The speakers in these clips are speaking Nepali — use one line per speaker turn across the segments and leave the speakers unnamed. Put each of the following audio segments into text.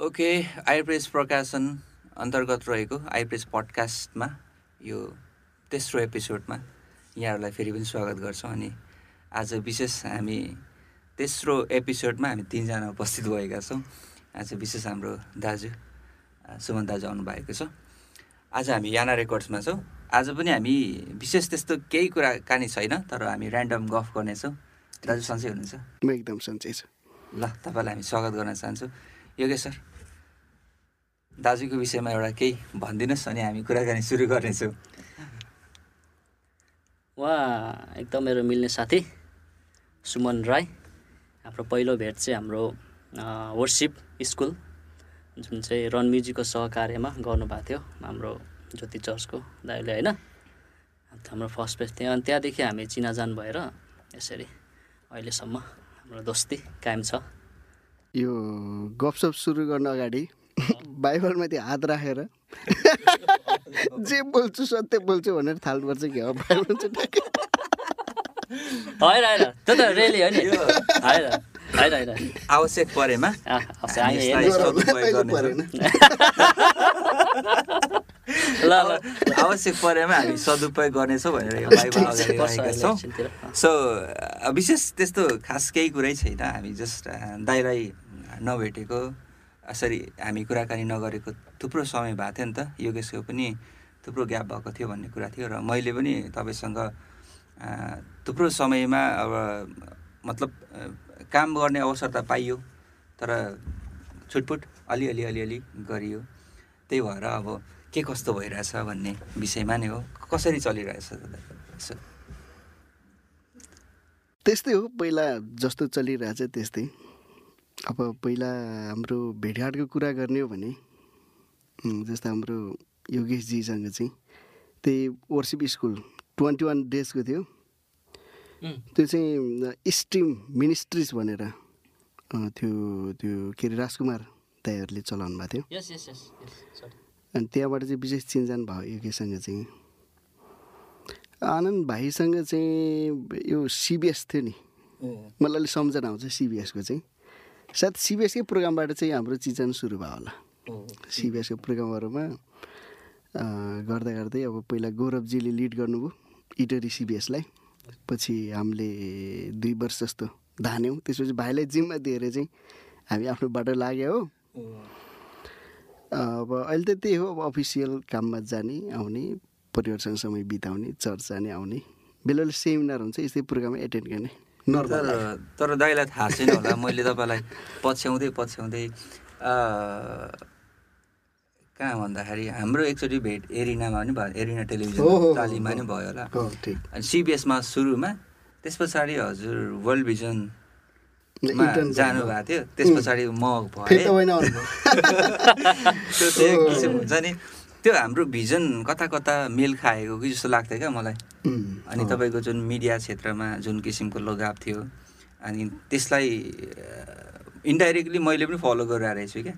ओके आइप्रेस प्रकाशन अन्तर्गत रहेको आइप्रेस पडकास्टमा यो तेस्रो एपिसोडमा यहाँहरूलाई फेरि पनि स्वागत गर्छौँ अनि आज विशेष हामी तेस्रो एपिसोडमा हामी तिनजना उपस्थित भएका छौँ। आज विशेष हाम्रो दाजु सुमन दाजु आउनुभएको छ। आज हामी याना रेकर्ड्समा छौँ। आज पनि हामी विशेष त्यस्तो केही कुराकानी छैन तर हामी ऱ्यान्डम गफ गर्नेछौँ। दाजु सन्चै हुनुहुन्छ?
म एकदम सन्चै छु।
ल तपाईँलाई हामी स्वागत गर्न चाहन्छौँ। योगेश सर? दाजुको विषयमा एउटा केही भनिदिनुहोस् अनि हामी कुराकानी सुरु गर्नेछौँ।
उहाँ एकदम मेरो मिल्ने साथी सुमन राई। हाम्रो पहिलो भेट चाहिँ हाम्रो वर्सिप स्कुल जुन चाहिँ रन म्युजिकको सहकार्यमा गर्नुभएको थियो हाम्रो ज्योति चर्चको दाइले होइन? हाम्रो फर्स्ट भेट थियो। अनि त्यहाँदेखि हामी चिनाजान भएर यसरी अहिलेसम्म हाम्रो दोस्ती कायम छ।
यो गफसप सुरु गर्न अगाडि बाइबलमाथि हात राखेर जे बोल्छु सत्य बोल्छु भनेर थाल्नुपर्छ कि हो? बाइबल चाहिँ
होइन होइन। त्यो त रेली हो नि। होइन होइन होइन।
आवश्यक परेमा
ल ल।
आवश्यक परेमा हामी सदुपयोग गर्नेछौँ भनेर यो बाइबल अगाडि राखेका छौँ। सो विशेष त्यस्तो खास केही कुरै छैन। हामी जस्ट दाइलाई नभेटेको यसरी हामी कुराकानी नगरेको थुप्रो समय भएको थियो नि त। योगेशको पनि थुप्रो ग्याप भएको थियो भन्ने कुरा थियो र मैले पनि तपाईँसँग थुप्रो समयमा अब मतलब काम गर्ने अवसर त पाइयो तर छुटपुट अलिअलि अलिअलि गरियो। त्यही भएर अब के कस्तो भइरहेछ भन्ने विषयमा नै हो। कसरी चलिरहेछ
त्यस्तै हो पहिला जस्तो चलिरहेछ त्यस्तै। अब पहिला हाम्रो भेटघाटको कुरा गर्ने हो भने जस्तो हाम्रो योगेशजीसँग चाहिँ त्यही वर्सिप स्कुल ट्वेन्टी वान डेजको थियो। त्यो चाहिँ स्ट्रिम मिनिस्ट्रिज भनेर त्यो त्यो के अरे राजकुमार दाईहरूले चलाउनु भएको थियो।
यस यस यस यस सरी
अनि त्यहाँबाट चाहिँ विशेष चिनजान भयो योगेशसँग चाहिँ। आनन्द भाइसँग चाहिँ यो सिबिएस थियो नि। मलाई अलिक सम्झना आउँछ सिबिएसको चाहिँ। सायद सिबिएसकै प्रोग्रामबाट चाहिँ हाम्रो चिजन सुरु भयो होला। सिबिएसको प्रोग्रामहरूमा गर्दा गर्दै अब पहिला गौरवजीले लिड गर्नुभयो इटरी सिबिएसलाई। पछि हामीले दुई वर्ष जस्तो धान्यौँ। त्यसपछि भाइलाई जिम्मा दिएर चाहिँ हामी आफ्नो बाटो लाग्यो हो। अब अहिले त त्यही हो अब अफिसियल काममा जाने आउने परिवारसँग समय बिताउने चर्च जाने आउने। बेला बेला सेमिनार हुन्छ यस्तै प्रोग्राम एटेन्ड गर्ने।
तर तर दाइलाई थाहा छैन होला मैले तपाईँलाई पछ्याउँदै पछ्याउँदै कहाँ भन्दाखेरि हाम्रो एकचोटि भेट एरिनामा पनि भयो एरिना टेलिभिजन तालिममा नि। भयो होला। अनि सिबिएसमा सुरुमा त्यस पछाडि हजुर वर्ल्ड
इन्टर्न
जानुभएको थियो त्यस पछाडि म
नआउनु
त्यो चाहिँ एक किसिम हुन्छ नि। त्यो हाम्रो भिजन कता कता मेल खाएको कि जस्तो लाग्थ्यो क्या मलाई। अनि तपाईँको जुन मिडिया क्षेत्रमा जुन किसिमको लगाव थियो अनि त्यसलाई इन्डाइरेक्टली मैले पनि फलो गरिरहेको रहेछु क्या।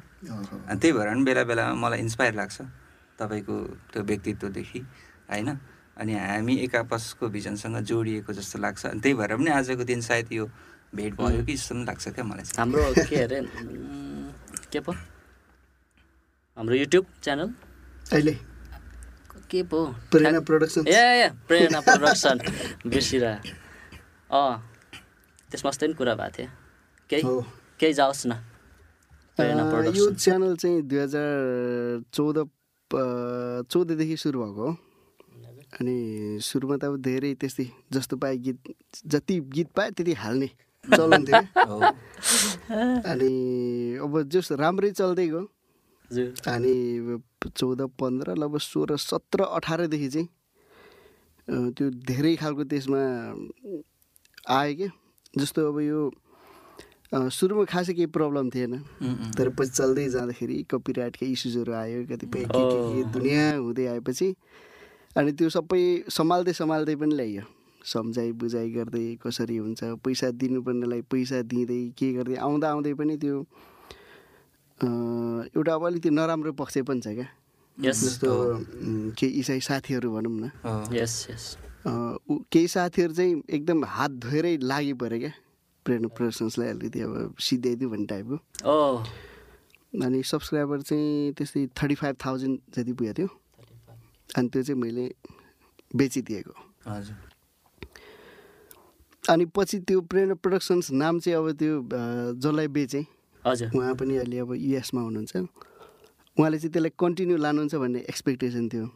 अनि त्यही भएर पनि बेला बेलामा मलाई इन्सपायर लाग्छ तपाईँको त्यो व्यक्तित्वदेखि होइन? अनि हामी एक आपसको भिजनसँग जोडिएको जस्तो लाग्छ। अनि त्यही भएर पनि आजको दिन सायद यो भेट भयो कि जस्तो पनि लाग्छ क्या मलाई।
हाम्रो के अरे के पो? हाम्रो युट्युब च्यानल
अहिले?
के पो?
प्रेरणा प्रोडक्सन
ए प्रेरणा प्रोडक्सन बिर्सिरह अँ त्यसमा अस्ति पनि कुरा भएको थियो। केही केही जाओस् न।
यो च्यानल चाहिँ दुई हजार चौध चौधदेखि सुरु भएको हो। अनि सुरुमा त अब धेरै त्यस्तै जस्तो पाए गीत जति गीत पाए त्यति हाल्ने चलन थियो। क्या।
हो।
अनि अब जस राम्रै चल्दै गयो। अनि चौध पन्ध्र लगभग सोह्र सत्र अठारदेखि चाहिँ त्यो धेरै खालको त्यसमा आयो क्या जस्तो अब यो सुरुमा खासै केही प्रब्लम थिएन। तर पछि चल्दै जाँदाखेरि कपिराइटकै इस्युजहरू आयो कतिपय के के दुनियाँ हुँदै आएपछि अनि त्यो सबै सम्हाल्दै सम्हाल्दै पनि ल्याइयो। सम्झाइ बुझाइ गर्दै कसरी हुन्छ पैसा दिनुपर्नेलाई पैसा दिँदै के गर्दै आउँदा आउँदै पनि त्यो एउटा अब अलिकति नराम्रो पक्ष पनि छ क्या।
यस
जस्तो केही इसाई साथीहरू भनौँ न।
हो
यस यस
अँ, उ- केही साथीहरू चाहिँ एकदम हात धोएरै लागि पऱ्यो क्या। प्रेरणा प्रोडक्सन्सलाई अलिकति अब सिद्ध्याइदिउँ भन्ने टाइपको।
ओ
अनि सब्सक्राइबर चाहिँ त्यस्तै थर्टी फाइभ थाउजन्ड जति पुगेको थियो। अनि त्यो चाहिँ मैले बेचिदिएको।
हजुर।
अनि पछि त्यो प्रेरणा प्रडक्सन्स नाम चाहिँ अब त्यो जसलाई बेचेँ
हजुर।
उहाँ पनि अहिले अब युएसमा हुनुहुन्छ। उहाँले चाहिँ त्यसलाई कन्टिन्यू लानुहुन्छ भन्ने एक्सपेक्टेसन थियो।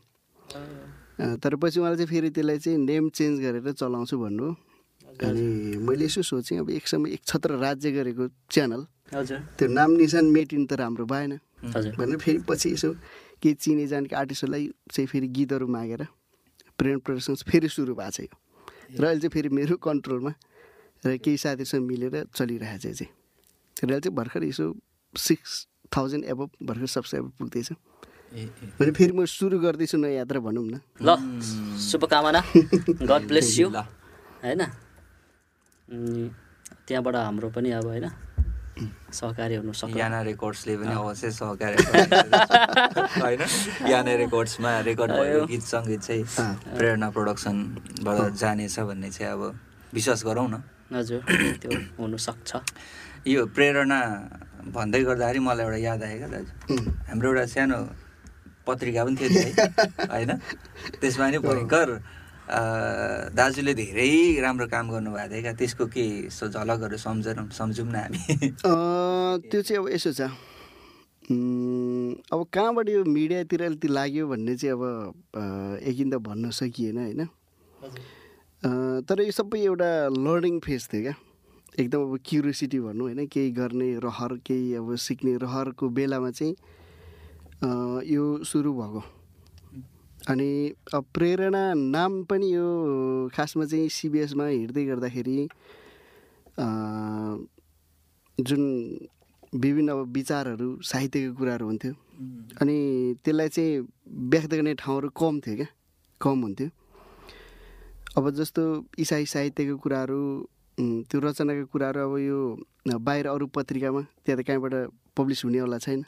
तर पछि उहाँले चाहिँ फेरि त्यसलाई चाहिँ नेम चेन्ज गरेर चलाउँछु भन्नु। अनि मैले यसो सोचेँ अब एक समय एक छत्र राज्य गरेको च्यानल।
हजुर।
त्यो नाम निशान मेटिन त राम्रो भएन। भनेर फेरि पछि यसो केही चिने जानेको आर्टिस्टहरूलाई चाहिँ फेरि गीतहरू मागेर प्रेम प्रदर्शन्स फेरि सुरु भएको छ यो। र अहिले चाहिँ फेरि मेरो कन्ट्रोलमा र केही साथीहरूसँग मिलेर चलिरहेको छ चाहिँ। र अहिले चाहिँ भर्खर यसो सिक्स थाउजन्ड एबभ भर्खर सब्सक्राइबर पुग्दैछ। भने फेरि म सुरु गर्दैछु नयाँ यात्रा भनौँ न।
ल शुभकामना। गड ब्लेस यु
ल।
होइन? त्यहाँबाट हाम्रो पनि अब होइन सहकारी हुनु सक्छ
याना रेकर्ड्सले पनि अवश्य सहकार्य गर्छ। होइन? याना रेकर्ड्समा रेकर्ड भएको गीत सङ्गीत चाहिँ प्रेरणा प्रोडक्सनबाट जानेछ भन्ने चाहिँ अब विश्वास गरौँ न।
हजुर त्यो हुनसक्छ
यो प्रेरणा भन्दै गर्दाखेरि मलाई एउटा याद आयो क्या दाजु हाम्रो एउटा सानो पत्रिका पनि थियो होइन? त्यसमा नि भयङ्कर दाजुले धेरै राम्रो काम गर्नुभएको थियो। क्या त्यसको के यसो झलकहरू सम्झौँ सम्झौँ न हामी?
त्यो चाहिँ अब यसो छ। अब कहाँबाट यो मिडियातिर त्यो लाग्यो भन्ने चाहिँ अब एकिन त भन्न सकिएन होइन? तर यो सबै एउटा लर्निङ फेज थियो क्या। एकदम अब क्युरियोसिटी भनौँ होइन केही गर्ने रहर केही अब सिक्ने रहरको बेलामा चाहिँ यो सुरु भएको। अनि अब प्रेरणा नाम पनि यो खासमा चाहिँ सिबिएसमा हिँड्दै गर्दाखेरि जुन विभिन्न अब विचारहरू साहित्यको कुराहरू हुन्थ्यो। अनि त्यसलाई चाहिँ व्यक्त गर्ने ठाउँहरू कम थियो क्या कम हुन्थ्यो। अब जस्तो इसाई साहित्यको कुराहरू त्यो रचनाको कुराहरू अब यो बाहिर अरू पत्रिकामा त्यहाँ त कहीँबाट पब्लिस हुनेवाला छैन।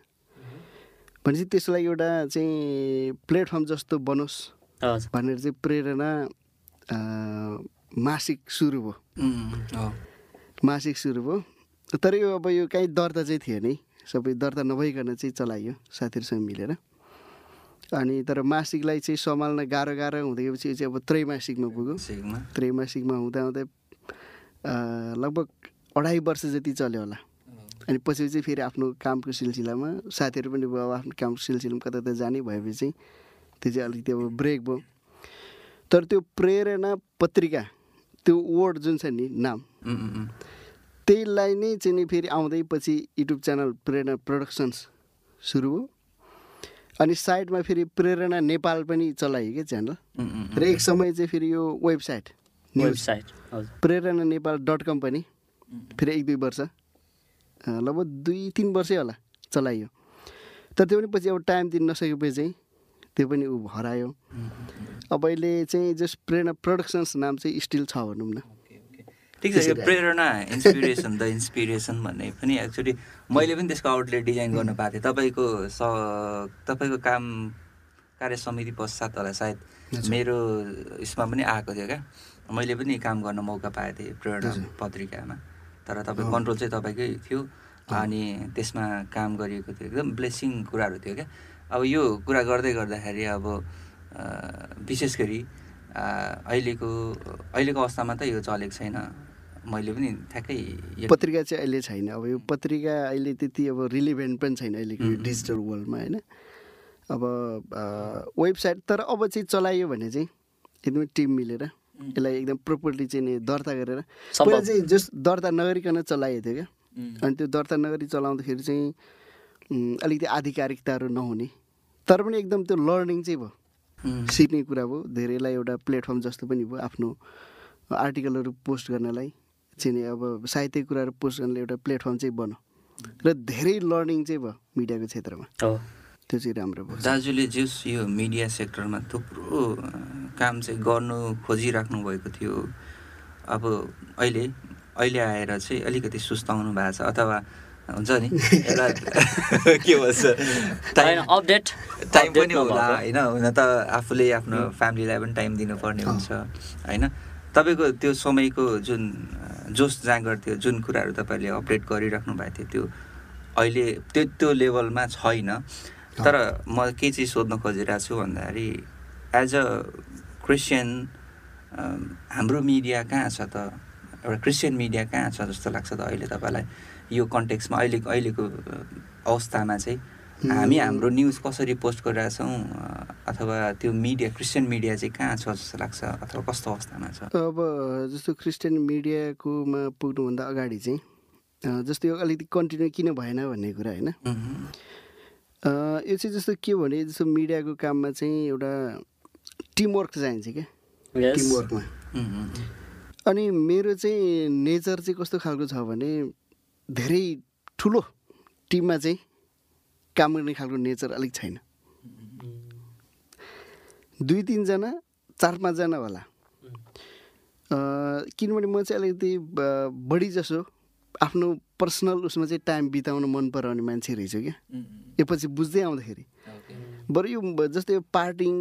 भनेपछि त्यसलाई एउटा चाहिँ प्लेटफर्म जस्तो बनोस् भनेर चाहिँ प्रेरणा मासिक सुरु भयो। मासिक सुरु भयो। तर यो अब यो काहीँ दर्ता चाहिँ थिएन है। सबै दर्ता नभइकन चाहिँ चलाइयो साथीहरूसँग मिलेर। अनि तर मासिकलाई चाहिँ सम्हाल्न गाह्रो गाह्रो हुँदै गएपछि यो चाहिँ अब त्रैमासिकमा पुग्यो।
सिकमा
त्रैमासिकमा हुँदा हुँदै लगभग अढाई वर्ष जति चल्यो होला। अनि पछि चाहिँ फेरि आफ्नो कामको सिलसिलामा साथीहरू पनि भयो आफ्नो कामको सिलसिलामा कता कता जाने भएपछि त्यो चाहिँ अलिकति अब ब्रेक भयो। तर त्यो प्रेरणा पत्रिका त्यो वर्ड जुन छ नि नाम। त्यहीलाई नै चाहिँ नि फेरि आउँदै पछि युट्युब च्यानल प्रेरणा प्रडक्सन्स सुरु भयो। अनि साइडमा फेरि प्रेरणा नेपाल पनि चलाइयो क्या च्यानल। र एक समय चाहिँ फेरि यो website. News
website
Prerana Nepal dot com पनि फेरि एक दुई वर्ष। लगभग दुई तिन वर्षै होला चलाइयो। तर त्यो पनि पछि अब टाइम दिन नसकेपछि चाहिँ त्यो पनि ऊ हरायो। अब अहिले चाहिँ जस्ट प्रेरणा प्रडक्सन्स नाम चाहिँ स्टिल छ भनौँ न।
ठिक छ यो प्रेरणा इन्सपिरेसन द इन्सपिरेसन भन्ने पनि एक्चुली मैले पनि त्यसको आउटलेट डिजाइन गर्न पाएको थिएँ। तपाईँको स तपाईँको काम कार्य समिति पश्चात होला सायद मेरो यसमा पनि आएको थियो क्या। मैले पनि काम गर्न मौका पाएको थिएँ प्रेरणा पत्रिकामा। तर तपाईँ कन्ट्रोल चाहिँ तपाईँकै थियो। अनि त्यसमा काम गरिएको थियो। एकदम ब्लेसिङ कुराहरू थियो क्या। अब यो कुरा गर्दै गर्दाखेरि अब विशेष गरी अहिलेको अहिलेको अवस्थामा त यो चलेको छैन। मैले पनि ठ्याक्कै
पत्रिका चाहिँ अहिले छैन। अब यो पत्रिका अहिले त्यति अब रिलिभेन्ट पनि छैन अहिलेको डिजिटल वर्ल्डमा होइन? अब वेबसाइट तर अब चाहिँ चलाइयो भने चाहिँ एकदमै टिम मिलेर यसलाई एकदम प्रोपरली चाहिँ नि दर्ता गरेर। पहिला चाहिँ जस्ट दर्ता नगरिकन चलाइएको थियो क्या। अनि त्यो दर्ता नगरी चलाउँदाखेरि चाहिँ अलिकति आधिकारिकताहरू नहुने। तर पनि एकदम त्यो लर्निङ चाहिँ भयो। सिक्ने कुरा भयो। धेरैलाई एउटा प्लेटफर्म जस्तो पनि भयो आफ्नो आर्टिकलहरू पोस्ट गर्नलाई। चाहिँ अब साहित्यिक कुराहरू पोस्ट गर्नलाई एउटा प्लेटफर्म चाहिँ बन्यो। र धेरै लर्निङ चाहिँ भयो मिडियाको क्षेत्रमा। त्यो चाहिँ राम्रो भयो।
दाजुले जस यो मिडिया सेक्टरमा थुप्रो काम चाहिँ गर्नु खोजिराख्नु भएको थियो। अब अहिले अहिले आएर चाहिँ अलिकति सुस्ताउनु भएको छ अथवा हुन्छ नि? एउटा के भन्छ? टाइम
अपडेट
टाइम
अपडेट
पनि होला। होइन? हुन त आफूले आफ्नो फ्यामिलीलाई पनि टाइम दिनुपर्ने हुन्छ होइन? तपाईँको त्यो समयको जुन जोस जाँगर थियो जुन कुराहरू तपाईँले अपडेट गरिराख्नु भएको थियो त्यो अहिले त्यो त्यो लेभलमा छैन। तर म के चिज सोध्न खोजिरहेको छु भन्दाखेरि एज अ क्रिस्चियन हाम्रो मिडिया कहाँ छ त? एउटा क्रिस्चियन मिडिया कहाँ छ जस्तो लाग्छ त अहिले तपाईँलाई? यो कन्टेक्समा अहिले अहिलेको अवस्थामा चाहिँ हामी हाम्रो न्युज कसरी पोस्ट गरिरहेछौँ अथवा त्यो मिडिया क्रिस्चियन मिडिया चाहिँ कहाँ छ जस्तो लाग्छ? अथवा कस्तो अवस्थामा छ?
अब जस्तो क्रिस्चियन मिडियाकोमा पुग्नुभन्दा अगाडि चाहिँ जस्तो यो अलिकति कन्टिन्यू किन भएन भन्ने कुरा होइन। यो चाहिँ जस्तो के भने जस्तो मिडियाको काममा चाहिँ एउटा टिमवर्क चाहिन्छ क्या। टिमवर्कमा। अनि मेरो चाहिँ नेचर चाहिँ कस्तो खालको छ भने धेरै ठुलो टिममा चाहिँ काम गर्ने खालको नेचर अलिक छैन। दुई तिनजना चार पाँचजना होला। किनभने म चाहिँ अलिकति बढी जसो आफ्नो पर्सनल उसमा चाहिँ टाइम बिताउन मन पराउने मान्छे रहेछु क्या। यो पछि बुझ्दै आउँदाखेरि। बरु यो जस्तै यो पार्टिङ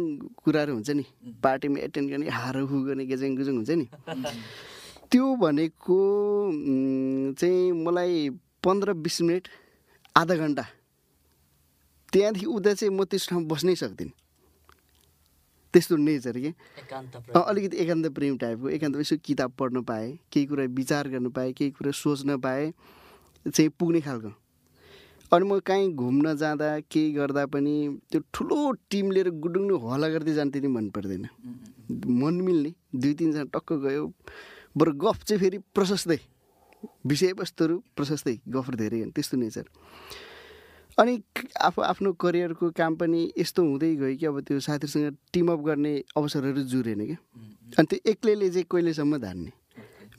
कुराहरू हुन्छ नि पार्टीमा एटेन्ड गर्ने हार हु गर्ने गेजेङ गुजुङ हुन्छ नि। त्यो भनेको चाहिँ मलाई पन्ध्र बिस मिनट आधा घन्टा। त्यहाँदेखि उता चाहिँ म त्यस ठाउँमा बस्नै सक्दिनँ। त्यस्तो नेचर कि। अलिकति एकान्त प्रेम टाइपको एकान्त यसो किताब पढ्न पाएँ केही कुरा विचार गर्न पाएँ केही कुरा सोच्न पाएँ चाहिँ पुग्ने खालको। अनि म काहीँ घुम्न जाँदा केही गर्दा पनि त्यो ठुलो टिम लिएर गुडुङ्नु हल्ला गर्दै जानु त्यति मन पर्दैन। मन मिल्ने दुई तिनजना टक्क गयो बरु गफ चाहिँ फेरि प्रशस्तै। विषयवस्तुहरू प्रशस्तै गफ धेरै त्यस्तो नेचर अनि आफू आफ्नो करियरको काम पनि यस्तो हुँदै गयो कि अब त्यो साथीहरूसँग टिमअप गर्ने अवसरहरू जुरेन क्या। अनि त्यो एक्लैले चाहिँ कहिलेसम्म धान्ने?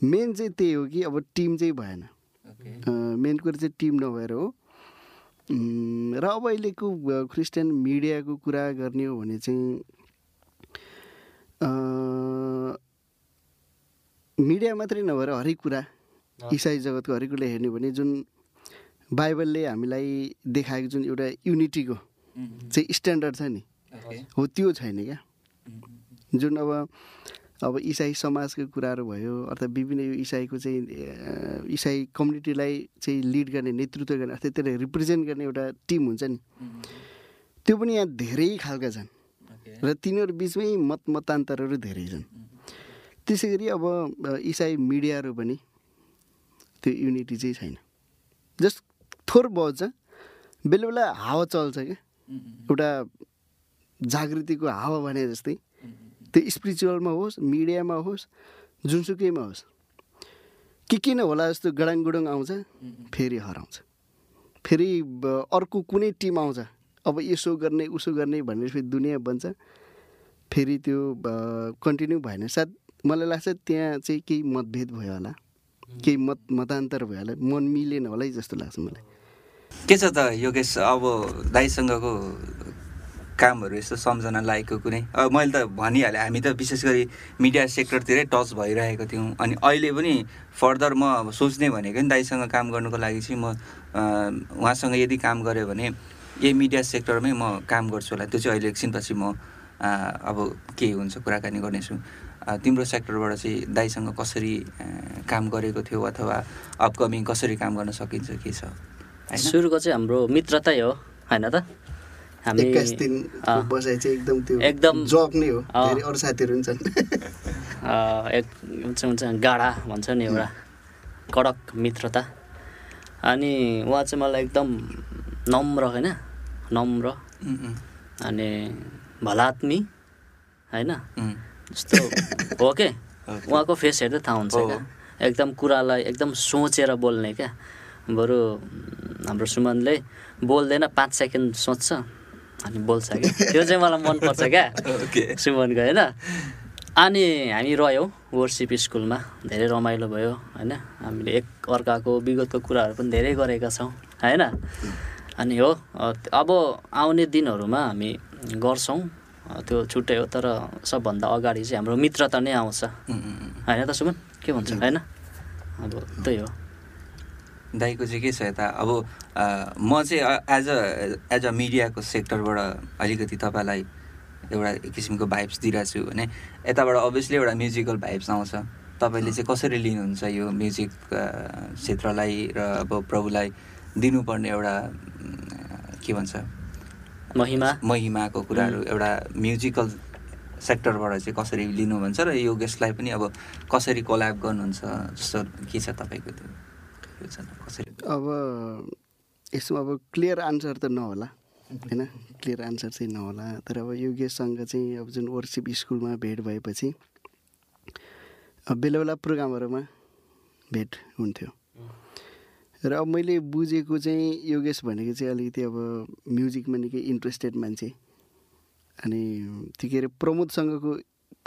मेन चाहिँ त्यही हो कि अब टिम चाहिँ भएन। मेन कुरो चाहिँ टिम नभएर हो। र अब अहिलेको क्रिस्चियन मिडियाको कुरा गर्ने हो भने चाहिँ मिडिया मात्रै नभएर हरेक कुरा इसाई जगतको हरेक कुरा हेर्ने भने जुन बाइबलले हामीलाई देखाएको जुन एउटा युनिटीको चाहिँ स्ट्यान्डर्ड छ नि हो त्यो छैन क्या। जुन अब अब इसाई समाजको कुराहरू भयो अर्थात् विभिन्न यो इसाईको चाहिँ इसाई कम्युनिटीलाई चाहिँ लिड गर्ने नेतृत्व गर्ने अर्थात् त्यसलाई रिप्रेजेन्ट गर्ने एउटा टिम हुन्छ नि। त्यो पनि यहाँ धेरै खालका छन्। र तिनीहरू बिचमै मत मतान्तरहरू धेरै छन्। त्यसै गरी अब इसाई मिडियाहरू पनि त्यो युनिटी चाहिँ छैन। जस्ट थोर बज्छ बेला बेला हावा चल्छ क्या। एउटा जागृतिको हावा भने जस्तै। त्यो स्पिरिचुअलमा होस् मिडियामा होस् जुनसुकैमा होस् के किन होला जस्तो गडाङ गुडुङ आउँछ फेरि हराउँछ। फेरि अर्को कुनै टिम आउँछ अब यसो गर्ने उसो गर्ने भनेर फेरि दुनियाँ बन्छ फेरि त्यो कन्टिन्यू भएन। सायद मलाई लाग्छ त्यहाँ चाहिँ केही मतभेद भयो होला। केही मत मतान्तर भयो होला। मन मिलेन होला जस्तो लाग्छ मलाई।
के छ त योगेश? अब दाइसँगको कामहरू यस्तो सम्झना लागेको कुनै। अब मैले त भनिहालेँ हामी त विशेष गरी मिडिया सेक्टरतिरै टच भइरहेको थियौँ। अनि अहिले पनि फर्दर म सोच्ने भनेको नि दाइसँग काम गर्नुको लागि चाहिँ म उहाँसँग यदि काम गऱ्यो भने यही मिडिया सेक्टरमै म काम गर्छु होला। त्यो चाहिँ अहिले एकछिनपछि म अब के हुन्छ कुराकानी गर्नेछु। तिम्रो सेक्टरबाट चाहिँ दाइसँग कसरी काम गरेको थियो अथवा अपकमिङ कसरी काम गर्न सकिन्छ के छ?
सुरुको चाहिँ हाम्रो मित्रतै हो होइन त?
एकदम एकदम जब नै हो। अरू साथीहरू
एक हुन्छ हुन्छ गाडा भन्छ नि एउटा कडक मित्रता। अनि उहाँ चाहिँ मलाई एकदम नम्र होइन? नम्र। अनि भलात्मी होइन? जस्तो हो के? उहाँको फेस हेर्दै थाहा हुन्छ क्या। एकदम कुरालाई एकदम सोचेर बोल्ने क्या। बरु हाम्रो सुमनले बोल्दैन पाँच सेकेन्ड सोच्छ। अनि बोल्छ क्या? त्यो चाहिँ मलाई मनपर्छ क्या। सुमनको होइन? अनि हामी रह्यौँ वर्सिप स्कुलमा धेरै रमाइलो भयो होइन? हामीले एक अर्काको विगतको कुराहरू पनि धेरै गरेका छौँ होइन? अनि हो अब आउने दिनहरूमा हामी गर्छौँ। त्यो छुट्टै हो तर सबभन्दा अगाडि चाहिँ हाम्रो मित्रता नै आउँछ। होइन त सुमन? के भन्छ होइन? अब त्यही हो।
दाईको चाहिँ के छ यता? अब म चाहिँ एज अ एज अ मिडियाको सेक्टरबाट अलिकति तपाईँलाई एउटा किसिमको भाइब्स दिइरहेको छु भने यताबाट अभियसली एउटा म्युजिकल भाइब्स आउँछ। तपाईँले चाहिँ कसरी लिनुहुन्छ यो म्युजिक क्षेत्रलाई र अब प्रभुलाई दिनुपर्ने एउटा के भन्छ?
महिमा।
महिमाको कुराहरू एउटा म्युजिकल सेक्टरबाट चाहिँ कसरी लिनुहुन्छ र योगेशलाई पनि अब कसरी कोल्याब गर्नुहुन्छ? जस्तो के छ तपाईँको त्यो?
अब यसमा अब क्लियर आन्सर त नहोला होइन? क्लियर आन्सर चाहिँ नहोला। तर अब योगेशसँग चाहिँ अब जुन वर्कसिप स्कुलमा भेट भएपछि बेला बेला प्रोग्रामहरूमा भेट हुन्थ्यो। र अब मैले बुझेको चाहिँ योगेश भनेको चाहिँ अलिकति अब म्युजिकमा निकै इन्ट्रेस्टेड मान्छे। अनि त्यो के अरे प्रमोदसँगको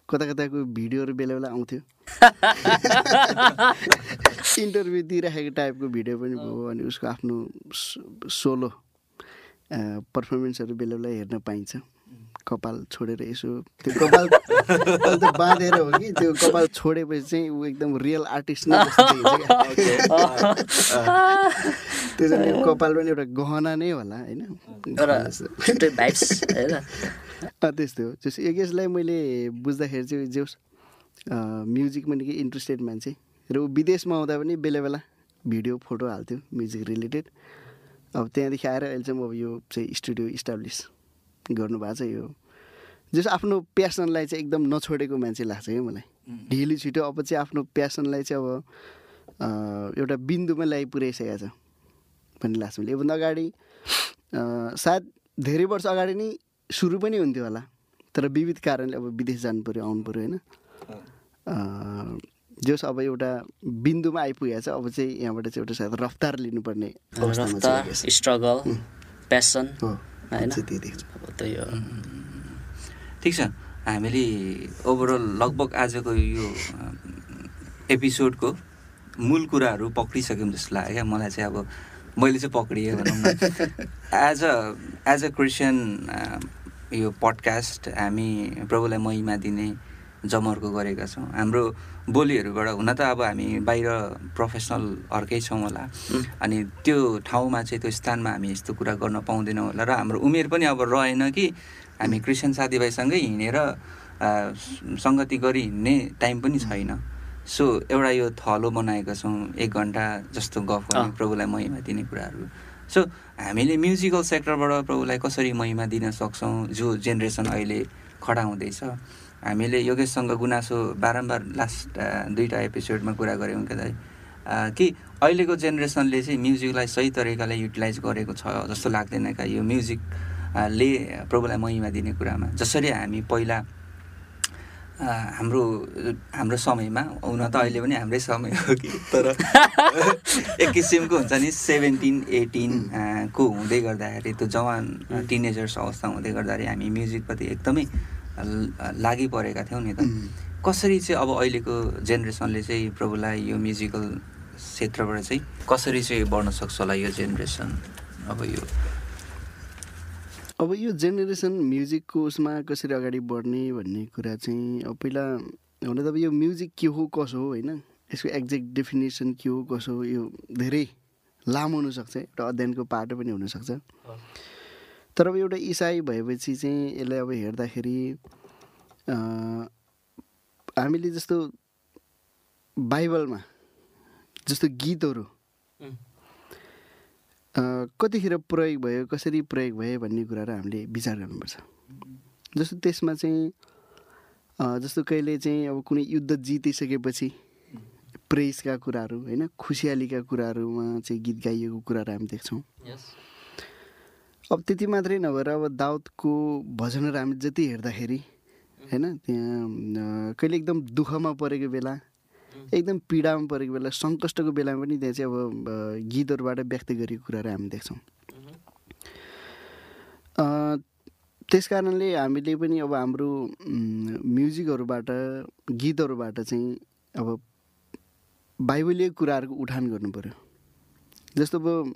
कता कताको भिडियोहरू बेला बेला आउँथ्यो। इन्टरभ्यू दिइराखेको टाइपको भिडियो पनि भयो अनि उसको आफ्नो सोलो पर्फर्मेन्सहरू बेला बेला हेर्न पाइन्छ। कपाल छोडेर यसो त्यो कपाल त बाँधेर हो कि त्यो कपाल छोडेपछि चाहिँ ऊ एकदम रियल आर्टिस्ट नै त्यो चाहिँ कपाल पनि एउटा गहना नै होला होइन? त्यस्तो हो। जस्तो योगेशलाई मैले बुझ्दाखेरि चाहिँ जोस् म्युजिकमा निकै इन्ट्रेस्टेड मान्छे। र ऊ विदेशमा आउँदा पनि बेला बेला भिडियो फोटो हाल्थ्यो म्युजिक रिलेटेड अब त्यहाँदेखि आएर अहिले चाहिँ अब यो चाहिँ स्टुडियो इस्टाब्लिस गर्नुभएको छ यो। जस आफ्नो प्यासनलाई चाहिँ एकदम नछोडेको मान्छे लाग्छ क्या मलाई। ढिली छिटो अब चाहिँ आफ्नो प्यासनलाई चाहिँ अब एउटा बिन्दुमा ल्याइ पुर्याइसकेको छ भन्ने लाग्छ मैले योभन्दा अगाडि सायद धेरै वर्ष अगाडि नै सुरु पनि हुन्थ्यो होला तर विविध कारणले अब विदेश जानु पऱ्यो आउनु पऱ्यो होइन। जस अब एउटा बिन्दुमा आइपुगेको छ अब चाहिँ यहाँबाट चाहिँ एउटा सायद रफ्तार लिनुपर्ने।
स्ट्रगल प्यासन होइन?
चाहिँ त्यही देख्छु।
अब त्यही हो।
ठिक छ। हामीले ओभरअल लगभग आजको यो एपिसोडको मूल कुराहरू पक्रिसक्यौँ जस्तो लाग्यो क्या। मलाई चाहिँ अब मैले चाहिँ पक्रिएँ भनौँ न। As a as a Christian यो पडकास्ट हामी प्रभुलाई महिमा दिने जमर्को गरेका छौँ। हाम्रो बोलीहरूबाट हुन त अब हामी बाहिर प्रोफेसनल अर्कै छौँ होला। अनि त्यो ठाउँमा चाहिँ त्यो स्थानमा हामी यस्तो कुरा गर्न पाउँदैनौँ होला र हाम्रो उमेर पनि अब रहेन कि हामी क्रिस्चियन साथीभाइसँगै हिँडेर सङ्गति गरी हिँड्ने टाइम पनि छैन। सो एउटा यो थलो बनाएका छौँ एक घन्टा जस्तो गफ गर्ने। प्रभुलाई महिमा दिने कुराहरू। सो हामीले म्युजिकल सेक्टरबाट प्रभुलाई कसरी महिमा दिन सक्छौँ जो जेनेरेसन अहिले खडा हुँदैछ। हामीले योगेशसँग गुनासो बारम्बार लास्ट दुईवटा एपिसोडमा कुरा गऱ्यौँ क्या दाइ। कि अहिलेको जेनेरेसनले चाहिँ म्युजिकलाई सही तरिकाले युटिलाइज गरेको छ जस्तो लाग्दैन क्या यो म्युजिक आ, ले प्रभुलाई महिमा दिने कुरामा। जसरी हामी पहिला हाम्रो हाम्रो समयमा हुन त अहिले पनि हाम्रै समय हो कि तर एक किसिमको हुन्छ नि सेभेन्टिन एटिन को हुँदै गर्दाखेरि त्यो जवान टिनेजर्स अवस्था हुँदै गर्दाखेरि हामी म्युजिकप्रति एकदमै लागि परेका थियौँ नि त। कसरी चाहिँ अब अहिलेको जेनेरेसनले चाहिँ प्रभुलाई यो म्युजिकल क्षेत्रबाट चाहिँ कसरी चाहिँ बढ्न सक्छ होला यो जेनेरेसन? अब यो
अब यो जेनेरेसन म्युजिकको उसमा कसरी अगाडि बढ्ने भन्ने कुरा चाहिँ अब पहिला हुन त अब यो म्युजिक के हो कसो हो होइन? यसको एक्ज्याक्ट डेफिनेसन के हो कसो हो यो धेरै लामो हुनसक्छ एउटा अध्ययनको पाटो पनि हुनसक्छ। तर अब एउटा इसाई भएपछि चाहिँ यसलाई अब हेर्दाखेरि हामीले जस्तो बाइबलमा जस्तो गीतहरू कतिखेर प्रयोग भयो कसरी प्रयोग भयो भन्ने कुराहरू हामीले विचार गर्नुपर्छ। जस्तो त्यसमा चाहिँ जस्तो कहिले चाहिँ अब कुनै युद्ध जितिसकेपछि प्रेसका कुराहरू होइन खुसियालीका कुराहरूमा चाहिँ गीत गाइएको कुराहरू हामी देख्छौँ। अब त्यति मात्रै नभएर अब दाउदको भजनहरू हामी जति हेर्दाखेरि होइन त्यहाँ कहिले एकदम दुःखमा परेको बेला एकदम पीडामा परेको बेला सङ्कष्टको बेलामा पनि त्यहाँ चाहिँ अब गीतहरूबाट व्यक्त गरेको कुराहरू हामी देख्छौँ। त्यस कारणले हामीले पनि अब हाम्रो म्युजिकहरूबाट गीतहरूबाट चाहिँ अब बाइबलीय कुराहरूको उठान गर्नु पऱ्यो जस्तो अब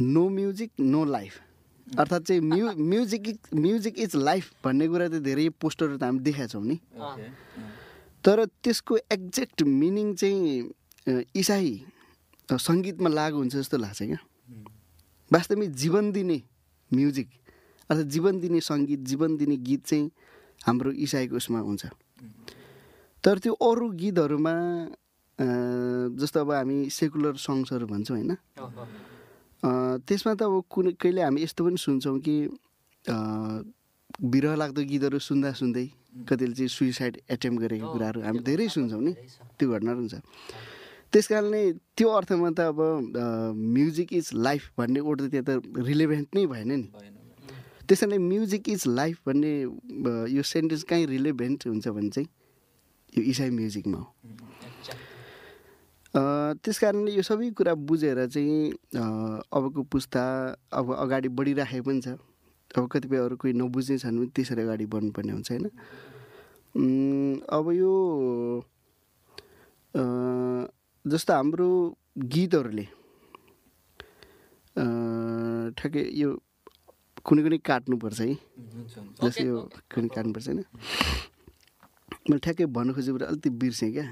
नो म्युजिक नो लाइफ अर्थात् चाहिँ म्यु म्युजिक म्युजिक इज लाइफ भन्ने कुरा त धेरै पोस्टरहरू त हामी देखाएको छौँ नि। तर त्यसको एक्ज्याक्ट मिनिङ चाहिँ इसाई सङ्गीतमा लागु हुन्छ जस्तो लाग्छ क्या। वास्तवमै जीवन दिने म्युजिक अर्थात् जीवन दिने सङ्गीत जीवन दिने गीत चाहिँ हाम्रो इसाईको उसमा हुन्छ। तर त्यो अरू गीतहरूमा जस्तो अब हामी सेकुलर सङ्ग्सहरू भन्छौँ होइन। त्यसमा त अब कुनै कहिले हामी यस्तो पनि सुन्छौँ कि बिरह लाग्दो गीतहरू सुन्दा सुन्दै कतिले चाहिँ सुइसाइड एटेम्प गरेको कुराहरू हामी धेरै सुन्छौँ नि। त्यो घटनाहरू हुन्छ त्यस कारणले त्यो अर्थमा त अब म्युजिक इज लाइफ भन्ने त त्यहाँ त रिलेभेन्ट नै भएन नि। त्यस कारणले म्युजिक इज लाइफ भन्ने यो सेन्टेन्स कहीँ रिलेभेन्ट हुन्छ भने चाहिँ यो इसाई म्युजिकमा हो। त्यस कारणले यो सबै कुरा बुझेर चाहिँ अबको पुस्ता अब अगाडि बढिराखेको पनि छ। अब कतिपय अरू कोही नबुझ्ने छन् भने त्यसरी अगाडि बढ्नुपर्ने हुन्छ होइन? अब यो जस्तो हाम्रो गीतहरूले ठ्याक्कै यो कुनै कुनै काट्नुपर्छ है। जस्तो यो कुनै काट्नुपर्छ होइन? मैले ठ्याक्कै भन्नु खोजेको अलिकति बिर्सेँ क्या।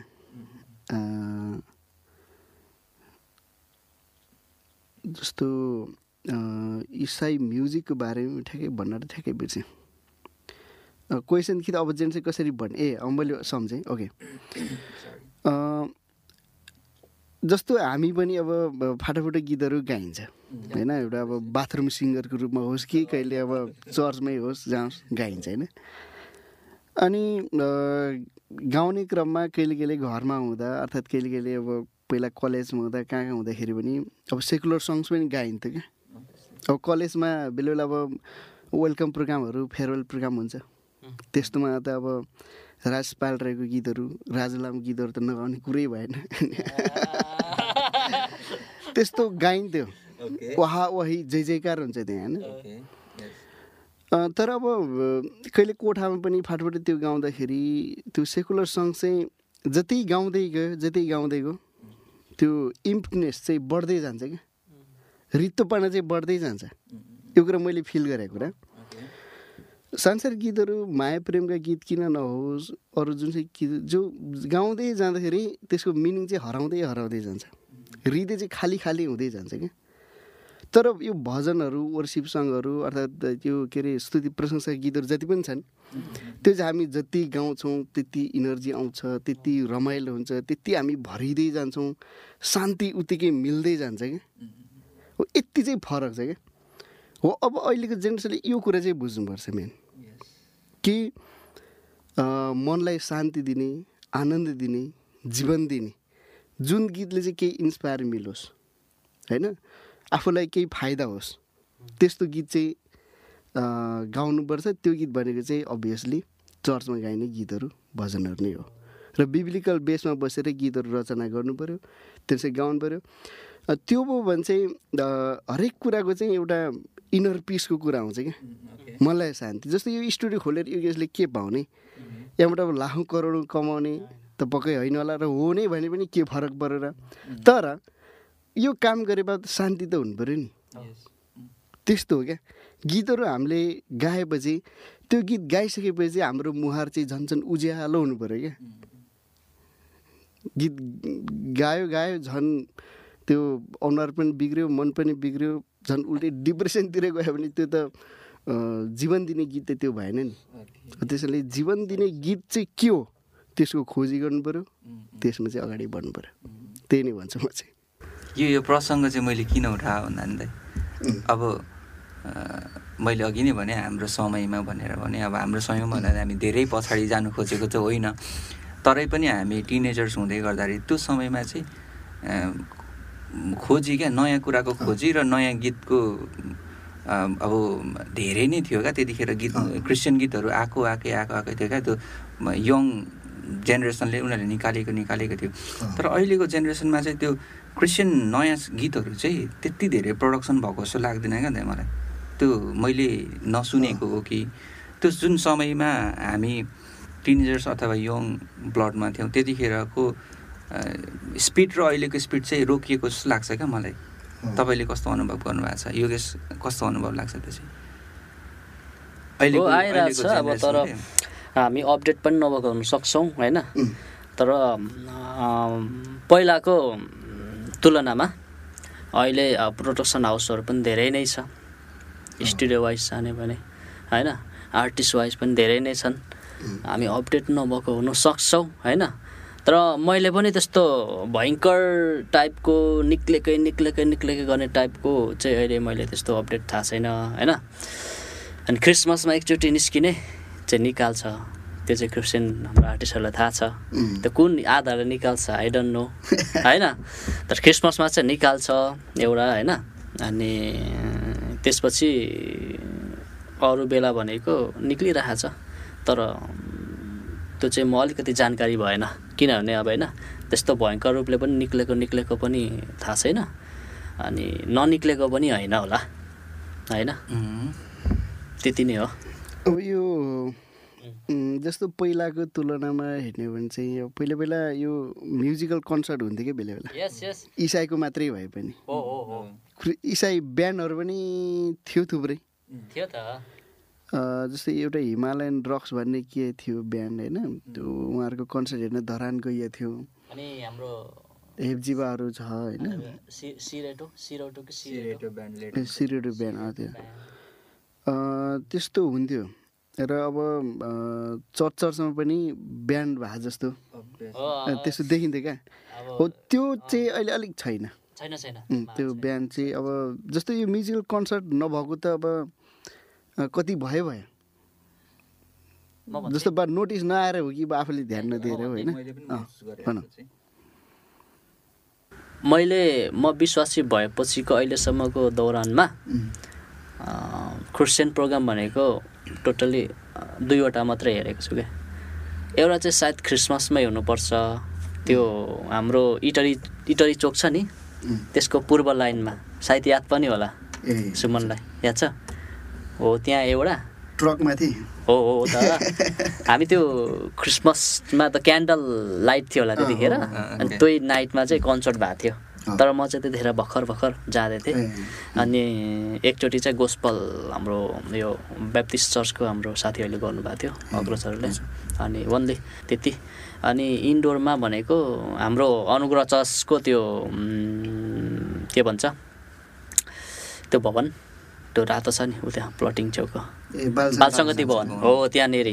जस्तो इसाई म्युजिकको बारेमा ठ्याक्कै भन्न ठ्याक्कै बिर्सेँ। क्वेसन कि त अब जेन चाहिँ कसरी भन्ने ए अब मैले सम्झेँ ओके। जस्तो हामी पनि अब फाटाफुटो गीतहरू गाइन्छ। होइन एउटा अब बाथरुम सिङ्गरको रूपमा होस् कि कहिले अब चर्चमै होस् जहाँ गाइन्छ होइन। अनि गाउने क्रममा कहिले कहिले घरमा हुँदा अर्थात् कहिले कहिले अब पहिला कलेजमा हुँदा कहाँ कहाँ हुँदाखेरि पनि अब सेकुलर सङ्ग्स पनि गाइन्थ्यो क्या। अब कलेजमा बेला बेला अब वेलकम प्रोग्रामहरू फेयरवेल प्रोग्राम हुन्छ। त्यस्तोमा त अब राज पालराईको गीतहरू राजुलाम गीतहरू त नगाउने कुरै भएन। त्यस्तो गाइन्थ्यो। वाहा वाही जय जयकार हुन्छ त्यहाँ होइन? तर अब कहिले कोठामा पनि फाटफुट त्यो गाउँदाखेरि त्यो सेकुलर सङ्ग चाहिँ जति गाउँदै गयो जति गाउँदै गयो त्यो इम्पनेस चाहिँ बढ्दै जान्छ क्या। रित्तोपना चाहिँ बढ्दै जान्छ। यो कुरा मैले फिल गरेको कुरा। संसार गीतहरू माया प्रेमका गीत किन नहोस् अरू जुन चाहिँ गीत जो गाउँदै जाँदाखेरि त्यसको मिनिङ चाहिँ हराउँदै हराउँदै जान्छ। हृदय चाहिँ खाली खाली हुँदै जान्छ क्या। तर यो भजनहरू वर्सिप सङ्गहरू अर्थात् त्यो के अरे स्तुति प्रशंसा गीतहरू जति पनि छन् त्यो चाहिँ हामी जति गाउँछौँ त्यति इनर्जी आउँछ त्यति रमाइलो हुन्छ त्यति हामी भरिँदै जान्छौँ शान्ति उत्तिकै मिल्दै जान्छ क्या। हो यति चाहिँ फरक छ क्या। हो अब अहिलेको जेनेरेसनले यो कुरा चाहिँ बुझ्नुपर्छ मेन। कि मनलाई शान्ति दिने आनन्द दिने जीवन दिने जुन गीतले चाहिँ केही इन्सपायर मिलोस् होइन? आफूलाई केही फाइदा होस्। त्यस्तो गीत चाहिँ गाउनुपर्छ। त्यो गीत भनेको चाहिँ अभियसली चर्चमा गाइने गीतहरू भजनहरू नै हो। र बिब्लिकल बेसमा बसेर गीतहरू रचना गर्नु पऱ्यो त्यसै गाउनु पऱ्यो त्यो भयो भने चाहिँ हरेक कुराको चाहिँ एउटा इनर पिसको कुरा आउँछ क्या। मलाई शान्ति। जस्तो यो स्टुडियो खोलेर यो यसले के पाउने? यहाँबाट अब लाखौँ करोड कमाउने त पक्कै होइन होला र हो नै भने पनि के फरक परेर। तर यो काम गरे बाद शान्ति त हुनु पऱ्यो नि। त्यस्तो हो क्या। गीतहरू हामीले गाएपछि त्यो गीत गाइसकेपछि हाम्रो मुहार चाहिँ झन् झन् उज्यालो हुनु पऱ्यो क्या। गीत गायो गायो झन् त्यो अनुहार पनि बिग्रियो मन पनि बिग्रियो झन् उल्टै डिप्रेसनतिर गयो भने त्यो त जीवन दिने गीत त त्यो भएन नि। त्यसैले जीवन दिने गीत चाहिँ के हो त्यसको खोजी गर्नु पऱ्यो। त्यसमा चाहिँ अगाडि बढ्नु पऱ्यो। त्यही नै भन्छु म चाहिँ।
यो यो प्रसङ्ग चाहिँ मैले किन उठाएँ भन्दा अब मैले अघि नै भने हाम्रो समयमा भनेर भने अब हाम्रो समयमा भन्दा हामी धेरै पछाडि जानु खोजेको चाहिँ होइन। तरै पनि हामी टिनेजर्स हुँदै गर्दाखेरि त्यो समयमा चाहिँ खोजी क्या नयाँ कुराको खोजी र नयाँ गीतको अब धेरै नै थियो क्या त्यतिखेर गीत क्रिस्चियन गीतहरू आएको आएकै आएको आएकै थियो क्या त्यो यङ जेनेरेसनले उनीहरूले निकालेको निकालेको थियो। तर अहिलेको जेनेरेसनमा चाहिँ त्यो क्रिस्चियन नयाँ गीतहरू चाहिँ त्यति धेरै प्रडक्सन भएको जस्तो लाग्दैन क्या त मलाई। त्यो मैले नसुनेको हो कि त्यो जुन समयमा हामी टिनेजर्स अथवा यङ ब्लडमा थियौँ त्यतिखेरको स्पिड र अहिलेको स्पिड चाहिँ रोकिएको जस्तो लाग्छ क्या मलाई। तपाईँले कस्तो अनुभव गर्नुभएको छ? योगेश कस्तो अनुभव लाग्छ त्यो चाहिँ
अहिले आइरहेको छ अब तर हामी अपडेट पनि नभएको हुन सक्छौँ होइन? तर पहिलाको तुलनामा अहिले प्रोडक्सन हाउसहरू पनि धेरै नै छ। स्टुडियो वाइज जाने भने होइन? आर्टिस्ट वाइज पनि धेरै नै छन्। हामी अपडेट नभएको हुन सक्छौँ होइन? तर मैले पनि त्यस्तो भयङ्कर टाइपको निक्लेकै निक्लेकै निक्लेकै गर्ने टाइपको चाहिँ अहिले मैले त्यस्तो अपडेट थाहा छैन होइन? अनि क्रिसमसमा एकचोटि निस्किने। चाहिँ निकाल्छ। त्यो चाहिँ क्रिस्चियन हाम्रो आर्टिस्टहरूलाई थाहा छ। त्यो कुन आधारले निकाल्छ? आई डोन्ट नो होइन? तर क्रिसमसमा चाहिँ निकाल्छ एउटा होइन? अनि त्यसपछि अरू बेला भनेको निक्लिरहेछ तर त्यो चाहिँ म अलिकति जानकारी भएन। किनभने अब होइन? त्यस्तो भयङ्कर रूपले पनि निक्लेको निक्लेको पनि थाहा छैन। अनि ननिक्लेको पनि होइन होला। होइन? त्यति नै हो।
अब यो जस्तो पहिलाको तुलनामा हेर्ने हो भने चाहिँ अब पहिला पहिला यो म्युजिकल कन्सर्ट हुन्थ्यो क्या बेला बेला।
यस यस।
इसाईको मात्रै भए पनि।
हो हो हो।
इसाई ब्यान्डहरू पनि थियो थुप्रै।
थियो त।
जस्तै एउटा हिमालयन रक्स भन्ने के थियो ब्यान्ड होइन? त्यो उहाँहरूको कन्सर्ट हेर्न धरान गइएको थियो।
अनि हाम्रो
हेप्जिबाहरू छ होइन?
सिरेटो
ब्यान्ड त्यो। त्यस्तो हुन्थ्यो। र अब चर्च चर्चमा पनि ब्यान्ड भए जस्तो। त्यस्तो देखिन्थ्यो क्या।
अब
हो त्यो चाहिँ अहिले अलिक छैन।
छैन
त्यो ब्यान्ड चाहिँ अब जस्तो यो म्युजिकल कन्सर्ट नभएको त अब कति भयो भयो? जस्तो बा नोटिस नआएर हो कि आफूले ध्यान नदिएर होइन?
मैले म विश्वासी भएपछिको अहिलेसम्मको दौरानमा क्रिस्चियन प्रोग्राम भनेको टोटल्ली दुईवटा मात्रै हेरेको छु क्या एउटा चाहिँ सायद क्रिसमसमै हुनुपर्छ त्यो हाम्रो इटरी इटरी चोक छ नि त्यसको पूर्व लाइनमा। सायद याद पनि होला सुमनलाई। याद छ? हो त्यहाँ एउटा।
ट्रकमाथि।
हो हो तर हामी त्यो क्रिसमसमा त क्यान्डल लाइट थियो होला त्यतिखेर। अनि त्यही नाइटमा चाहिँ कन्सर्ट भएको थियो। तर म चाहिँ त्यतिखेर भर्खर भर्खर जाँदै थिएँ अनि एकचोटि चाहिँ गोस्पल हाम्रो यो ब्याप्टिस्ट चर्चको हाम्रो साथीहरूले गर्नुभएको थियो अग्रजहरूले। अनि ओन्ली त्यति। अनि इन्डोरमा भनेको हाम्रो अनुग्रह चर्चको त्यो के भन्छ? त्यो भवन त्यो रातो छ नि उ त्यहाँ प्लटिङ छेउको।
ए बाल
बाल सङ्गति भवन हो त्यहाँनिर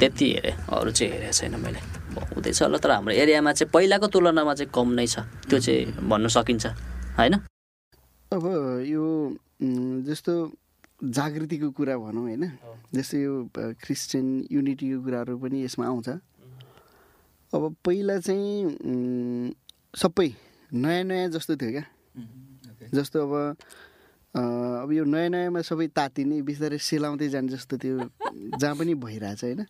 त्यति हेरेँ अरू चाहिँ हेरेको छैन मैले। हुँदैछ होला तर हाम्रो एरियामा चाहिँ पहिलाको तुलनामा चाहिँ कम नै छ। त्यो चाहिँ भन्नु सकिन्छ होइन?
अब यो जस्तो जागृतिको कुरा भनौँ होइन? जस्तो यो क्रिस्चियन युनिटीको कुराहरू पनि यसमा आउँछ। अब पहिला चाहिँ सबै नयाँ नयाँ जस्तो थियो क्या। जस्तो अब अब यो नयाँ नयाँमा सबै तातिने बिस्तारै सेलाउँदै जाने जस्तो त्यो जहाँ पनि भइरहेछ होइन?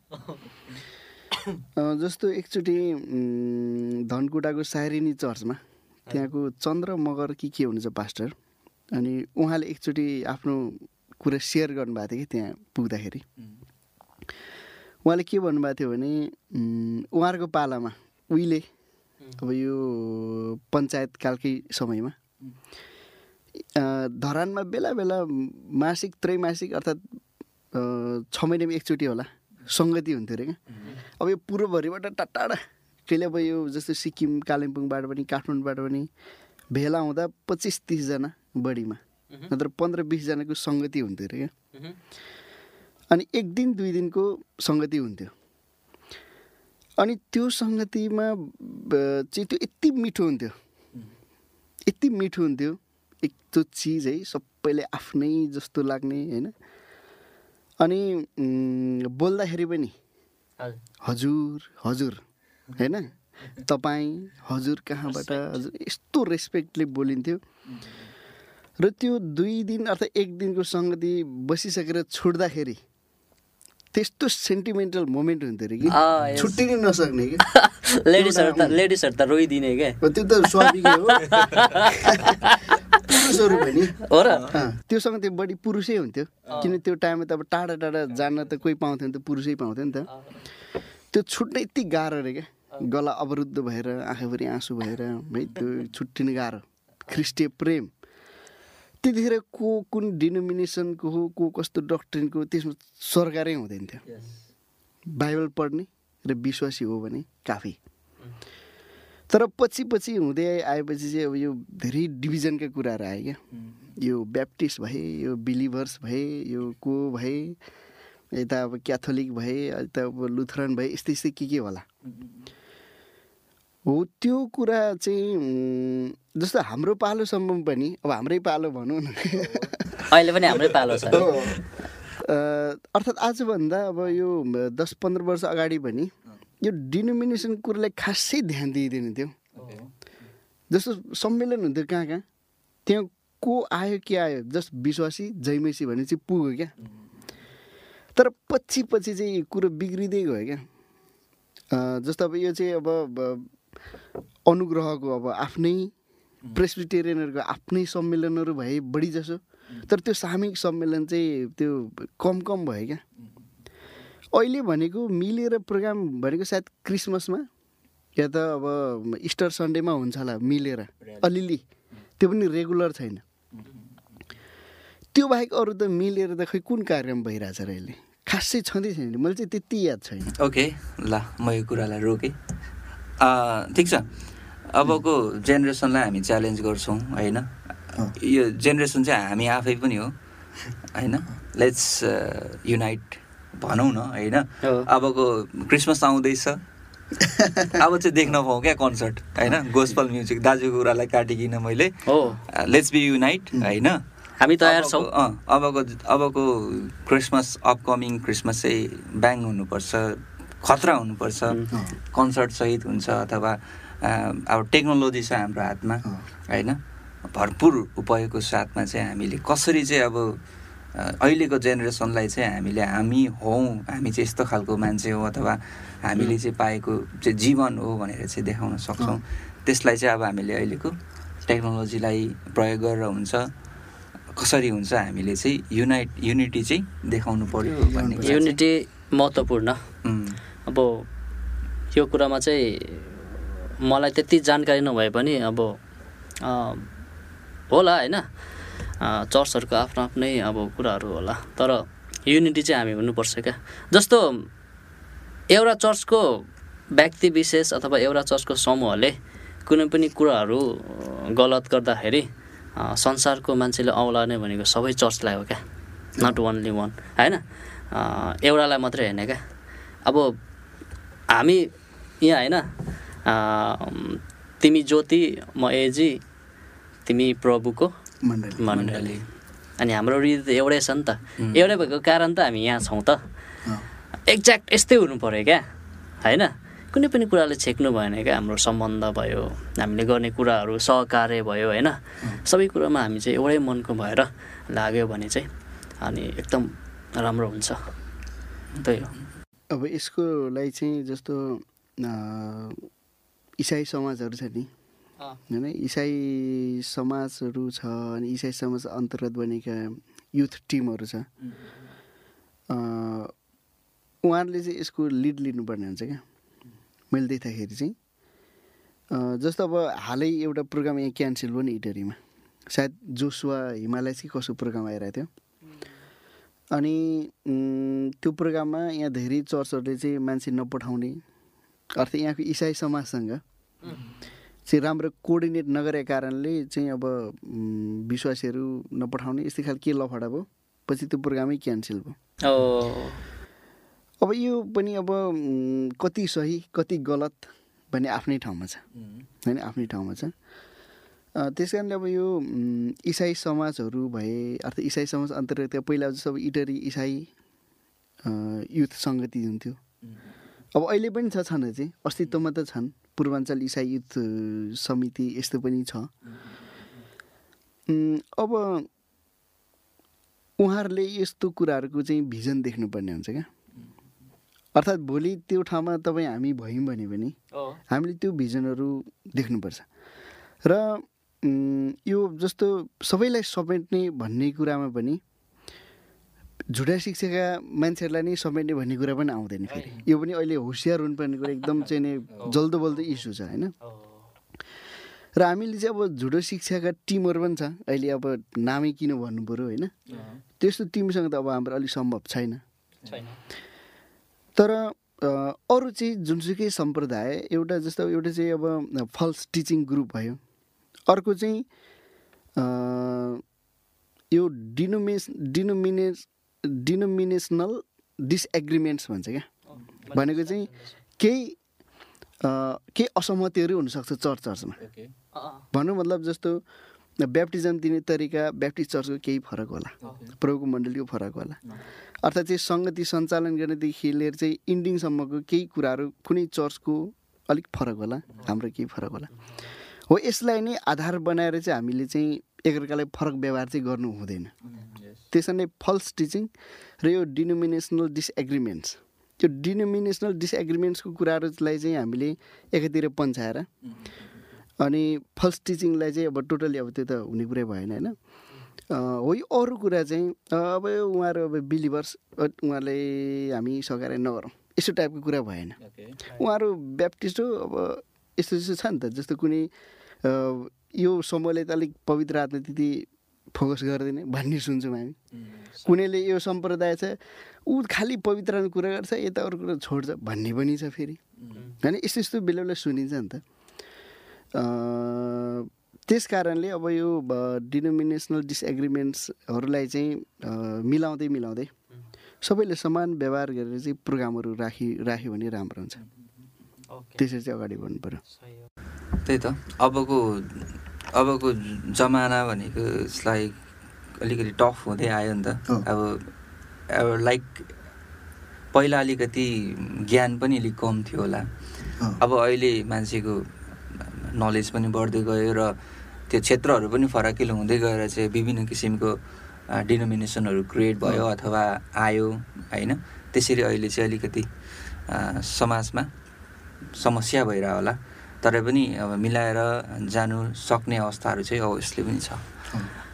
जस्तो एकचोटि धनकुटाको सारिनी चर्चमा त्यहाँको चन्द्र मगर कि के हुनुहुन्छ पास्टर? अनि उहाँले एकचोटि आफ्नो कुरा सेयर गर्नुभएको थियो कि त्यहाँ पुग्दाखेरि। उहाँले के भन्नुभएको थियो भने उहाँहरूको पालामा उहिले अब यो पञ्चायतकालकै समयमा धरानमा बेला बेला मासिक त्रैमासिक अर्थात् छ महिनामा एकचोटि होला। सङ्गति हुन्थ्यो अरे क्या। अब यो पूर्वभरिबाट टाढा कहिले अब यो जस्तो सिक्किम कालिम्पोङबाट पनि काठमाडौँबाट पनि भेला हुँदा पच्चिस तिसजना बढीमा नत्र पन्ध्र बिसजनाको सङ्गति हुन्थ्यो अरे क्या। अनि एक दिन दुई दिनको सङ्गति हुन्थ्यो। अनि त्यो सङ्गतिमा चाहिँ त्यो यति मिठो हुन्थ्यो। यति मिठो हुन्थ्यो एक त्यो चिज है सबैले आफ्नै जस्तो लाग्ने होइन? अनि बोल्दाखेरि पनि हजुर। हजुर होइन? तपाईँ हजुर कहाँबाट हजुर यस्तो रेस्पेक्टले बोलिन्थ्यो। र त्यो दुई दिन अर्थात् एक दिनको सङ्गति बसिसकेर छुट्दाखेरि त्यस्तो सेन्टिमेन्टल मोमेन्ट हुन्थ्यो अरे कि. छुट्टिनै नसक्ने कि?
लेडिजहरू त लेडिजहरू त रोइदिने क्या
त्यो त स्वाभाविकै हो। पुरुषहरू
हो र।
अँ, त्यो बढी पुरुषै हुन्थ्यो। किन त्यो टाइममा त अब टाढा टाढा जान त कोही पाउँथ्यो नि त पुरुषै पाउँथ्यो नि त। त्यो छुट्नै यति गाह्रो अरे क्या। गला अवरुद्ध भएर आँखाभरि आँसु भएर है त्यो छुट्टिनु गाह्रो। ख्रिस्टीय प्रेम। त्यतिखेर को कुन डिनोमिनेसनको हो को कस्तो डक्ट्रिनको त्यसमा सरकारै हुँदैन थियो। बाइबल पढ्ने र विश्वासी हो भने काफी। तर पछि पछि हुँदै आएपछि चाहिँ अब यो धेरै डिभिजनका कुराहरू आयो क्या। यो ब्याप्टिस्ट भए यो बिलिभर्स भए यो को भए यता अब क्याथोलिक भए यता अब लुथरन भए यस्तै यस्तै के के होला। हो त्यो कुरा चाहिँ जस्तो हाम्रो पालोसम्म पनि अब हाम्रै पालो भनौँ न।
अहिले पनि हाम्रै पालो छ।
अर्थात् आजभन्दा अब यो दस पन्ध्र वर्ष अगाडि पनि यो डिनोमिनेसन कुरालाई खासै ध्यान दिइँदैन थियो जस्तो सम्मेलन हुन्थ्यो कहाँ कहाँ त्यहाँ को आयो के आयो जस्ट विश्वासी जैमेसी भने चाहिँ पुग्यो क्या। तर पछि पछि चाहिँ कुरो बिग्रिँदै गयो क्या। जस्तो अब यो चाहिँ अब अनुग्रहको अब आफ्नै प्रेसबिटेरियनहरूको आफ्नै सम्मेलनहरू भए बढी जसो। तर त्यो सामूहिक सम्मेलन चाहिँ त्यो कम कम भयो क्या। अहिले भनेको मिलेर प्रोग्राम भनेको सायद क्रिसमसमा? या त अब इस्टर सन्डेमा हुन्छ होला मिलेर? अलिअलि। त्यो पनि रेगुलर छैन। त्यो बाहेक अरू त मिलेर त खै कुन कार्यक्रम भइरहेछ र अहिले? खासै छँदै छैन मैले चाहिँ त्यति याद छैन।
ओके ल म यो कुरालाई रोकेँ। ठिक छ। अबको जेनेरेसनलाई हामी च्यालेन्ज गर्छौँ होइन? यो जेनेरेसन चाहिँ हामी आफै पनि हो होइन? लेट्स युनाइट भनौँ न होइन? अबको क्रिसमस आउँदैछ। अब चाहिँ देख्न पाउँ क्या कन्सर्ट होइन? गोस्पल म्युजिक दाजुको कुरालाई काटिकन मैले। लेट्स बी युनाइट होइन?
हामी तयार छौँ।
अबको अबको क्रिसमस अपकमिङ क्रिसमस चाहिँ ब्याङ हुनुपर्छ खतरा हुनुपर्छ। कन्सर्ट सहित हुन्छ अथवा अब टेक्नोलोजी छ हाम्रो हातमा होइन? भरपुर उपयोगको साथमा चाहिँ हामीले कसरी चाहिँ अब अहिलेको जेनेरेसनलाई चाहिँ हामीले हामी हौँ हामी चाहिँ यस्तो खालको मान्छे हो अथवा हामीले चाहिँ पाएको चाहिँ जीवन हो भनेर चाहिँ देखाउन सक्छौँ। त्यसलाई चाहिँ अब हामीले अहिलेको टेक्नोलोजीलाई प्रयोग गरेर हुन्छ कसरी हुन्छ हामीले चाहिँ युनाइट युनिटी चाहिँ देखाउनु पर्यो भन्ने
युनिटी महत्त्वपूर्ण। अब यो कुरामा चाहिँ मलाई त्यति जानकारी नभए पनि अब होला होइन। चर्चहरूको आफ्नो आफ्नै अब कुराहरू होला। तर युनिटी चाहिँ हामी हुनुपर्छ क्या। जस्तो एउटा चर्चको व्यक्ति विशेष अथवा एउटा चर्चको समूहले कुनै पनि कुराहरू गलत गर्दाखेरि संसारको मान्छेले औलाने भनेको सबै चर्चलाई हो क्या। नट ओन्ली वान होइन? एउटालाई मात्रै होइन क्या। अब हामी यहाँ होइन तिमी ज्योति म एजी तिमी प्रभुको। मण्डली। अनि हाम्रो हृदय त एउटै छ नि त। एउटै भएको कारण त हामी यहाँ छौँ त। एक्ज्याक्ट यस्तै हुनु पऱ्यो क्या। होइन? कुनै पनि कुराले छेक्नु भएन क्या। हाम्रो सम्बन्ध भयो हामीले गर्ने कुराहरू सहकार्य भयो होइन? सबै कुरामा हामी चाहिँ एउटै मनको भएर लाग्यो भने चाहिँ अनि एकदम राम्रो हुन्छ। त्यही हो।
अब यसको लागि चाहिँ जस्तो इसाई समाजहरू छ नि होइन इसाई समाजहरू छ अनि इसाई समाज अन्तर्गत बनेका युथ टिमहरू छ। उहाँहरूले चाहिँ यसको लिड लिनुपर्ने हुन्छ क्या। मैले देख्दाखेरि चाहिँ। जस्तो अब हालै एउटा प्रोग्राम यहाँ क्यान्सल भयो नि इटरीमा सायद जोसुवा हिमालय चाहिँ कसो प्रोग्राम आइरहेको थियो। अनि त्यो प्रोग्राममा यहाँ धेरै चर्चहरूले चाहिँ मान्छे नपठाउने। अर्थात् यहाँको इसाई समाजसँग चाहिँ राम्रो कोअर्डिनेट नगरेको कारणले चाहिँ अब विश्वासीहरू नपठाउने यस्तै खालको के लफडा भयो? पछि त्यो प्रोग्रामै क्यान्सल भयो। अब यो पनि अब कति सही कति गलत भन्ने आफ्नै ठाउँमा छ। होइन आफ्नै ठाउँमा छ। त्यस कारणले अब यो इसाई समाजहरू भए अर्थात् इसाई समाज अन्तर्गत पहिला जस्तो अब इटरी इसाई युथ सङ्गति हुन्थ्यो। अब अहिले पनि छ छन चाहिँ अस्तित्वमा त छन्। पूर्वाञ्चल इसाई युथ समिति यस्तो पनि छ। अब उहाँहरूले यस्तो कुराहरूको चाहिँ भिजन देख्नुपर्ने हुन्छ क्या। अर्थात् भोलि त्यो ठाउँमा तपाईँ हामी भयौँ भने पनि हामीले त्यो भिजनहरू देख्नुपर्छ। र यो जस्तो सबैलाई समेट्ने भन्ने कुरामा पनि झुटा शिक्षाका मान्छेहरूलाई नै समेट्ने भन्ने कुरा पनि आउँदैन फेरि। यो पनि अहिले होसियार हुनुपर्ने कुरा एकदम चाहिँ नै जल्दो बल्दो इस्यु छ होइन? र हामीले चाहिँ अब झुटो शिक्षाका टिमहरू पनि छ। अहिले अब नामै किन भन्नु पऱ्यो होइन? त्यस्तो टिमसँग त अब हाम्रो अलिक सम्भव छैन। तर अरू चाहिँ जुनसुकै सम्प्रदाय एउटा जस्तो एउटा चाहिँ अब फल्स टिचिङ ग्रुप भयो। अर्को चाहिँ यो डिनोमिनेस डिनोमिनेस डिनोमिनेसनल डिसएग्रिमेन्ट्स भन्छ क्या? भनेको चाहिँ केही केही असहमतिहरू हुनसक्छ चर्च चर्चमा। भन्नु मतलब जस्तो ब्याप्टिजम दिने तरिका ब्याप्टिस्ट चर्चको केही फरक होला। प्रभुको मण्डलीको फरक होला। अर्थात् चाहिँ सङ्गति सञ्चालन गर्नेदेखि लिएर चाहिँ इन्डिङसम्मको केही कुराहरू कुनै चर्चको अलिक फरक होला हाम्रो केही फरक होला। हो यसलाई नै आधार बनाएर चाहिँ हामीले चाहिँ एकअर्कालाई फरक व्यवहार चाहिँ गर्नु हुँदैन। त्यसरी नै फल्स टिचिङ र यो डिनोमिनेसनल डिसएग्रिमेन्ट्स त्यो डिनोमिनेसनल डिसएग्रिमेन्ट्सको कुराहरूलाई चाहिँ हामीले एकातिर पन्छाएर अनि फल्स टिचिङलाई चाहिँ अब टोटली अब त्यो त हुने कुरै भएन होइन? हो यो अरू कुरा चाहिँ अब उहाँहरू अब बिलिभर्स उहाँले हामी सघाएर नगरौँ यस्तो टाइपको कुरा भएन। उहाँहरू ब्याप्टिस्ट हो अब यस्तो यस्तो छ नि त जस्तो कुनै यो समूहले त अलिक पवित्र आत्मा त्यति फोकस गर्दैन भन्ने सुन्छौँ हामी। कुनैले यो सम्प्रदाय छ ऊ खालि पवित्र कुरा गर्छ यता अरू कुरा छोड्छ भन्ने पनि छ फेरि। होइन यस्तो यस्तो बेला बेला सुनिन्छ नि त। त्यस कारणले अब यो डिनोमिनेसनल डिसएग्रिमेन्ट्सहरूलाई चाहिँ मिलाउँदै मिलाउँदै सबैले समान व्यवहार गरेर चाहिँ प्रोग्रामहरू राखि राख्यो भने राम्रो हुन्छ। त्यसरी चाहिँ अगाडि बढ्नु पऱ्यो
त्यही त। अबको अबको जमाना भनेको लाइक अलिकति टफ हुँदै आयो नि त। अब अब लाइक पहिला अलिकति ज्ञान पनि अलिक कम थियो होला। अब अहिले मान्छेको नलेज पनि बढ्दै गयो र त्यो क्षेत्रहरू पनि फराकिलो हुँदै गएर चाहिँ विभिन्न किसिमको डिनोमिनेसनहरू क्रिएट भयो अथवा आयो होइन? त्यसरी अहिले चाहिँ अलिकति समाजमा समस्या भइरह होला। तर पनि अब मिलाएर जानु सक्ने अवस्थाहरू चाहिँ अवश्य पनि छ।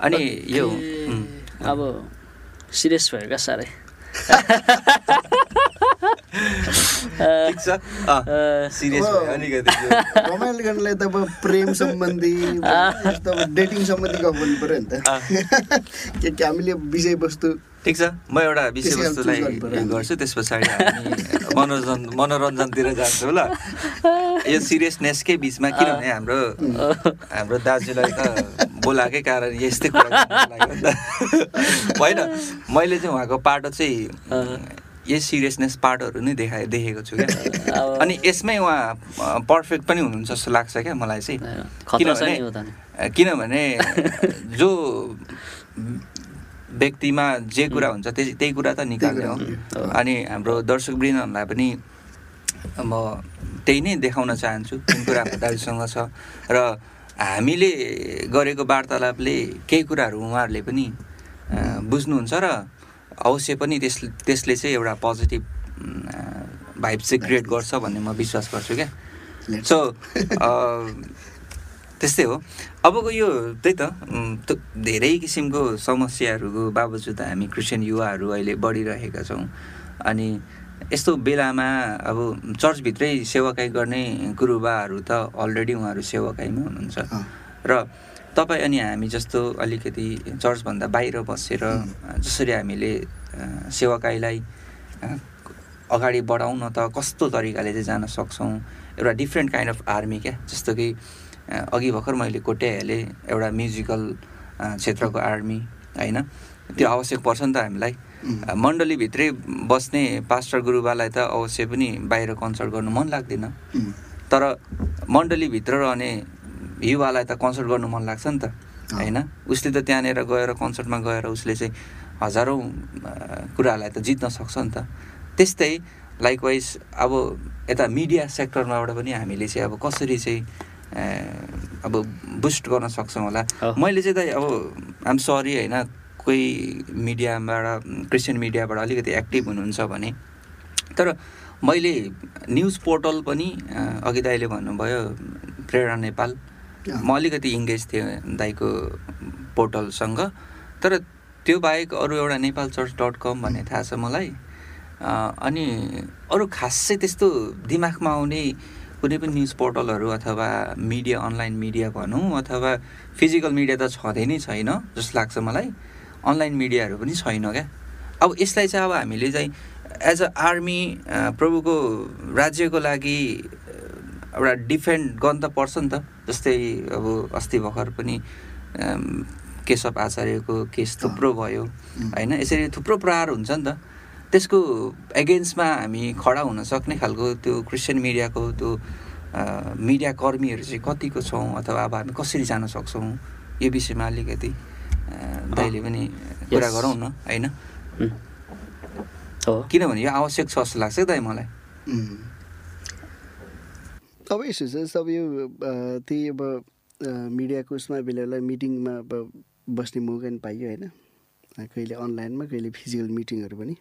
अनि यो
अब सिरियस भयो क्या साह्रै।
रमाइलो गर्नलाई त अब प्रेम सम्बन्धी डेटिङ सम्बन्धी बोल्नु पऱ्यो नि त के के हामीले विषयवस्तु
ठिक छ म एउटा विषयवस्तुलाई गर्छु त्यस पछाडि हामी मनोरञ्जन मनोरञ्जनतिर जान्छु ल यो सिरियसनेसकै बिचमा किनभने हाम्रो हाम्रो दाजुलाई त बोलाएकै कारण यस्तै कुरा होइन मैले चाहिँ उहाँको पाटो चाहिँ यही सिरियसनेस पार्टहरू नै देखाए देखेको छु क्या। अनि यसमै उहाँ पर्फेक्ट पनि हुनुहुन्छ जस्तो लाग्छ क्या मलाई चाहिँ। किनभने किनभने जो व्यक्तिमा जे कुरा हुन्छ त्यही त्यही कुरा त निकाल्ने हो। अनि हाम्रो दर्शक वृन्दहरूलाई पनि म त्यही नै देखाउन चाहन्छु। जुन कुरा दाजुसँग छ। र हामीले गरेको वार्तालापले केही कुराहरू उहाँहरूले पनि बुझ्नुहुन्छ र अवश्य पनि त्यस त्यसले चाहिँ एउटा पोजिटिभ भाइब चाहिँ क्रिएट गर्छ भन्ने म विश्वास गर्छु क्या। सो त्यस्तै हो। अबको यो त्यही त धेरै किसिमको समस्याहरूको बावजुद हामी क्रिस्चियन युवाहरू अहिले बढिरहेका छौँ। अनि यस्तो बेलामा अब चर्चभित्रै सेवाकाई गर्ने गुरुबाहरू त अलरेडी उहाँहरू सेवाकाईमा हुनुहुन्छ। र तपाईँ अनि हामी जस्तो अलिकति चर्चभन्दा बाहिर बसेर जसरी हामीले सेवाकाईलाई अगाडि बढाउन त कस्तो तरिकाले चाहिँ जान सक्छौँ? एउटा डिफ्रेन्ट काइन्ड अफ आर्मी क्या जस्तो कि अघि भर्खर मैले कोट्याइहालेँ एउटा म्युजिकल क्षेत्रको आर्मी होइन? त्यो आवश्यक पर्छ नि त हामीलाई। मण्डलीभित्रै बस्ने पास्टर गुरुबालाई त अवश्य पनि बाहिर कन्सल्ट गर्नु मन लाग्दैन। तर मण्डलीभित्र रहने युवालाई त कन्सल्ट गर्नु मन लाग्छ नि त होइन? उसले त त्यहाँनिर गएर कन्सर्टमा गएर उसले चाहिँ हजारौँ कुराहरूलाई त जित्न सक्छ नि त। त्यस्तै लाइकवाइज अब यता मिडिया सेक्टरमाबाट पनि हामीले चाहिँ अब कसरी चाहिँ अब बुस्ट गर्न सक्छौँ होला। मैले चाहिँ त अब आम सरी होइन? कोही मिडियाबाट क्रिस्चियन मिडियाबाट अलिकति एक्टिभ हुनुहुन्छ भने। तर मैले न्युज पोर्टल पनि अघि दाइले भन्नुभयो प्रेरणा नेपाल। म अलिकति इङ्गेज थिएँ दाईको पोर्टलसँग। तर त्यो बाहेक अरू एउटा नेपाल चर्च डट कम भन्ने थाहा छ मलाई। अनि अरू खासै त्यस्तो दिमागमा आउने कुनै पनि न्युज पोर्टलहरू अथवा मिडिया अनलाइन मिडिया भनौँ अथवा फिजिकल मिडिया त छँदै नै छैन जस्तो लाग्छ मलाई। अनलाइन मिडियाहरू पनि छैन क्या। अब यसलाई चाहिँ अब हामीले चाहिँ एज अ आर्मी प्रभुको राज्यको लागि एउटा डिफेन्ड गर्न त पर्छ नि त। जस्तै अब अस्ति भर्खर पनि केशव आचार्यको केस थुप्रो भयो होइन? यसरी थुप्रो प्रहार हुन्छ नि त। त्यसको एगेन्स्टमा हामी खडा हुन सक्ने खालको त्यो क्रिस्चियन मिडियाको त्यो मिडिया कर्मीहरू चाहिँ कतिको छौँ अथवा अब हामी कसरी जान सक्छौँ यो विषयमा अलिकति दाइले पनि कुरा. गरौँ न होइन? किनभने यो आवश्यक छ जस्तो लाग्छ दाइ मलाई.
अब यसो छ अब यो त्यही अब मिडियाको उसमा बेला बेला मिटिङमा अब बस्ने मौका पनि पाइयो होइन? कहिले अनलाइनमा कहिले फिजिकल मिटिङहरू पनि।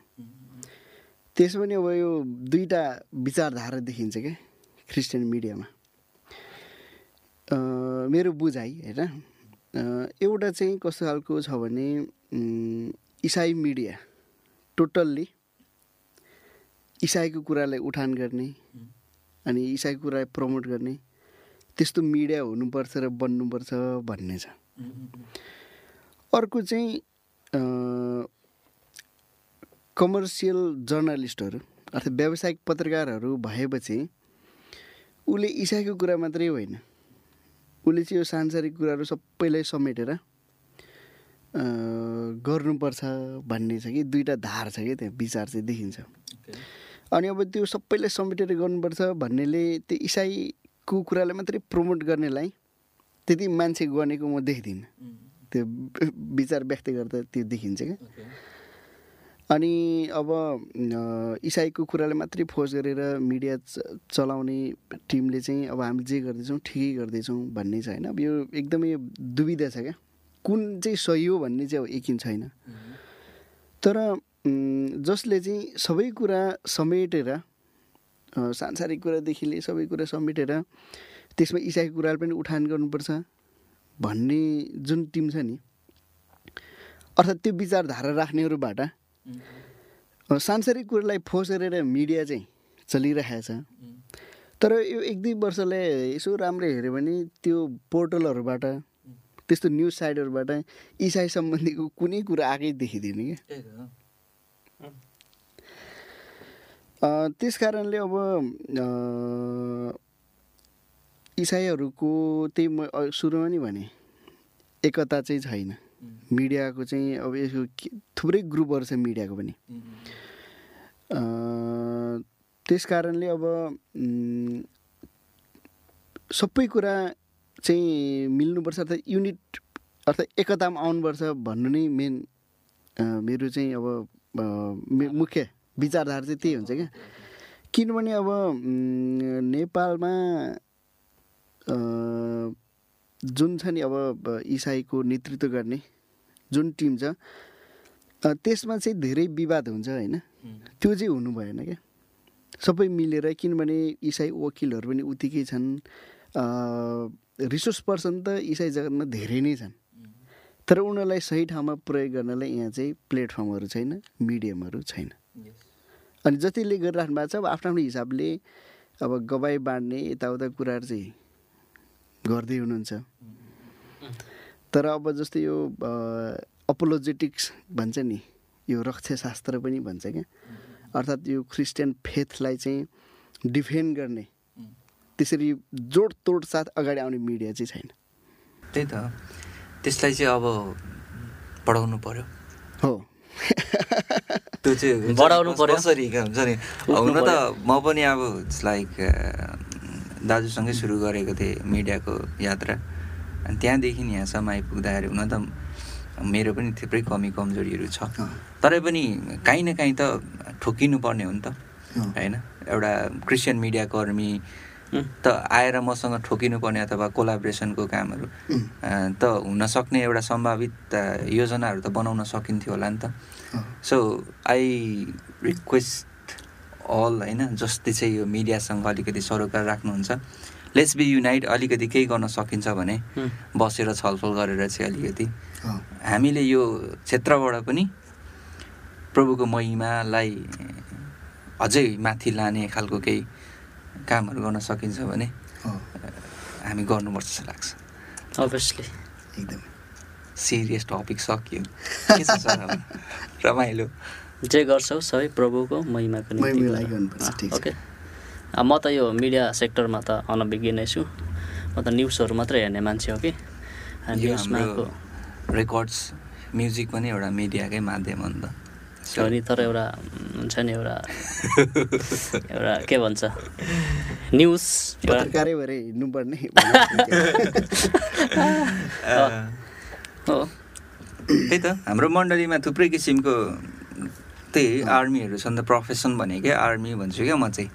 त्यसमा पनि अब यो दुईवटा विचारधारा देखिन्छ क्या क्रिस्चियन मिडियामा। अ, मेरो बुझाइ होइन? एउटा चाहिँ कस्तो खालको छ भने इसाई मिडिया टोटल्ली इसाईको कुरालाई उठान गर्ने अनि इसाईको कुरालाई प्रमोट गर्ने त्यस्तो मिडिया हुनुपर्छ र बन्नुपर्छ भन्ने छ। अर्को चाहिँ कमर्सियल जर्नलिस्टहरू अर्थात् व्यावसायिक पत्रकारहरू भएपछि उसले इसाईको कुरा मात्रै होइन। उसले चाहिँ यो सांसारिक कुराहरू सबैलाई समेटेर गर्नुपर्छ भन्ने छ कि दुईवटा धार छ कि त्यहाँ विचार चाहिँ देखिन्छ। अनि अब त्यो सबैलाई समेटेर गर्नुपर्छ भन्नेले त्यो इसाईको कुरालाई मात्रै प्रमोट गर्नेलाई त्यति मान्छे गनेको म देख्दिनँ त्यो विचार व्यक्त गर्दा त्यो देखिन्छ क्या। अनि अब इसाईको कुरालाई मात्रै फोर्स गरेर मिडिया चलाउने टिमले चाहिँ अब हामीले जे गर्दैछौँ ठिकै गर्दैछौँ भन्ने छ होइन अब यो एकदमै दुविधा छ क्या। कुन चाहिँ सही हो भन्ने चाहिँ अब यकिन छैन। तर जसले चाहिँ सबै कुरा समेटेर सांसारिक कुरादेखि लिएर सबै कुरा समेटेर त्यसमा इसाईको कुराहरू पनि उठान गर्नुपर्छ भन्ने जुन टिम छ नि अर्थात् त्यो विचारधारा राख्नेहरूबाट सांसारिक कुरालाई फोर्स गरेर मिडिया चाहिँ चलिरहेको छ तर यो एक दुई वर्षले यसो राम्रो हेऱ्यो भने त्यो पोर्टलहरूबाट त्यस्तो न्युज साइटहरूबाट इसाई सम्बन्धीको कुनै कुरा आएकै देखिँदैन क्या। त्यस कारणले अब इसाईहरूको त्यही म सुरुमा नि भने एकता चाहिँ छैन। मिडियाको चाहिँ अब यसको थुप्रै ग्रुपहरू छ मिडियाको पनि। त्यस कारणले अब सबै कुरा चाहिँ मिल्नुपर्छ अर्थात् युनिट अर्थात् एकतामा आउनुपर्छ भन्नु नै मेन मेरो चाहिँ अब मुख्य विचारधारा चाहिँ त्यही हुन्छ क्या। किनभने अब नेपालमा जुन छ नि अब इसाईको नेतृत्व गर्ने जुन टिम छ त्यसमा चाहिँ धेरै विवाद हुन्छ होइन। त्यो चाहिँ हुनु भएन क्या। सबै मिलेर किनभने इसाई वकिलहरू पनि उत्तिकै छन् रिसोर्स पर्सन त इसाई जगतमा धेरै नै छन्। तर उनीहरूलाई सही ठाउँमा प्रयोग गर्नलाई यहाँ चाहिँ प्लेटफर्महरू छैन मिडियमहरू छैन। अनि जतिले गरिराख्नु भएको छ अब आफ्नो आफ्नो हिसाबले अब गवाई बाँड्ने यताउता कुराहरू चाहिँ गर्दै हुनुहुन्छ। तर अब जस्तै यो अपोलोजेटिक्स भन्छ नि यो रक्षाशास्त्र पनि भन्छ क्या। अर्थात् यो क्रिस्चियन फेथलाई चाहिँ डिफेन्ड गर्ने। त्यसरी जोडतोड साथ अगाडि आउने मिडिया चाहिँ छैन।
त्यही त। त्यसलाई चाहिँ अब बढाउनु पर्यो।
हो।
त्यो चाहिँ
बढाउनु पर्यो।
कसरी क्या हुन्छ नि? हुन त म पनि अब लाइक दाजुसँगै सुरु गरेको थिएँ मिडियाको यात्रा अनि त्यहाँदेखि यहाँसम्म आइपुग्दाखेरि हुन त मेरो पनि थुप्रै कमी कमजोरीहरू छ। तरै पनि काहीँ न काहीँ त ठोकिनु पर्ने हो नि त। होइन एउटा क्रिस्चियन मिडिया कर्मी. त आएर मसँग ठोकिनु पर्ने अथवा कोलाब्रेसनको कामहरू त हुन सक्ने एउटा सम्भावित योजनाहरू त बनाउन सकिन्थ्यो होला नि त। सो आई रिक्वेस्ट अल होइन जसले चाहिँ यो मिडियासँग अलिकति सरोकार राख्नुहुन्छ लेट्स बी युनाइट अलिकति केही गर्न सकिन्छ भने. बसेर छलफल गरेर चाहिँ अलिकति। हामीले यो क्षेत्रबाट पनि प्रभुको महिमालाई अझै माथि लाने खालको केही कामहरू गर्न सकिन्छ भने। हामी गर्नुपर्छ जस्तो लाग्छ
अभियसली
एकदमै
सिरियस टपिक सकियो? रमाइलो
जे गर्छौ सबै प्रभुको महिमाको निम्ति। ओके। अब म त यो मिडिया सेक्टरमा त अनभिज्ञ नै छु म त न्युजहरू मात्रै हेर्ने मान्छे हो कि? न्युजमा
रेकर्ड्स म्युजिक पनि एउटा मिडियाकै माध्यम हो नि त।
हो नि तर एउटा हुन्छ नि एउटा एउटा के भन्छ? न्युज
पत्रकारै भएर हिँड्नुपर्ने
हो।
त्यही त हाम्रो मण्डलीमा थुप्रै किसिमको त्यही आर्मीहरू छन् त प्रोफेसन भनेकै आर्मी भन्छु क्या म चाहिँ।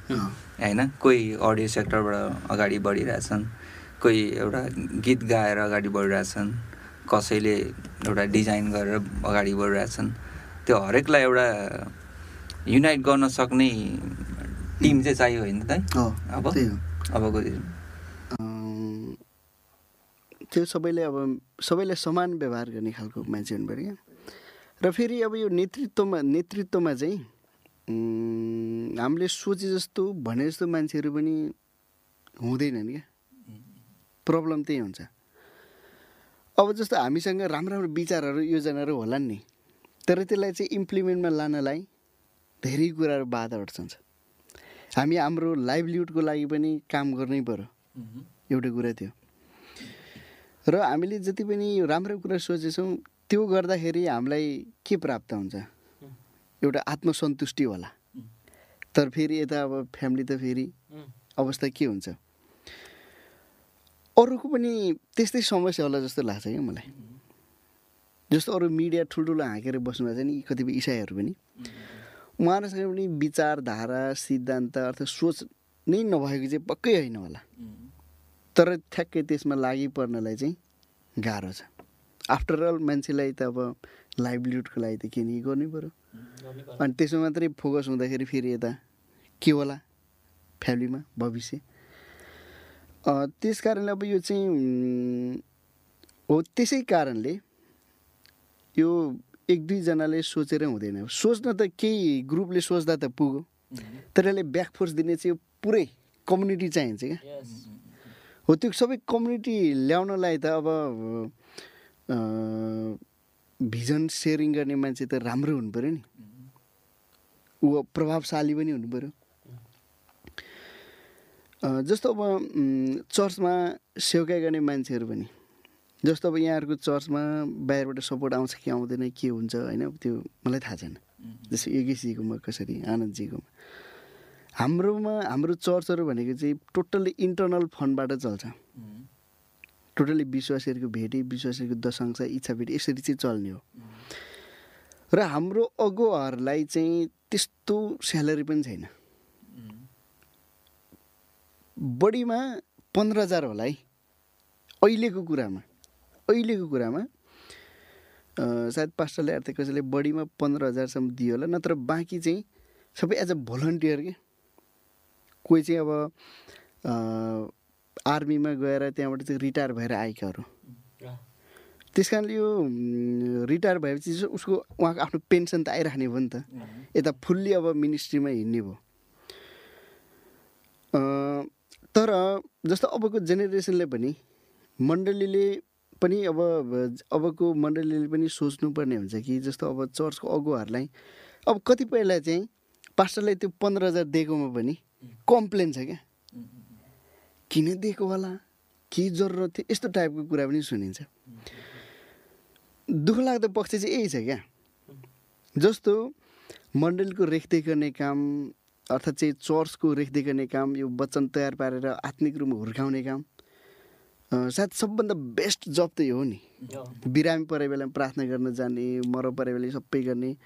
होइन? कोही अडियो सेक्टरबाट अगाडि बढिरहेछन् कोही एउटा गीत गाएर अगाडि बढिरहेछन् कसैले एउटा डिजाइन गरेर अगाडि बढिरहेछन्। त्यो हरेकलाई एउटा युनाइट गर्न सक्ने टिम चाहिँ चाहियो होइन त अब? अबको
त्यो सबैले अब सबैलाई समान व्यवहार गर्ने खालको मान्छे हुनु पऱ्यो क्या। र फेरि अब यो नेतृत्वमा नेतृत्वमा चाहिँ हामीले सोचे जस्तो भने जस्तो मान्छेहरू पनि हुँदैनन् क्या। प्रब्लम त्यही हुन्छ। अब जस्तो हामीसँग राम्रो राम्रो विचारहरू योजनाहरू होलान् नि। तर त्यसलाई चाहिँ इम्प्लिमेन्टमा लानलाई धेरै कुराहरू बाधा अड्छन्छ हामी हाम्रो लाइभलीहुडको लागि पनि काम गर्नै पर्यो। एउटा कुरा त्यो र हामीले जति पनि यो राम्रो कुरा सोचेछौँ त्यो गर्दाखेरि हामीलाई के प्राप्त हुन्छ? एउटा आत्मसन्तुष्टि होला तर फेरि यता अब फ्यामिली त फेरि अवस्था के हुन्छ? अरूको पनि त्यस्तै समस्या होला जस्तो लाग्छ क्या मलाई। जस्तो अरू मिडिया ठुल्ठुलो हाँकेर बस्नुभएको छ नि कतिपय इसाईहरू पनि। उहाँहरूसँग पनि विचारधारा सिद्धान्त अर्थात् सोच नै नभएको चाहिँ पक्कै होइन होला। तर ठ्याक्कै त्यसमा लागि पर्नलाई चाहिँ गाह्रो छ। आफ्टर अल मान्छेलाई त अब लाइभलीहुडको लागि त के नि गर्नै पऱ्यो अनि त्यसमा मात्रै फोकस हुँदाखेरि फेरि यता के होला? फ्यामिलीमा भविष्य। त्यस कारणले अब यो चाहिँ हो त्यसै कारणले यो एक दुईजनाले सोचेर हुँदैन। सोच्न त केही ग्रुपले सोच्दा त पुग्यो। तर यसले ब्याकफोर्स दिने चाहिँ पुरै कम्युनिटी चाहिन्छ क्या। हो त्यो सबै कम्युनिटी ल्याउनलाई त अब भिजन सेयरिङ गर्ने मान्छे त राम्रो हुनु पऱ्यो नि। ऊ प्रभावशाली पनि हुनु पऱ्यो जस्तो अब चर्चमा सेवकाई गर्ने मान्छेहरू पनि जस्तो अब यहाँहरूको चर्चमा बाहिरबाट सपोर्ट आउँछ कि आउँदैन के हुन्छ होइन त्यो मलाई थाहा छैन। जस्तो योगेशजीकोमा कसरी आनन्दजीकोमा। हाम्रोमा हाम्रो चर्चहरू भनेको चाहिँ टोटल्ली इन्टरनल फन्डबाट चल्छ। टोटल्ली विश्वासीहरूको भेटी विश्वासीहरूको दशांश इच्छा भेटी यसरी चाहिँ चल्ने हो। र हाम्रो अगुवाहरूलाई चाहिँ त्यस्तो स्यालेरी पनि छैन। बढीमा पन्ध्र हजार होला है। अहिलेको कुरामा अहिलेको कुरामा सायद पास्टरले अर्थ कसैले बढीमा पन्ध्र हजारसम्म दियो होला नत्र बाँकी चाहिँ सबै एज अ भोलिन्टियर के? कोही चाहिँ अब आर्मीमा गएर त्यहाँबाट चाहिँ रिटायर भएर आएकाहरू त्यस कारणले यो रिटायर भएपछि चाहिँ उसको उहाँको आफ्नो पेन्सन त आइराख्ने भयो नि त। यता फुल्ली अब मिनिस्ट्रीमा हिँड्ने भयो। तर जस्तो अबको जेनेरेसनले पनि मण्डलीले पनि अब अबको मण्डलीले पनि सोच्नुपर्ने हुन्छ कि जस्तो अब चर्चको अगुवाहरूलाई अब कतिपयलाई चाहिँ पास्टरलाई त्यो पन्ध्र हजार दिएकोमा पनि कम्प्लेन छ क्या। किन दिएको होला? के जरुरत थियो? यस्तो टाइपको कुरा पनि सुनिन्छ। दुःख लाग्दो पक्ष चाहिँ यही छ क्या। जस्तो मण्डलीको रेखदेख गर्ने काम अर्थात् चाहिँ चर्चको रेखदेख गर्ने काम यो वचन तयार पारेर आत्मिक रूपमा हुर्काउने काम सायद सबभन्दा बेस्ट जब त यो हो नि। बिरामी परे बेलामा प्रार्थना गर्न जाने मर परे बेला सबै गर्ने।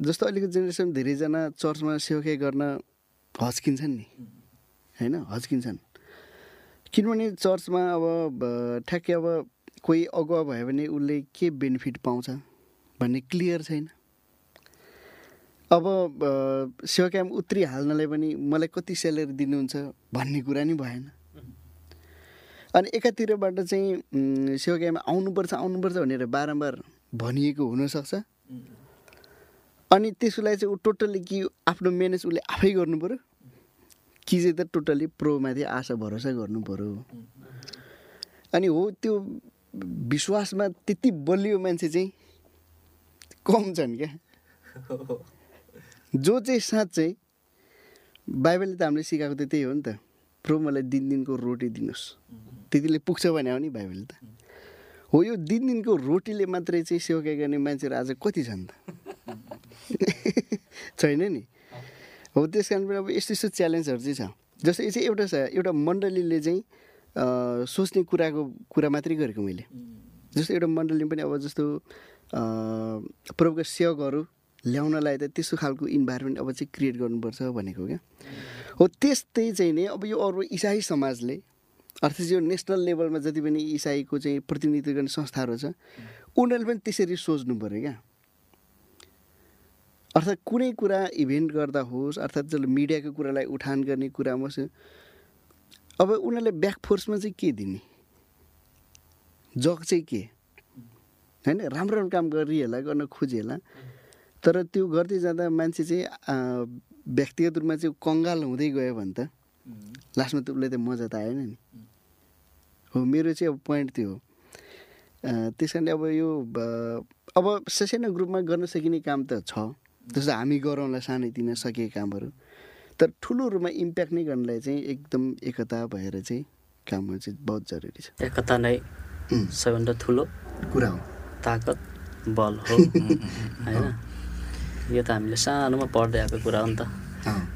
जस्तो अहिलेको जेनेरेसन धेरैजना चर्चमा सेवकाई गर्न हच्किन्छन् नि। होइन? हच्किन्छन्। किनभने चर्चमा अब ठ्याक्कै अब कोही अगुवा भयो भने उसले के बेनिफिट पाउँछ भन्ने क्लियर छैन। अब अ, सेवाकाम उत्रिहाल्नलाई पनि मलाई कति स्यालेरी दिनुहुन्छ भन्ने कुरा नि भएन। अनि एकातिरबाट चाहिँ उम्, सेवाकामा आउनुपर्छ आउनुपर्छ भनेर बारम्बार भनिएको हुनसक्छ। अनि त्यसलाई चाहिँ ऊ टोटल्ली कि आफ्नो म्यानेज उसले आफै गर्नु पऱ्यो चाहिँ त टोटल्ली प्रोमाथि आशा भरोसा गर्नु पऱ्यो अनि हो त्यो विश्वासमा त्यति बलियो मान्छे चाहिँ कम छन् क्या। जो चाहिँ साँच्चै बाइबलले त हामीले सिकाएको त त्यही हो नि त। प्रो मलाई दिन दिनको रोटी दिनुहोस्। त्यतिले पुग्छ भने हो नि बाइबलले त। हो यो दिन दिनको रोटीले मात्रै चाहिँ सेवकाई गर्ने मान्छेहरू आज कति छन् त? छैन नि। हो त्यस कारण पनि अब यस्तो यस्तो च्यालेन्जहरू चाहिँ छ। जस्तो यो चाहिँ एउटा एउटा मण्डलीले चाहिँ सोच्ने कुराको कुरा मात्रै गरेको मैले। जस्तो एउटा मण्डलीमा पनि अब जस्तो प्रभुका सेवकहरू ल्याउनलाई त त्यस्तो खालको इन्भाइरोमेन्ट अब चाहिँ क्रिएट गर्नुपर्छ भनेको क्या। हो त्यस्तै चाहिँ नि अब यो अरू इसाई समाजले अर्थात् यो नेसनल लेभलमा जति पनि इसाईको चाहिँ प्रतिनिधित्व गर्ने संस्थाहरू छ उनीहरूले पनि त्यसरी सोच्नु पऱ्यो क्या। अर्थात् कुनै कुरा इभेन्ट गर्दा होस् अर्थात् जसले मिडियाको कुरालाई उठान गर्ने कुरामा होस् अब उनीहरूले ब्याकफोर्समा चाहिँ के दिने? जग चाहिँ के? होइन राम्रो राम्रो काम गरिहेला गर्न खोजिहेला तर त्यो गर्दै जाँदा मान्छे चाहिँ व्यक्तिगत रूपमा चाहिँ कङ्गाल हुँदै गयो भने त लास्टमा त उसलाई त मजा त आएन नि। हो मेरो चाहिँ अब पोइन्ट त्यो हो। त्यस कारणले अब यो अब ससानो ग्रुपमा गर्न सकिने काम त छ। जस्तो हामी गरौँला सानैतिनो सकिएको कामहरू तर ठुलो रूपमा इम्प्याक्ट नै गर्नलाई चाहिँ एकदम एकता भएर चाहिँ काम गर्नु चाहिँ बहुत जरुरी छ।
एकता नै सबैभन्दा ठुलो
कुरा हो।
ताकत बल हो। होइन? यो त हामीले सानोमा पढ्दै आएको कुरा हो नि त।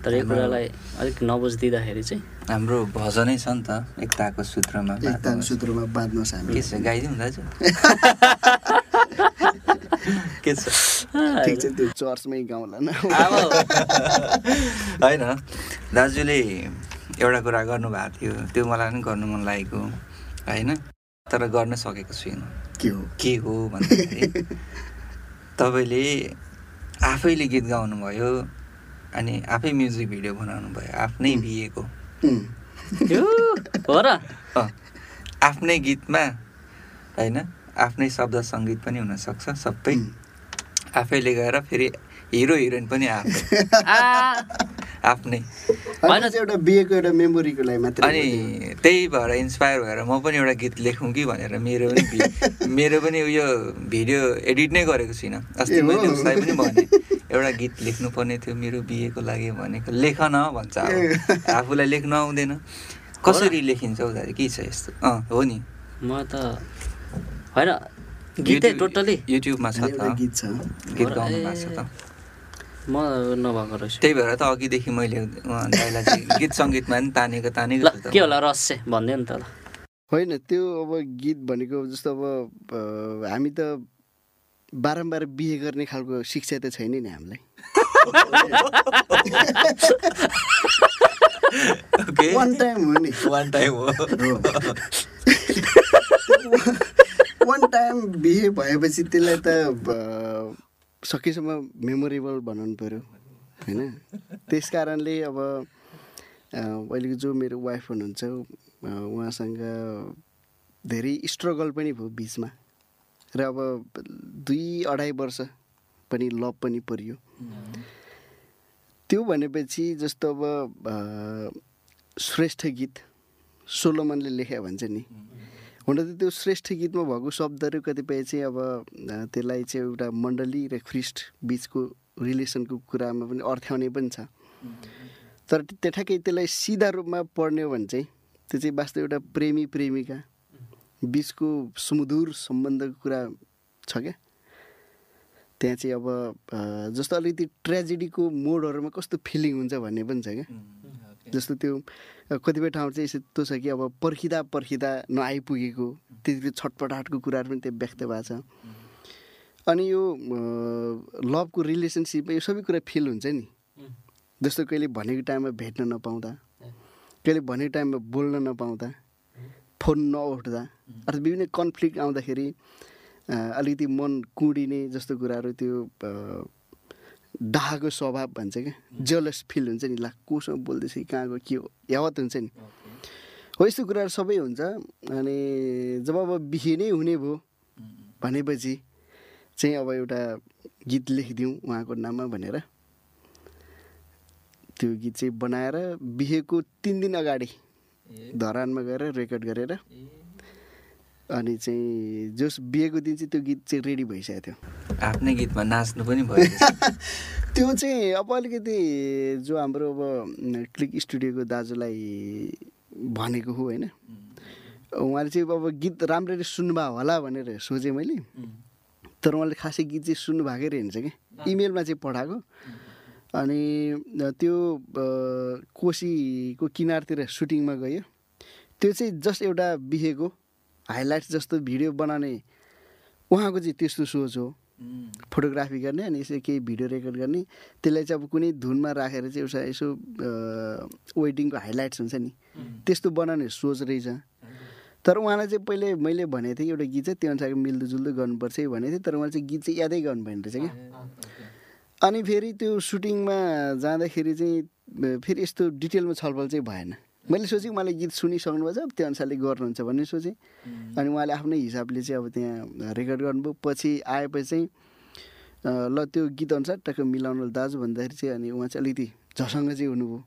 तर यो कुरालाई अलिक नबुझिदिँदाखेरि चाहिँ
हाम्रो भजनै छ नि त एकताको सूत्रमा
एकताको सूत्रमा बाँध्नुहोस् हामी।
के छ गाइदिउँ दाजु? के छ?
ठिक छ त्यो चर्चमै गाउँला न।
होइन दाजुले एउटा कुरा गर्नुभएको थियो त्यो मलाई पनि गर्नु मन लागेको होइन? तर गर्न सकेको छुइनँ
के हो?
के हो भन्दाखेरि तपाईँले आफैले गीत गाउनुभयो अनि आफै म्युजिक भिडियो बनाउनु भयो आफ्नै बिहेको।
हो र?
आफ्नै गीतमा होइन? आफ्नै शब्द सङ्गीत पनि हुनसक्छ सबै। आफैले गएर फेरि हिरो हिरोइन पनि आफ्नै।
होइन चाहिँ एउटा बिहेको एउटा मेमोरीको लागि मात्रै
अनि त्यही भएर इन्सपायर भएर म पनि एउटा गीत लेखौँ कि भनेर मेरो पनि मेरो पनि उयो भिडियो एडिट नै गरेको छुइनँ। अस्ति? मैले उसलाई पनि भने एउटा गीत लेख्नुपर्ने थियो मेरो बिहेको लागि भनेको लेख न भन्छ आफूलाई लेख्न आउँदैन। कसरी लेखिन्छ दाजु के छ यस्तो? अँ हो नि।
म त होइन गीतै टोटली
युट्युबमा छ त।
गीत छ।
गीत गाउनु। भएको छ त।
म नभएको रहेछु।
त्यही भएर त अघिदेखि मैले दाइलाई चाहिँ गीत सङ्गीतमा पनि तानेको तानेको
के होला रहस्य? भनिदियो नि त ल।
होइन त्यो अब गीत भनेको जस्तो अब हामी त बारम्बार बिहे गर्ने खालको शिक्षा त छैन नि हामीलाई।
ओके
वान टाइम हो नि।
वान टाइम हो।
वान टाइम बिहे भएपछि त्यसलाई त सकेसम्म मेमोरेबल बनाउनु पऱ्यो होइन? त्यस कारणले अब अहिलेको जो मेरो वाइफ हुनुहुन्छ उहाँसँग धेरै स्ट्रगल पनि भयो बिचमा। र अब दुई अढाई वर्ष पनि लभ पनि परियो। त्यो भनेपछि जस्तो अब श्रेष्ठ गीत सोलोमनले लेख्यो भन्छ नि। हुन त त्यो श्रेष्ठ गीतमा भएको शब्दहरू कतिपय चाहिँ अब त्यसलाई चाहिँ एउटा मण्डली र ख्रिस्ट बिचको रिलेसनको कुरामा पनि अर्थ्याउने पनि छ। तर त्यो त्यसलाई सिधा रूपमा पढ्ने हो भने चाहिँ त्यो चाहिँ वास्तव एउटा प्रेमी प्रेमिका बिचको सुमधुर सम्बन्धको कुरा छ क्या। त्यहाँ चाहिँ अब जस्तो अलिकति ट्रेजेडीको मोडहरूमा कस्तो फिलिङ हुन्छ भन्ने पनि छ क्या। जस्तो त्यो कतिपय ठाउँ चाहिँ यस्तो छ कि अब पर्खिँदा पर्खिँदा नआइपुगेको त्यतिको छटपटाटको कुराहरू पनि त्यहाँ व्यक्त भएको छ। अनि यो लभको रिलेसनसिपमा यो सबै कुरा फिल हुन्छ नि। जस्तो कहिले भनेको टाइममा भेट्न नपाउँदा कहिले भनेको टाइममा बोल्न नपाउँदा फोन नउठ्दा अर्थात् विभिन्न कन्फ्लिक्ट आउँदाखेरि अलिकति मन कुडिने जस्तो कुराहरू त्यो अ, डाहाको स्वभाव भन्छ क्या। जलस फिल हुन्छ नि। ला कोसँग बोल्दैछ कि कहाँ गयो के हो? यावत हुन्छ नि। हो यस्तो कुराहरू सबै हुन्छ। अनि जब अब बिहे नै हुने भयो भनेपछि चाहिँ अब एउटा गीत लेखिदिउँ उहाँको नाममा भनेर। त्यो गीत चाहिँ बनाएर बिहेको तिन दिन अगाडि धरानमा गएर रेकर्ड गरेर अनि चाहिँ जस बिहेको दिन चाहिँ त्यो गीत चाहिँ रेडी भइसकेको थियो।
आफ्नै गीतमा नाच्नु पनि भयो
त्यो चाहिँ अब अलिकति जो हाम्रो अब क्लिक स्टुडियोको दाजुलाई भनेको हो होइन उहाँले चाहिँ अब गीत राम्ररी सुन्नुभयो होला भनेर सोचेँ मैले। तर उहाँले खासै गीत चाहिँ सुन्नु भएकै रहेछ क्या इमेलमा चाहिँ पठाएको। अनि त्यो कोसीको किनारतिर सुटिङमा गयो। त्यो चाहिँ जस्ट एउटा बिहेको हाइलाइट्स जस्तो भिडियो बनाउने उहाँको चाहिँ त्यस्तो सोच हो। फोटोग्राफी गर्ने अनि यसो केही भिडियो रेकर्ड गर्ने। त्यसलाई चाहिँ अब कुनै धुनमा राखेर चाहिँ एउटा यसो वेडिङको हाइलाइट्स हुन्छ नि। त्यस्तो बनाउने सोच रहेछ। तर उहाँलाई चाहिँ पहिले मैले भनेको थिएँ एउटा गीत चाहिँ त्यो अनुसारको मिल्दोजुल्दो गर्नुपर्छ है भनेको थिएँ। तर उहाँले चाहिँ गीत चाहिँ यादै गर्नु भएन रहेछ क्या। अनि फेरि त्यो सुटिङमा जाँदाखेरि चाहिँ फेरि यस्तो डिटेलमा छलफल चाहिँ भएन। मैले सोचेँ उहाँले गीत सुनिसक्नुभएछ त्यो अनुसारले गर्नुहुन्छ भन्ने सोचेँ। अनि उहाँले आफ्नै हिसाबले चाहिँ अब त्यहाँ रेकर्ड गर्नुभयो। पछि आएपछि चाहिँ ल त्यो गीत अनुसार टक्क मिलाउनु दाजु भन्दाखेरि चाहिँ अनि उहाँ चाहिँ अलिकति झसँग चाहिँ हुनुभयो।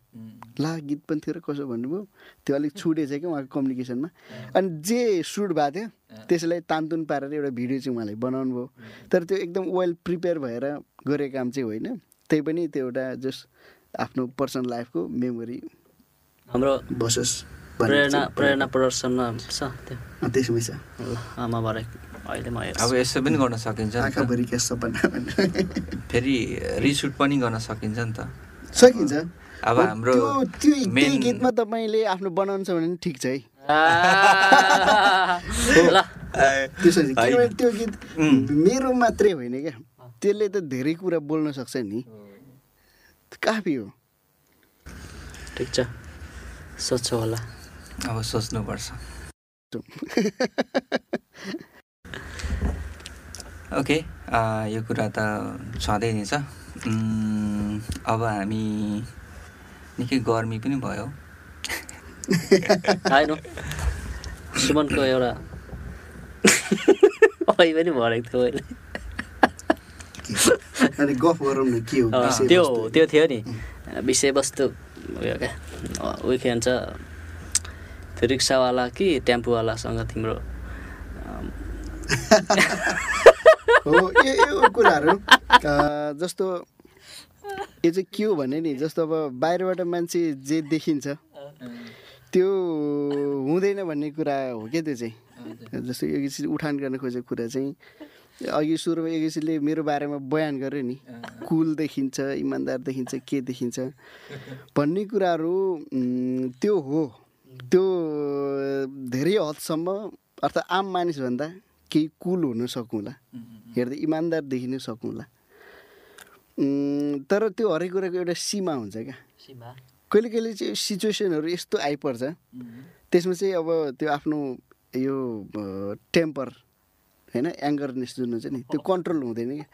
ला गीत पनि थियो र कसो भन्नुभयो? त्यो अलिक छुटेछ क्या उहाँको कम्युनिकेसनमा? अनि जे सुट भएको थियो त्यसलाई तानतुन पारेर एउटा भिडियो चाहिँ उहाँले बनाउनु भयो तर त्यो एकदम वेल प्रिपेयर भएर गरेको काम चाहिँ होइन। त्यही पनि त्यो एउटा जस्ट आफ्नो पर्सनल लाइफको मेमोरी
हाम्रो
बसोस्
प्रेरणा प्रेरणा प्रदर्शनमा छ त्यो।
त्यसमै छ।
आमा भरे अहिले म
अब यसो पनि गर्न सकिन्छ फेरि रिसुट पनि गर्न सकिन्छ नि त।
सकिन्छ।
अब हाम्रो
त्यो त्यो त्यही
मेन
गीतमा तपाईँले आफ्नो बनाउनु छ भने पनि ठिक छ है। त्यसो त्यो गीत. मेरो मात्रै होइन क्या। त्यसले त धेरै कुरा बोल्न सक्छ नि। काफी हो।
ठिक छ। सोध्छु होला।
अब सोच्नुपर्छ। ओके यो कुरा त छँदै नै छ। अब हामी निकै गर्मी पनि भयो।
आएन सुमनको एउटा अघि पनि भनेको थियो मैले।
अनि गफ गरौँ न के हो
त्यो? त्यो थियो नि। विषयवस्तु। उयो क्या उयो के भन्छ? त्यो रिक्सावाला कि टेम्पोवालासँग तिम्रो
हो यो कुराहरू जस्तो यो चाहिँ के हो भने नि जस्तो अब बाहिरबाट मान्छे जे देखिन्छ त्यो हुँदैन भन्ने कुरा हो क्या त्यो चाहिँ? जस्तो यो उठान गर्न खोजेको कुरा चाहिँ अघि सुरुमा किसिमले मेरो बारेमा बयान गर्यो नि। कुल देखिन्छ इमान्दार देखिन्छ के देखिन्छ। भन्ने कुराहरू त्यो हो। त्यो धेरै हदसम्म अर्थात् आम मानिसभन्दा केही कुल हुन सकौँला हेर्दा इमान्दार देखिन सकौँला तर त्यो हरेक कुराको एउटा सीमा हुन्छ क्या। कहिले कहिले चाहिँ सिचुएसनहरू यस्तो आइपर्छ। त्यसमा चाहिँ अब त्यो आफ्नो यो टेम्पर होइन एङ्गरनेस जुन हुन्छ नि त्यो कन्ट्रोल हुँदैन क्या।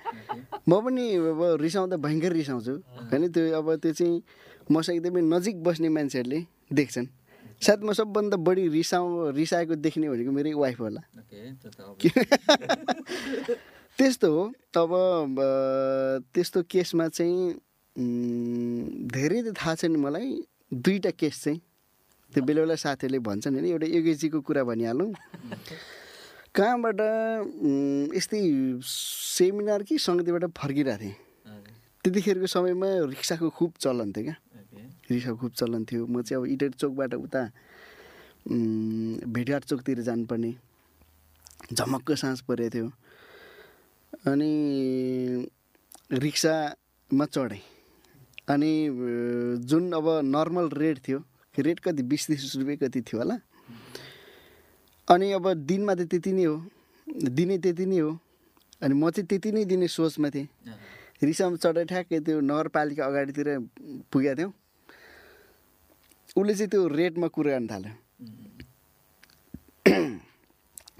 म पनि अब रिसाउँदा भयङ्कर रिसाउँछु। होइन त्यो अब त्यो चाहिँ मसँग एकदमै नजिक बस्ने मान्छेहरूले देख्छन्। सायद म सबभन्दा बढी रिसाउ रिसाएको देख्ने भनेको मेरै वाइफ होला। त्यस्तो हो। अ, त्यस्तो केसमा चाहिँ धेरै त थाहा छैन मलाई। दुईवटा केस चाहिँ। त्यो बेला बेला साथीहरूले भन्छन् होइन एउटा योगेजीको कुरा भनिहालौँ। कहाँबाट यस्तै सेमिनार कि सङ्गतिबाट फर्किरहेको थिएँ। त्यतिखेरको समयमा रिक्साको खुब चलन थियो क्या। रिक्साको खुब चलन थियो। म चाहिँ अब इटेर चोकबाट उता भेटघाट चोकतिर जानुपर्ने। झमक्क साँझ परेको थियो। अनि रिक्सामा चढेँ। अनि जुन अब नर्मल रेट थियो रेट कति बिस तिस रुपियाँ कति थियो होला। अनि अब दिनमा त त्यति नै हो। दिने त्यति नै हो। अनि म चाहिँ त्यति नै दिने सोचमा थिएँ। रिक्सामा चढेर ठ्याक्कै त्यो नगरपालिका अगाडितिर पुगेको थियौँ। उसले चाहिँ त्यो रेटमा कुरा गर्न थाल्यो।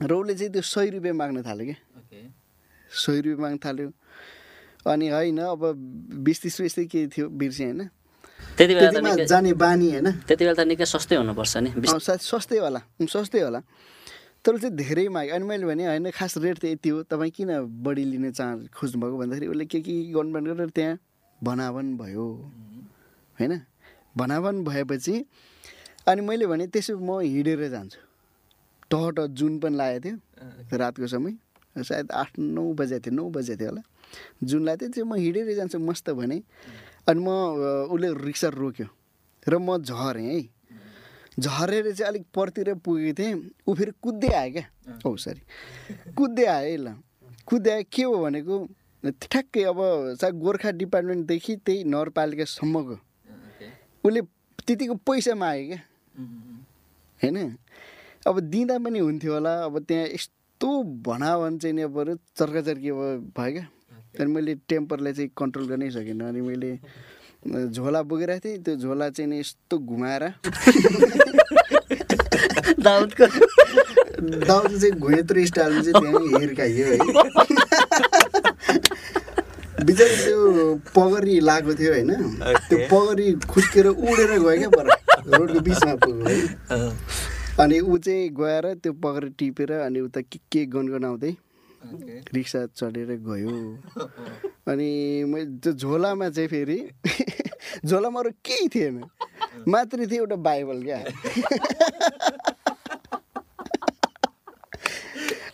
र उसले चाहिँ त्यो सय रुपियाँ माग्न थाल्यो क्या। सय रुपियाँ माग्न थाल्यो। अनि होइन अब बिस तिस रुपियाँ यस्तै के थियो बिर्सेँ होइन।
त्यति बेला
जाने बानी होइन।
त्यति बेला त निकै सस्तै हुनुपर्छ नि।
सस्तै होला। सस्तै होला। तर चाहिँ धेरै माग्यो अनि मैले भने होइन खास रेट त यति हो तपाईँ किन बढी लिने चाह खोज्नुभएको? भन्दाखेरि उसले के के गर्नु गरेर त्यहाँ भनावन भयो। होइन? भनावन भएपछि अनि मैले भने त्यसो म हिँडेर जान्छु। टहट जुन पनि लागेको थियो रातको समय सायद आठ नौ बजेको थियो नौ बजेको थियो होला। जुन लागेको थियो त्यो म हिँडेरै जान्छु मस्त भने। अनि म उसले रिक्सा रोक्यो र म झरेँ है। झरेर चाहिँ अलिक परतिर पुगेको थिएँ। ऊ फेरि कुद्दै आयो क्या। औ सरी। कुद्दै आयो ल कुद्या के हो भनेको? ठ्याक्कै अब सा गोर्खा डिपार्टमेन्टदेखि त्यही नगरपालिकासम्मको। उसले त्यतिको पैसा माग्यो क्या। होइन? अब दिँदा पनि हुन्थ्यो होला। अब त्यहाँ यस्तो भना भने चाहिँ नि अब चर्काचर्की अब भयो क्या। अनि मैले टेम्परलाई चाहिँ कन्ट्रोल गर्नै सकिनँ। अनि मैले झोला बोकिरहेको थिएँ। त्यो झोला चाहिँ नि यस्तो घुमाएर
दाउदको
दाउद चाहिँ घुँयत्रो स्टाइलमा चाहिँ त्यहाँ हिर्काइयो है। बिचरा त्यो पगरी लगाएको थियो होइन। त्यो पगरी खुस्केर उडेर गयो क्या पर रोडको बिचमा पुग्यो है। अनि ऊ चाहिँ गएर त्यो पगरी टिपेर अनि उता के के गनगनाउँदै रिक्सा चढेर गयो। अनि मैले त्यो झोलामा चाहिँ फेरि झोलामा अरू केही थिएन। मात्रै थियो एउटा बाइबल क्या।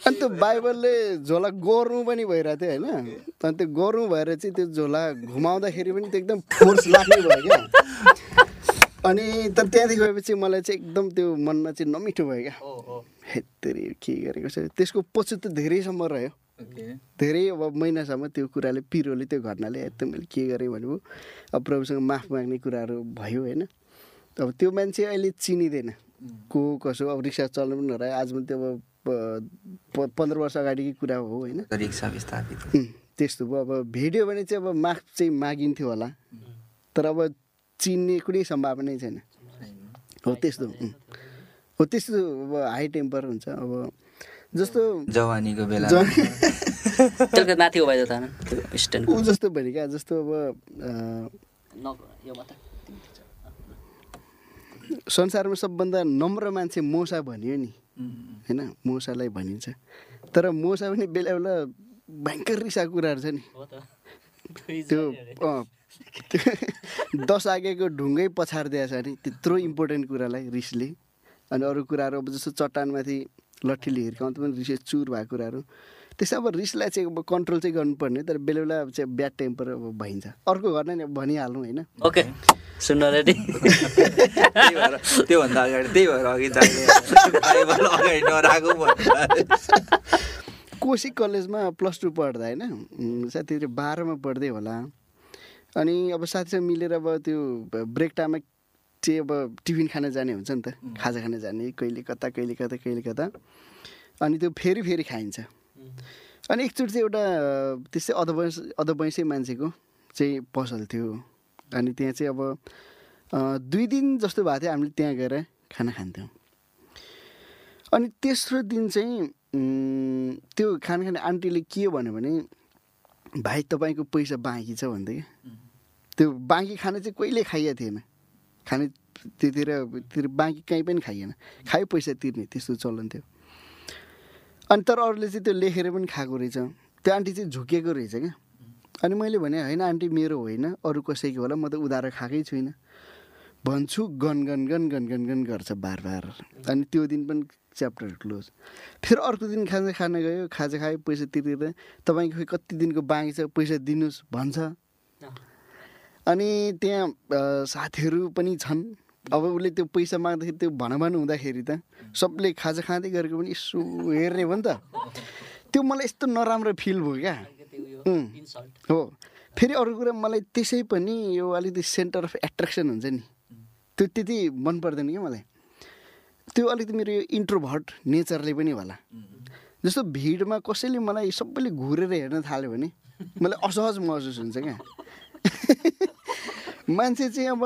अनि त्यो बाइबलले झोला गोर्नु पनि भइरहेको थियो होइन। अनि त्यो गोर्नु भएर चाहिँ त्यो झोला घुमाउँदाखेरि पनि त्यो एकदम फोर्स लाग्ने भयो क्या। अनि तर त्यहाँदेखि गएपछि मलाई चाहिँ एकदम त्यो मनमा चाहिँ नमिठो भयो क्या। हेत्तेरी के गरेको छ। त्यसको पछि त धेरैसम्म रह्यो। धेरै अब महिनासम्म त्यो कुराले पिरोले त्यो घटनाले एकदम मैले के गरेँ भनेको अब प्रभुसँग माफ माग्ने कुराहरू भयो होइन। अब त्यो मान्छे अहिले चिनिँदैन। को कसो अब रिक्सा चल्नु पनि नरह्यो आजमा त्यो अब पन्ध्र वर्ष अगाडिकै कुरा हो होइन।
रिक्सा विस्थापित।
त्यस्तो भयो। अब भेट्यो भने चाहिँ अब माफ चाहिँ मागिन्थ्यो होला। तर अब चिन्ने कुनै सम्भावनै छैन। हो त्यस्तो। हो त्यस्तो अब हाई टेम्पर हुन्छ। अब जस्तो
जवानीको बेला
माथि
ऊ जस्तो भने क्या जस्तो अब अँ,
यो मात्र।
संसारमा सबभन्दा नम्र मान्छे मोसा भनियो नि। होइन मोसालाई भनिन्छ। तर मोसा पनि बेला बेला भयङ्कर रिसा कुराहरू छ नि।
हो त।
त्यो अँ, त्यो दस आगेको ढुङ्गै पछाडिदिएछ नि त्यत्रो इम्पोर्टेन्ट कुरालाई रिसले। अनि अरू कुराहरू अब जस्तो चट्टानमाथि लट्ठीले हिर्काउँदा पनि रिसले चुर भएको कुराहरू। त्यसै अब रिसलाई चाहिँ अब कन्ट्रोल चाहिँ गर्नुपर्ने तर बेला बेला अब चाहिँ ब्याड टेम्पर अब भइन्छ। अर्को घटना नि अब भनिहालौँ होइन।
ओके सुन्न रेडी
त्योभन्दा अगाडि त्यही भएर अगाडि नराखौँ भनेर
कोसी कलेजमा प्लस टू पढ्दा होइन साथीहरू बाह्रमा पढ्दै होला। अनि अब साथीसँग मिलेर अब त्यो ब्रेक टाइममा चाहिँ अब टिफिन खान जाने हुन्छ नि त। खाजा खान जाने कहिले कता कहिले कता कहिले कता। अनि त्यो फेरि फेरि खाइन्छ। अनि एकचोटि चाहिँ एउटा त्यस्तै अधबैँस अधबैँसै मान्छेको चाहिँ पसल थियो। अनि त्यहाँ चाहिँ अब दुई दिन जस्तो भएको थियो हामीले त्यहाँ गएर खाना खान्थ्यौँ। अनि तेस्रो दिन चाहिँ त्यो खाना खाने आन्टीले के भन्यो भने भाइ तपाईँको पैसा बाँकी छ भन्दै। क्या त्यो बाँकी खाना चाहिँ कहिले खाइएको थिएन। खाने त्यतिर त्यतिर बाँकी कहीँ पनि खाइएन। खायो पैसा तिर्ने त्यस्तो चलन थियो। अनि तर अरूले चाहिँ त्यो लेखेर पनि खाएको रहेछ। त्यो आन्टी चाहिँ झुकेको रहेछ क्या। अनि मैले भने होइन आन्टी मेरो होइन। अरू कसैको होला। म त उधारो खाएकै छुइनँ। भन्छु गन गन गन गन गर्छ बार बार अनि त्यो दिन पनि च्याप्टर क्लोज। फेरि अर्को दिन खाजा खान गयो। खाजा खायो पैसा तिरेर तपाईँको कति दिनको बाँकी छ? पैसा दिनुहोस् भन्छ। अनि त्यहाँ साथीहरू पनि छन्। अब उसले त्यो पैसा माग्दाखेरि त्यो भनभन हुँदाखेरि त सबले खाजा खाँदै गरेको पनि यसो हेर्ने हो नि त। त्यो मलाई यस्तो नराम्रो फिल भयो क्या। हो। फेरि अरू कुरा मलाई त्यसै पनि यो अलिकति सेन्टर अफ एट्र्याक्सन हुन्छ नि। त्यो त्यति मन पर्दैन क्या मलाई। त्यो अलिकति मेरो यो इन्ट्रोभर्ट नेचरले पनि होला। जस्तो भिडमा कसैले मलाई सबैले घुरेर हेर्न थाल्यो भने मलाई असहज महसुस हुन्छ क्या। मान्छे चाहिँ अब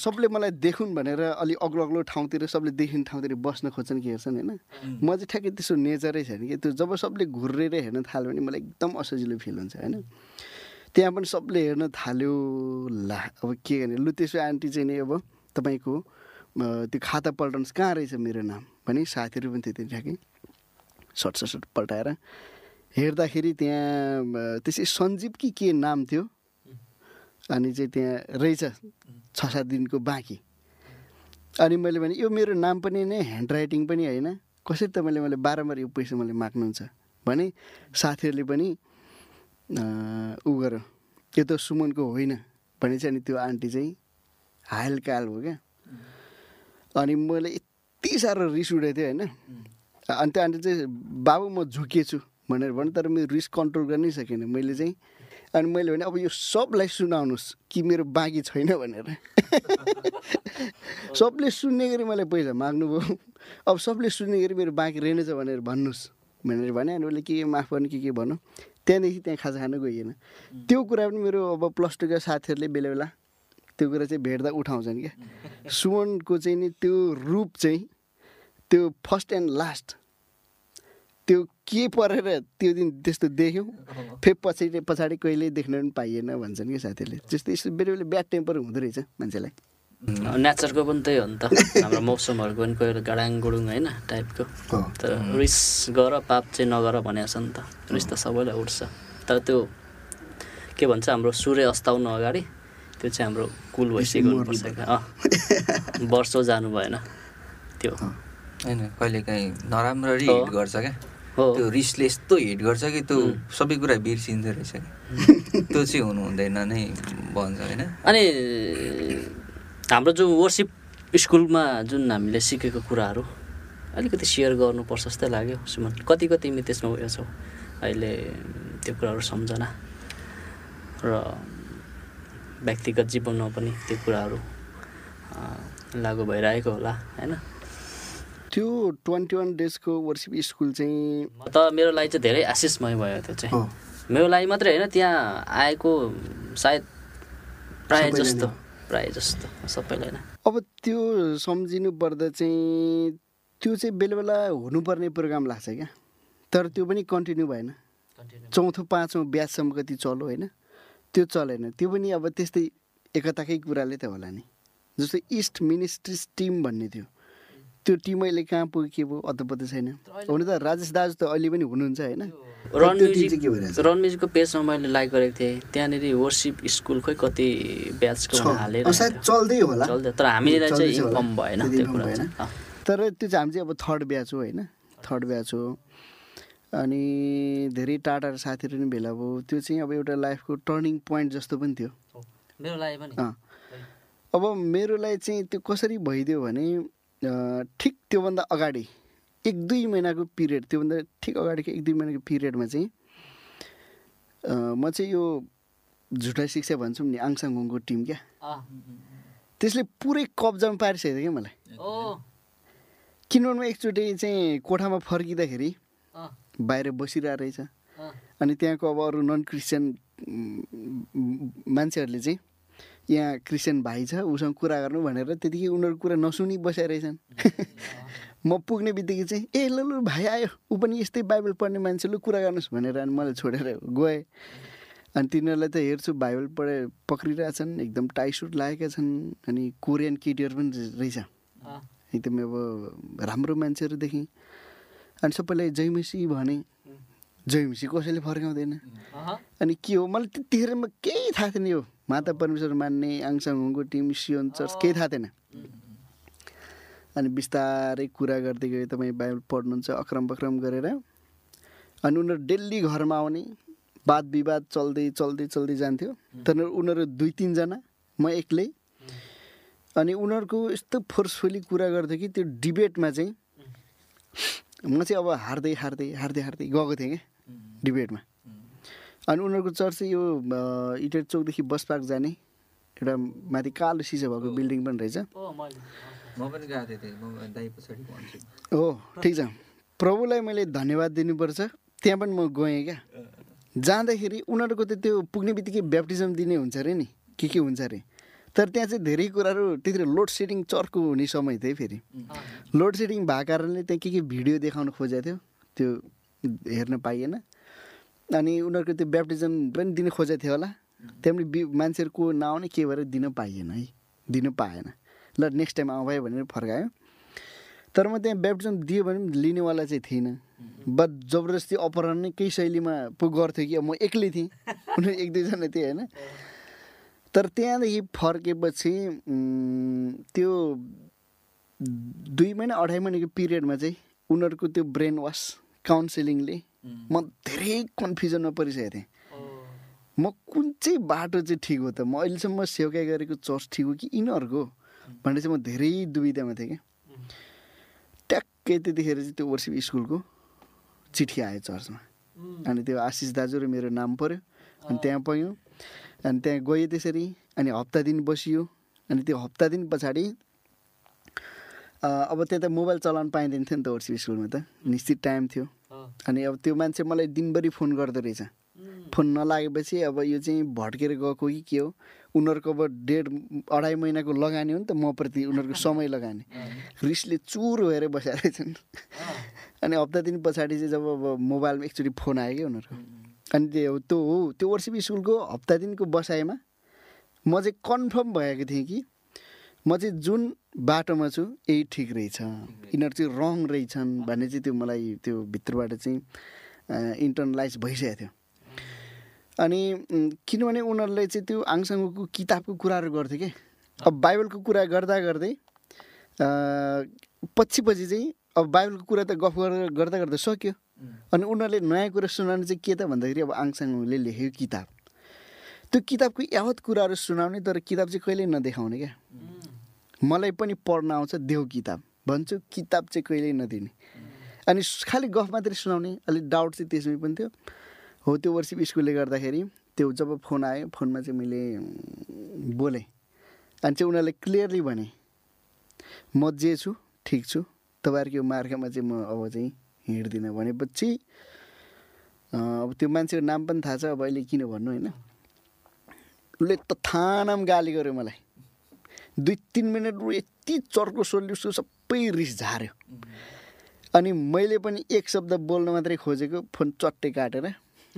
सबले मलाई देखुन् भनेर अलि अग्लो अग्लो ठाउँतिर सबले देखिने ठाउँतिर बस्न खोज्छन् कि हेर्छन् होइन। म चाहिँ ठ्याक्कै त्यसो नेचरै छैन कि त्यो जब सबले घुरेर हेर्न थाल्यो भने मलाई एकदम असजिलो फिल हुन्छ होइन। त्यहाँ पनि सबले हेर्न थाल्यो ला अब के गर्ने? लु त्यसो आन्टी चाहिँ नि अब तपाईँको त्यो खाता पल्टाउनुहोस्। कहाँ रहेछ मेरो नाम? भने साथीहरू पनि थियो त्यो ठ्याक्कै। सट सट सट पल्टाएर हेर्दाखेरि त्यहाँ त्यसै सञ्जीव कि के नाम थियो? अनि चाहिँ त्यहाँ रहेछ छ सात दिनको बाँकी। अनि मैले भने यो मेरो नाम पनि नै ह्यान्ड राइटिङ पनि होइन। कसरी तपाईँले मैले बारम्बार यो पैसा मैले माग्नुहुन्छ? भने साथीहरूले पनि उ गर। यो त सुमनको होइन। भने चाहिँ अनि त्यो आन्टी चाहिँ हालकाल हो क्या। अनि मैले यति साह्रो रिस उठेको थियो होइन। अनि त्यो आन्टी चाहिँ बाबु म झुकिएछु भनेर भने तर मेरो रिस कन्ट्रोल गर्नै सकेन। मैले चाहिँ अनि मैले भने अब यो सबलाई सुनाउनुहोस् कि मेरो बाँकी छैन भनेर? सबले सुन्ने गरी मलाई पैसा माग्नुभयो। अब सबले सुन्ने गरी मेरो बाँकी रहेनछ भनेर भन्नुहोस् भनेर भने अनि उसले के के माफ गर्ने के के भनौँ त्यहाँदेखि त्यहाँ खाजा खानु गइएन। त्यो कुरा पनि मेरो अब प्लस टूका साथीहरूले बेला बेला त्यो कुरा चाहिँ भेट्दा उठाउँछन् क्या। सुमनको चाहिँ नि त्यो रूप चाहिँ त्यो फर्स्ट एन्ड लास्ट त्यो के परेर त्यो दिन त्यस्तो देख्यौँ? फेरि पछाडि पछाडि कहिले देख्न पनि पाइएन भन्छन् कि साथीहरूले। त्यस्तो यस्तो बेला बेला ब्याड टेम्पर हुँदो रहेछ मान्छेलाई।
नेचरको पनि त्यही हो नि त। हाम्रो मौसमहरूको पनि कोही बेला गाडाङ गुडुङ होइन टाइपको। तर रिस गर पाप चाहिँ नगर भनेको छ नि त। रिस त सबैलाई उठ्छ। तर त्यो के भन्छ हाम्रो सूर्य अस्ताउनु अगाडि त्यो चाहिँ हाम्रो कुल भइसक्यो अँ। वर्षौ जानु भएन। त्यो।
होइन कहिले काहीँ नराम्ररी। हिट गर्छ क्या। त्यो रिसले यस्तो हिट गर्छ कि त्यो सबै कुरा बिर्सिँदो रहेछ कि। त्यो चाहिँ हुनु हुँदैन नै भन्छ होइन।
अनि हाम्रो जो वर्सिप स्कुलमा जुन हामीले सिकेको कुराहरू अलिकति सेयर गर्नुपर्छ जस्तै लाग्यो सुमन। कति कति तिमी त्यसमा उयो छौ अहिले त्यो कुराहरू सम्झना र व्यक्तिगत जीवनमा पनि त्यो कुराहरू लागु भइरहेको होला होइन?
त्यो ट्वेन्टी वान डेजको वर्सिप स्कुल चाहिँ
त मेरो लागि चाहिँ धेरै आशिषमय भयो त्यो चाहिँ। मेरो लागि मात्रै होइन त्यहाँ आएको सायद प्रायः जस्तो। प्रायः जस्तो सबैलाई नै
अब त्यो सम्झिनु पर्दा चाहिँ त्यो चाहिँ बेला बेला हुनुपर्ने प्रोग्राम लाग्छ क्या। तर त्यो पनि कन्टिन्यू भएन। चौथो पाँचौँ ब्याचसम्म कति चल्यो होइन। त्यो चलेन। त्यो पनि अब त्यस्तै एकताकै कुराले त होला नि। जस्तै इस्ट मिनिस्ट्रिज टिम भन्ने थियो। त्यो टिम अहिले कहाँ पुग्यो के भयो अत्तो छैन। हुन त राजेश दाजु त अहिले पनि हुनुहुन्छ होइन।
रन
त्यो टिम
म्युजिक
चाहिँ के भइरहेछ?
रन म्युजिकको पेजमा मैले लाइक गरेको थिएँ। त्यहाँनिर वर्सिप स्कुल खोइ कति ब्याचको। हालेर
चल्दै होला।
चल्दै तर हामीलाई चाहिँ। इन्कम भएन त्यो कुरा।
तर त्यो चाहिँ हामी चाहिँ अब थर्ड ब्याच हो होइन। थर्ड ब्याच हो। अनि धेरै टाढा साथीहरू पनि भेला भयो। त्यो चाहिँ अब एउटा लाइफको टर्निङ पोइन्ट जस्तो पनि थियो।
मेरो लागि।
अब मेरो लागि चाहिँ त्यो कसरी भइदियो भने ठिक त्योभन्दा अगाडि एक दुई महिनाको पिरियड त्योभन्दा ठिक अगाडिको एक दुई महिनाको पिरियडमा चाहिँ म चाहिँ यो झुटा शिक्षा भन्छौँ नि आङसाङ हुङको टिम क्या। त्यसले पुरै कब्जामा पारिसकेको क्या मलाई। किनभने एकचोटि चाहिँ कोठामा फर्किँदाखेरि बाहिर बसिरहेको रहेछ। अनि त्यहाँको अब अरू नन क्रिस्चियन मान्छेहरूले चाहिँ यहाँ क्रिस्चियन भाइ छ उसँग कुरा गर्नु भनेर त्यतिकै उनीहरू कुरा नसुनी बसिरहेछन् म पुग्ने बित्तिकै चाहिँ ए ल ल भाइ आयो ऊ पनि यस्तै बाइबल पढ्ने मान्छे लु कुरा गर्नुहोस् भनेर अनि मलाई छोडेर गएँ। अनि तिनीहरूलाई त हेर्छु बाइबल पढे पक्रिरहेछन् एकदम टाई सुट लागेका छन् अनि कोरियन केटीहरू पनि रहेछ। एकदमै अब राम्रो मान्छेहरू देखेँ अनि सबैलाई जयमसी भने। जयमसी कसैले फर्काउँदैन। अनि के हो? मलाई त्यतिखेरमा केही थाहा थिएन यो। माता परमेश्वर मान्ने आङसाङको टिम सियोन चर्च केही थाहा थिएन। अनि बिस्तारै कुरा गर्दै गयो तपाईँ बाइबल पढ्नुहुन्छ अक्रम बक्रम गरेर। अनि उनीहरू डेली घरमा आउने वाद विवाद चल्दै चल्दै चल्दै जान्थ्यो। तर उनीहरू दुई तिनजना म एक्लै। अनि उनीहरूको यस्तो फोर्सफुली कुरा गर्थ्यो कि त्यो डिबेटमा चाहिँ म चाहिँ अब हार्दै हार्दै हार्दै हार्दै गएको थिएँ क्या। डिबेटमा। अनि उनीहरूको चर्च चाहिँ यो इटेट चौकदेखि बस पार्क जाने एउटा माथि कालो सिसा भएको बिल्डिङ पनि रहेछ। हो ठिक छ। प्रभुलाई मैले धन्यवाद दिनुपर्छ। त्यहाँ पनि म गएँ क्या। जाँदाखेरि उनीहरूको त त्यो पुग्ने बित्तिकै ब्याप्टिजम दिने हुन्छ अरे नि के के हुन्छ अरे। तर त्यहाँ चाहिँ धेरै कुराहरू त्यतिखेर लोड सेडिङ चर्को हुने समय थियो फेरि। लोड सेडिङ भएको कारणले त्यहाँ के के भिडियो देखाउन खोजेको थियो त्यो हेर्न पाइएन। अनि उनीहरूको त्यो ब्याप्टिजम पनि दिन खोजेको थियो होला। त्यहाँ पनि बि मान्छेहरू को नआउने के भएर दिन पाइएन है दिन पाएन। ल नेक्स्ट टाइम आउँ भाइ भनेर फर्कायो। तर म त्यहाँ ब्याप्टिजम दियो भने पनि लिनेवाला चाहिँ थिइनँ। बट जबरजस्ती अपहरण नै केही शैलीमा पो गर्थ्यो कि म एक्लै थिएँ उनीहरू एक दुईजना थिएँ होइन। तर त्यहाँदेखि फर्केपछि त्यो दुई महिना अढाई महिनाको पिरियडमा चाहिँ उनीहरूको त्यो ब्रेन वास काउन्सिलिङले म धेरै कन्फ्युजनमा परिसकेको थिएँ। म कुन चाहिँ बाटो चाहिँ ठिक हो त? म अहिलेसम्म सेवकाइ गरेको चर्च ठिक हो कि यिनीहरूको? भनेर चाहिँ म धेरै दुविधामा थिएँ क्या। ट्याक्कै त्यतिखेर चाहिँ त्यो वर्सिप स्कुलको चिठी आयो चर्चमा। अनि त्यो आशिष दाजु र मेरो नाम पऱ्यो अनि त्यहाँ पायौँ अनि त्यहाँ गयो त्यसरी। अनि हप्ता दिन बसियो। अनि त्यो हप्ता दिन पछाडि अब त्यहाँ त मोबाइल चलाउनु पाइँदैन थियो नि त वर्षी स्कुलमा त। निश्चित टाइम थियो। अनि अब त्यो मान्छे मलाई दिनभरि फोन गर्दो रहेछ। फोन नलागेपछि अब यो चाहिँ भड्केर गएको कि के हो? उनीहरूको अब डेढ अढाई महिनाको लगानी हो नि त मप्रति उनीहरूको समय लगानी। रिसले चुर भएर बसेर रहेछन्। अनि हप्ता दिन पछाडि चाहिँ जब अब मोबाइलमा एकचोटि फोन आयो क्या उनीहरूको। अनि त्यो त्यो हो त्यो वर्षिप स्कुलको हप्ता दिनको बसाइमा म चाहिँ कन्फर्म भएको थिएँ कि म चाहिँ जुन बाटोमा छु यही ठिक रहेछ। यिनीहरू चाहिँ रङ रहेछन् भन्ने चाहिँ त्यो मलाई त्यो भित्रबाट चाहिँ इन्टरनलाइज भइसकेको थियो। अनि किनभने उनीहरूले चाहिँ त्यो आङसाङको किताबको कुराहरू गर्थ्यो कि? अब बाइबलको कुरा गर्दा गर्दै पछि पछि चाहिँ अब बाइबलको कुरा त गफ गर्दा गर्दा सक्यो। अनि उनीहरूले नयाँ कुरा सुनाउने चाहिँ के त भन्दाखेरि अब आङसाङले लेखेको किताब। त्यो किताबको यावत कुराहरू सुनाउने तर किताब चाहिँ कहिल्यै नदेखाउने क्या? मलाई पनि पढ्न आउँछ देऊ किताब। भन्छु किताब चाहिँ कहिल्यै नदिने। अनि खालि गफ मात्रै सुनाउने अलिक डाउट चाहिँ त्यसमै पनि थियो। हो त्यो वर्षिप स्कुलले गर्दाखेरि त्यो जब फोन आयो फोनमा चाहिँ मैले बोलेँ। अनि चाहिँ उनीहरूले क्लियरली भने म जे छु ठिक छु। तपाईँहरूको मार्गमा चाहिँ म अब चाहिँ हिँड्दिनँ। भनेपछि अब त्यो मान्छेको नाम पनि थाहा छ अब अहिले किन भन्नु होइन? उसले त थानाम गाली गर्यो मलाई। दुई तिन मिनट यति चर्को सोल्युसु सबै रिस झाऱ्यो। अनि मैले पनि एक शब्द बोल्न मात्रै खोजेको फोन चट्टै काटेर।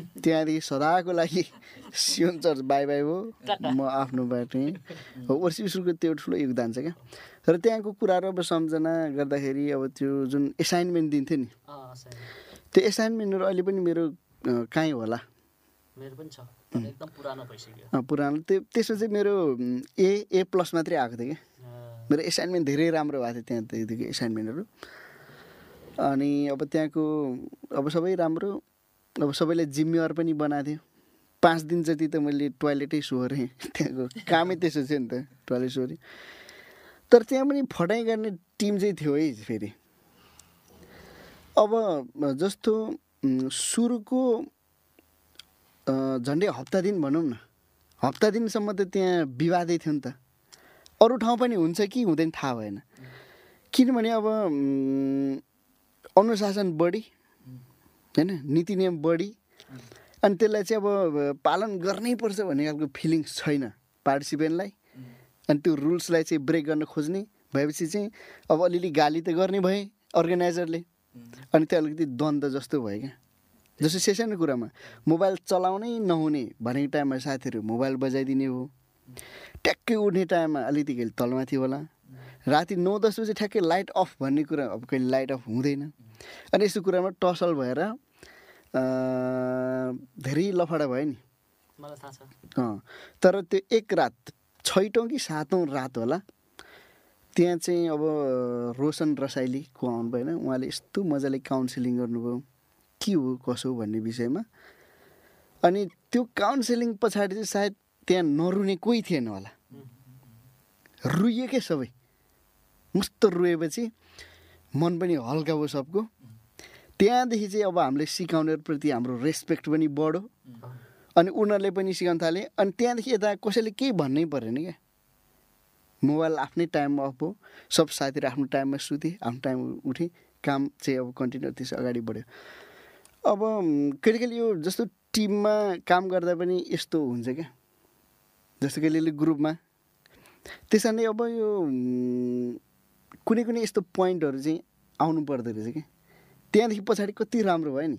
त्यहाँदेखि सदाको लागि सियोन चर्च बाई बाई हो म आफ्नो बाटो। वर्षी स्कुलको त्यो ठुलो योगदान छ क्या। र त्यहाँको कुराहरू अब सम्झना गर्दाखेरि अब त्यो जुन एसाइनमेन्ट दिन्थ्यो नि त्यो एसाइनमेन्टहरू अहिले पनि मेरो कहीँ होला? पुरानो त्यो त्यसमा चाहिँ मेरो ए ए प्लस मात्रै आएको थियो क्या। मेरो एसाइनमेन्ट धेरै राम्रो भएको थियो त्यहाँ त्यहाँदेखि एसाइनमेन्टहरू अनि अब त्यहाँको अब सबै राम्रो। अब सबैले जिम्मेवार पनि बनाएको थियो। पाँच दिन जति त मैले टोइलेटै सोहोरेँ त्यहाँको कामै त्यसो थियो नि त टोइलेट सोहोरेँ तर त्यहाँ पनि फटाइ गर्ने टिम चाहिँ थियो है फेरि। अब जस्तो सुरुको झन्डै हप्ता दिन भनौँ न। हप्ता दिनसम्म त त्यहाँ विवादै थियो नि त। अरू ठाउँ पनि हुन्छ कि हुँदैन थाहा भएन। किनभने अब अनुशासन बढी होइन? नीति नियम बढी। अनि त्यसलाई चाहिँ अब पालन गर्नै पर्छ भन्ने खालको फिलिङ्स छैन पार्टिसिपेन्टलाई। अनि त्यो रुल्सलाई चाहिँ ब्रेक गर्न खोज्ने भएपछि चाहिँ अब अलिअलि गाली त गर्ने भए अर्गनाइजरले। अनि त्यो अलिकति द्वन्द जस्तो भयो क्या। जस्तो सेसानो कुरामा मोबाइल चलाउनै नहुने भनेको टाइममा साथीहरू मोबाइल बजाइदिने हो। ट्याक्कै उठ्ने टाइममा अलिकति तलमाथि होला। राति नौ दस बजी ठ्याक्कै लाइट अफ भन्ने कुरा अब कहिले लाइट अफ हुँदैन। अनि यस्तो कुरामा टसल भएर धेरै लफडा भयो नि। तर त्यो एक रात छैटौँ कि सातौँ रात होला त्यहाँ चाहिँ अब रोशन रसाइलीको आउनु भएन उहाँले यस्तो मजाले काउन्सिलिङ गर्नुभयो। के हो कसो हो भन्ने विषयमा। अनि त्यो काउन्सिलिङ पछाडि चाहिँ सायद त्यहाँ नरुने कोही थिएन होला। रुइयो क्या सबै। मस्त रुएपछि मन पनि हल्का भयो सबको। त्यहाँदेखि चाहिँ अब हामीले सिकाउनेप्रति हाम्रो रेस्पेक्ट पनि बढ्यो। अनि उनीहरूले पनि सिकाउन थाले। अनि त्यहाँदेखि यता कसैले केही भन्नै परेन क्या। मोबाइल आफ्नै टाइममा अफ भयो सब साथीहरू आफ्नो टाइममा सुते आफ्नो टाइममा उठेँ। काम चाहिँ अब कन्टिन्यू त्यसो अगाडि बढ्यो। अब कहिले कहिले यो जस्तो टिममा काम गर्दा पनि यस्तो हुन्छ क्या? जस्तो कहिले ग्रुपमा। त्यसरी नै अब यो कुनै कुनै यस्तो पोइन्टहरू चाहिँ आउनु पर्दो रहेछ कि त्यहाँदेखि पछाडि कति राम्रो भयो नि?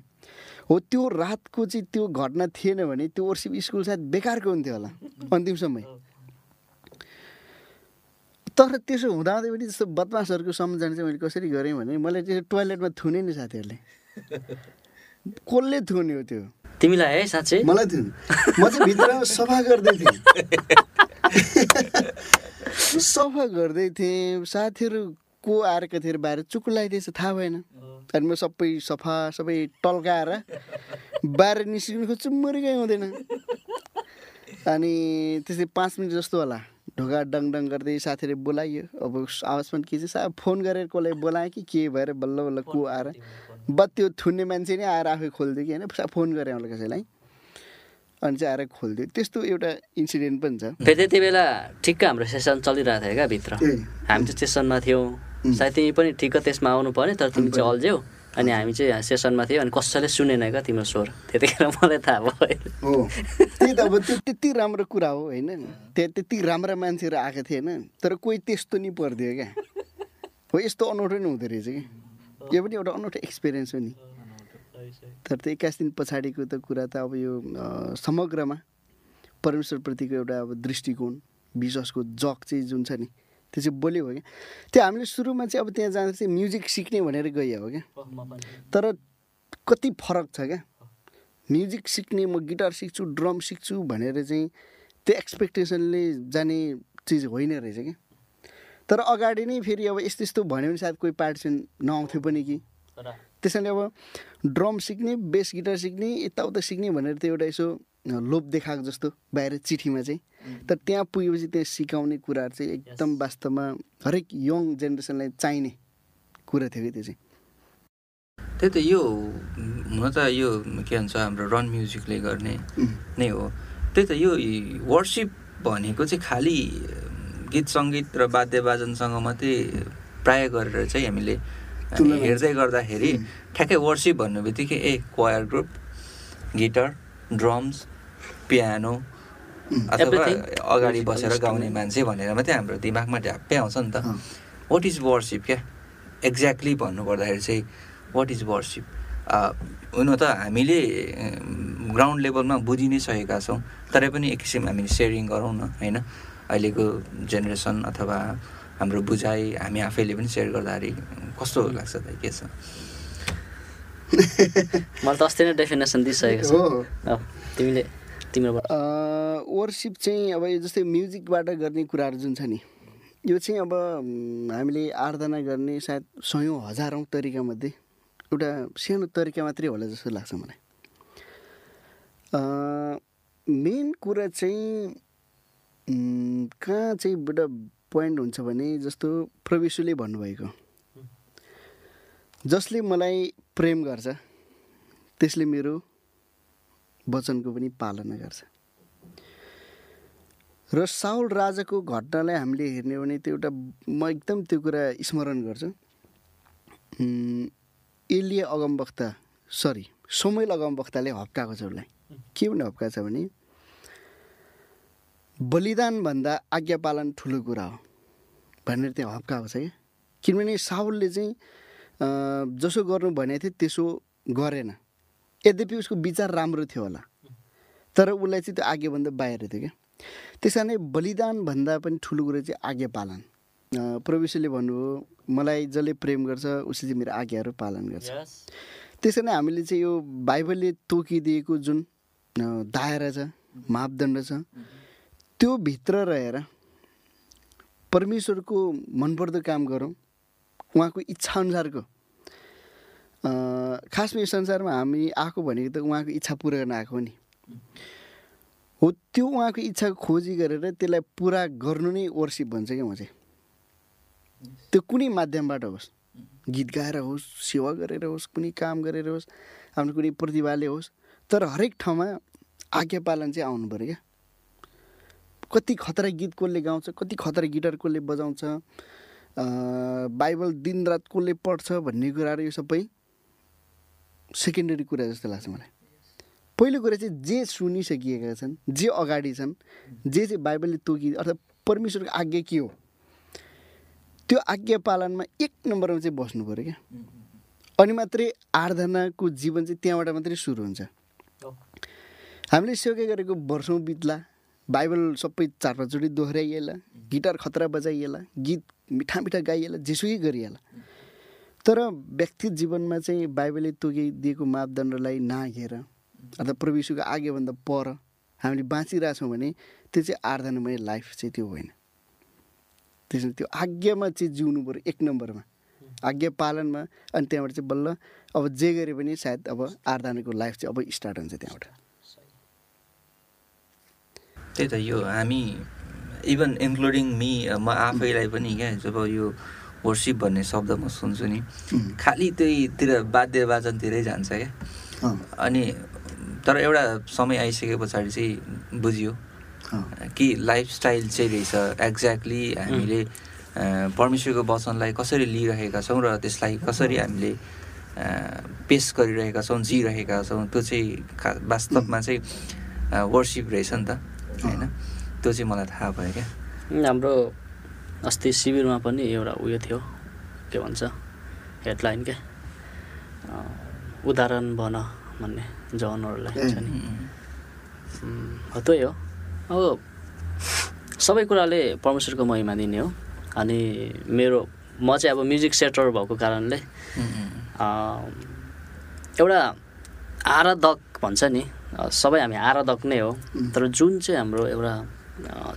हो त्यो रातको चाहिँ त्यो घटना थिएन भने त्यो वर्सिप स्कुल सायद बेकारको हुन्थ्यो होला अन्तिम समय। तर त्यसो हुँदाहुँदै पनि जस्तो बदमासहरूको सम्झना चाहिँ मैले कसरी गरेँ भने मैले त्यो टोइलेटमा थुने नि साथीहरूले। कसले थुन्यो त्यो?
तिमीलाई है साँच्चै?
मलाई थुन म चाहिँ भित्र सफा गर्दै थिएँ। सफा गर्दै थिएँ। साथीहरू को आएर कतिखेर बाहिर चुक लगाइदिएछ थाहा भएन। अनि म सबै सफा सबै टल्काएर बाहिर निस्किनु खोज्छु मरिकै हुँदैन। अनि त्यसै पाँच मिनट जस्तो होला। ढोका डङ डङ गर्दै साथीले बोलाइयो अब आवाज पनि के चाहिँ फोन गरेर कसलाई बोलाएँ कि के भएर बल्ल बल्ल को आएर बा त्यो थुन्ने मान्छे नै आएर आफै खोलिदियो कि होइन? फोन गरेँ मलाई कसैलाई। अनि चाहिँ आएर खोलिदियो। त्यस्तो एउटा इन्सिडेन्ट पनि छ।
फेरि त्यति बेला ठिक्क हाम्रो सेसन चलिरहेको थियो क्या भित्र। हामी चाहिँ सेसनमा थियौँ सायद तिमी पनि ठिक्क त्यसमा आउनु पऱ्यो तर तिमी चाहिँ अल्झ्यौ। अनि हामी चाहिँ सेसनमा थियौँ अनि कसैले सुनेन क्या तिम्रो स्वर? त्यतिखेर मलाई थाहा भयो
हो। त्यही त अब त्यो त्यति राम्रो कुरा हो होइन? त्यहाँ त्यति राम्रा मान्छेहरू आएको थिए होइन तर कोही त्यस्तो नि परिदियो क्या। हो यस्तो अनौठो नै हुँदो रहेछ कि? यो पनि एउटा अनौठो एक्सपिरियन्स हो नि। तर त्यो एक्काइस दिन पछाडिको त कुरा त अब यो समग्रमा परमेश्वरप्रतिको एउटा अब दृष्टिकोण विश्वासको जग चाहिँ जुन छ नि त्यो चाहिँ बोल्यो हो क्या। त्यो हामीले सुरुमा चाहिँ अब त्यहाँ जाँदा चाहिँ म्युजिक सिक्ने भनेर गइयो हो क्या। तर कति फरक छ क्या। म्युजिक सिक्ने म गिटार सिक्छु ड्रम सिक्छु भनेर चाहिँ त्यो एक्सपेक्टेसनले जाने चिज होइन रहेछ क्या। तर अगाडि नै फेरि अब यस्तो यस्तो भन्यो भने सायद कोही पार्टिसिपेन्ट नआउँथ्यो पनि कि। त्यसैले अब ड्रम सिक्ने बेस गिटार सिक्ने यताउता सिक्ने भनेर त्यो एउटा यसो लोभ देखाएको जस्तो बाहिर चिठीमा चाहिँ। तर त्यहाँ पुगेपछि त्यहाँ सिकाउने कुराहरू चाहिँ एकदम वास्तवमा हरेक यङ जेनेरेसनलाई चाहिने कुरा थियो कि त्यो चाहिँ।
त्यही त यो हुन त यो के भन्छ हाम्रो रन म्युजिकले गर्ने नै हो। त्यही त यो वर्सिप भनेको चाहिँ खालि गीत सङ्गीत र वाद्यवादनसँग मात्रै प्राय गरेर चाहिँ हामीले हेर्दै गर्दाखेरि ठ्याक्कै वर्सिप भन्ने बित्तिकै a choir group guitar drums piano अथवा अगाडि बसेर गाउने मान्छे भनेर मात्रै हाम्रो दिमागमा ढ्याप्पै आउँछ नि त। वाट इज वर्सिप क्या? एक्ज्याक्टली भन्नुपर्दाखेरि चाहिँ वाट इज वर्सिप हुन त हामीले ग्राउन्ड लेभलमा बुझि नै सकेका छौँ तरै पनि एक किसिम हामी सेयरिङ गरौँ न होइन? अहिलेको जेनेरेसन अथवा हाम्रो बुझाइ हामी आफैले पनि सेयर गर्दाखेरि कस्तो लाग्छ त? के छ?
मलाई त अस्ति नै डेफिनेसन दिइसकेको छ। तिमीले तिम्रो
वर्सिप चाहिँ अब यो जस्तै म्युजिकबाट गर्ने कुराहरू जुन छ नि यो चाहिँ अब हामीले आराधना गर्ने सायद सयौँ हजारौँ तरिकामध्ये एउटा सानो तरिका मात्रै होला जस्तो लाग्छ मलाई। मेन कुरा चाहिँ कहाँ चाहिँ एउटा पोइन्ट हुन्छ भने जस्तो प्रविशुले भन्नुभएको? जसले मलाई प्रेम गर्छ त्यसले मेरो वचनको पनि पालना गर्छ। र साउल राजाको घटनालाई हामीले हेर्ने भने त्यो एउटा म एकदम त्यो कुरा स्मरण गर्छु। एलिया अगमवक्ता सरी सोमेल अगमवक्ताले हप्काएको छ उसलाई। के पनि हप्काएको छ भने बलिदानभन्दा आज्ञा पालन ठुलो कुरा हो भनेर त्यहाँ हप्काएको छ क्या किनभने साउलले चाहिँ जसो गर्नु भनेको थियो त्यसो गरेन। यद्यपि उसको विचार राम्रो थियो होला। तर उसलाई चाहिँ त्यो आज्ञाभन्दा बाहिर थियो क्या। त्यस कारण बलिदानभन्दा पनि ठुलो कुरो चाहिँ आज्ञा पालन। प्रविशले भन्नुभयो मलाई जसले प्रेम गर्छ उसले चाहिँ मेरो आज्ञाहरू पालन गर्छ। त्यस कारण हामीले चाहिँ यो बाइबलले तोकिदिएको जुन दायरा छ मापदण्ड छ त्यो भित्र रहेर परमेश्वरको मनपर्दो काम गरौँ उहाँको इच्छा अनुसारको खासमा यो संसारमा हामी आएको भनेको त उहाँको इच्छा पुरा गर्न आएको नि। हो त्यो उहाँको इच्छाको खोजी गरेर त्यसलाई पुरा गर्नु नै वर्सिप भन्छ क्या म चाहिँ। त्यो कुनै माध्यमबाट होस् गीत गाएर होस् सेवा गरेर होस् कुनै काम गरेर होस् आफ्नो कुनै प्रतिभाले होस् तर हरेक ठाउँमा आज्ञा पालन चाहिँ आउनु पऱ्यो क्या। कति खतरा गीत कसले गाउँछ कति खतरा गिटार कसले बजाउँछ बाइबल दिनरात कसले पढ्छ भन्ने कुराहरू यो सबै सेकेन्डरी कुरा जस्तो लाग्छ मलाई। पहिलो कुरा चाहिँ जे सुनिसकिएका छन् जे अगाडि छन् जे चाहिँ बाइबलले तोकि अर्थात् परमेश्वरको आज्ञा के हो? त्यो आज्ञा पालनमा एक नम्बरमा चाहिँ बस्नु पऱ्यो क्या। अनि मात्रै आराधनाको जीवन चाहिँ त्यहाँबाट मात्रै सुरु हुन्छ। हामीले सेवा गरेको वर्षौँ बित्ला बाइबल सबै चार पाँचचोटि दोहोऱ्याइएला गिटार खतरा बजाइएला गीत मिठा मिठा गाइएला जेसुकै गरिएला। तर व्यक्तिगत जीवनमा चाहिँ बाइबलले तोकिदिएको मापदण्डलाई नाघेर अथवा प्रविशुको आगेभन्दा पर हामीले बाँचिरहेछौँ भने त्यो चाहिँ आराधनामय लाइफ चाहिँ त्यो होइन। त्यसमा त्यो आज्ञामा चाहिँ जिउनु पऱ्यो एक नम्बरमा। आज्ञा पालनमा अनि त्यहाँबाट चाहिँ बल्ल अब जे गरे पनि सायद अब आराधनाको लाइफ चाहिँ अब स्टार्ट हुन्छ त्यहाँबाट।
त्यही त यो हामी इभन इन्क्लुडिङ मी म आफैलाई पनि क्या जब यो वर्सिप भन्ने शब्द म सुन्छु नि खालि त्यहीतिर वाद्य वाजनतिरै जान्छ क्या। अनि तर एउटा समय आइसके पछाडि चाहिँ बुझियो कि लाइफस्टाइल चाहिँ रहेछ। एक्ज्याक्टली हामीले परमेश्वरको वचनलाई कसरी लिइरहेका छौँ र त्यसलाई कसरी हामीले पेस गरिरहेका छौँ जिरहेका छौँ त्यो चाहिँ वास्तवमा चाहिँ वर्सिप रहेछ नि त। होइन? त्यो चाहिँ मलाई थाहा भयो क्या।
हाम्रो अस्ति शिविरमा पनि एउटा उयो थियो के भन्छ हेडलाइन के? अँ, उदाहरण बन भन्ने जवानहरूलाई छ नि। हो त्यही हो। अब सबै कुराले परमेश्वरको महिमा दिने हो। अनि मेरो म चाहिँ अब म्युजिक सेक्टर भएको कारणले एउटा आराधक भन्छ नि सबै हामी आराधक नै हो। तर जुन चाहिँ हाम्रो एउटा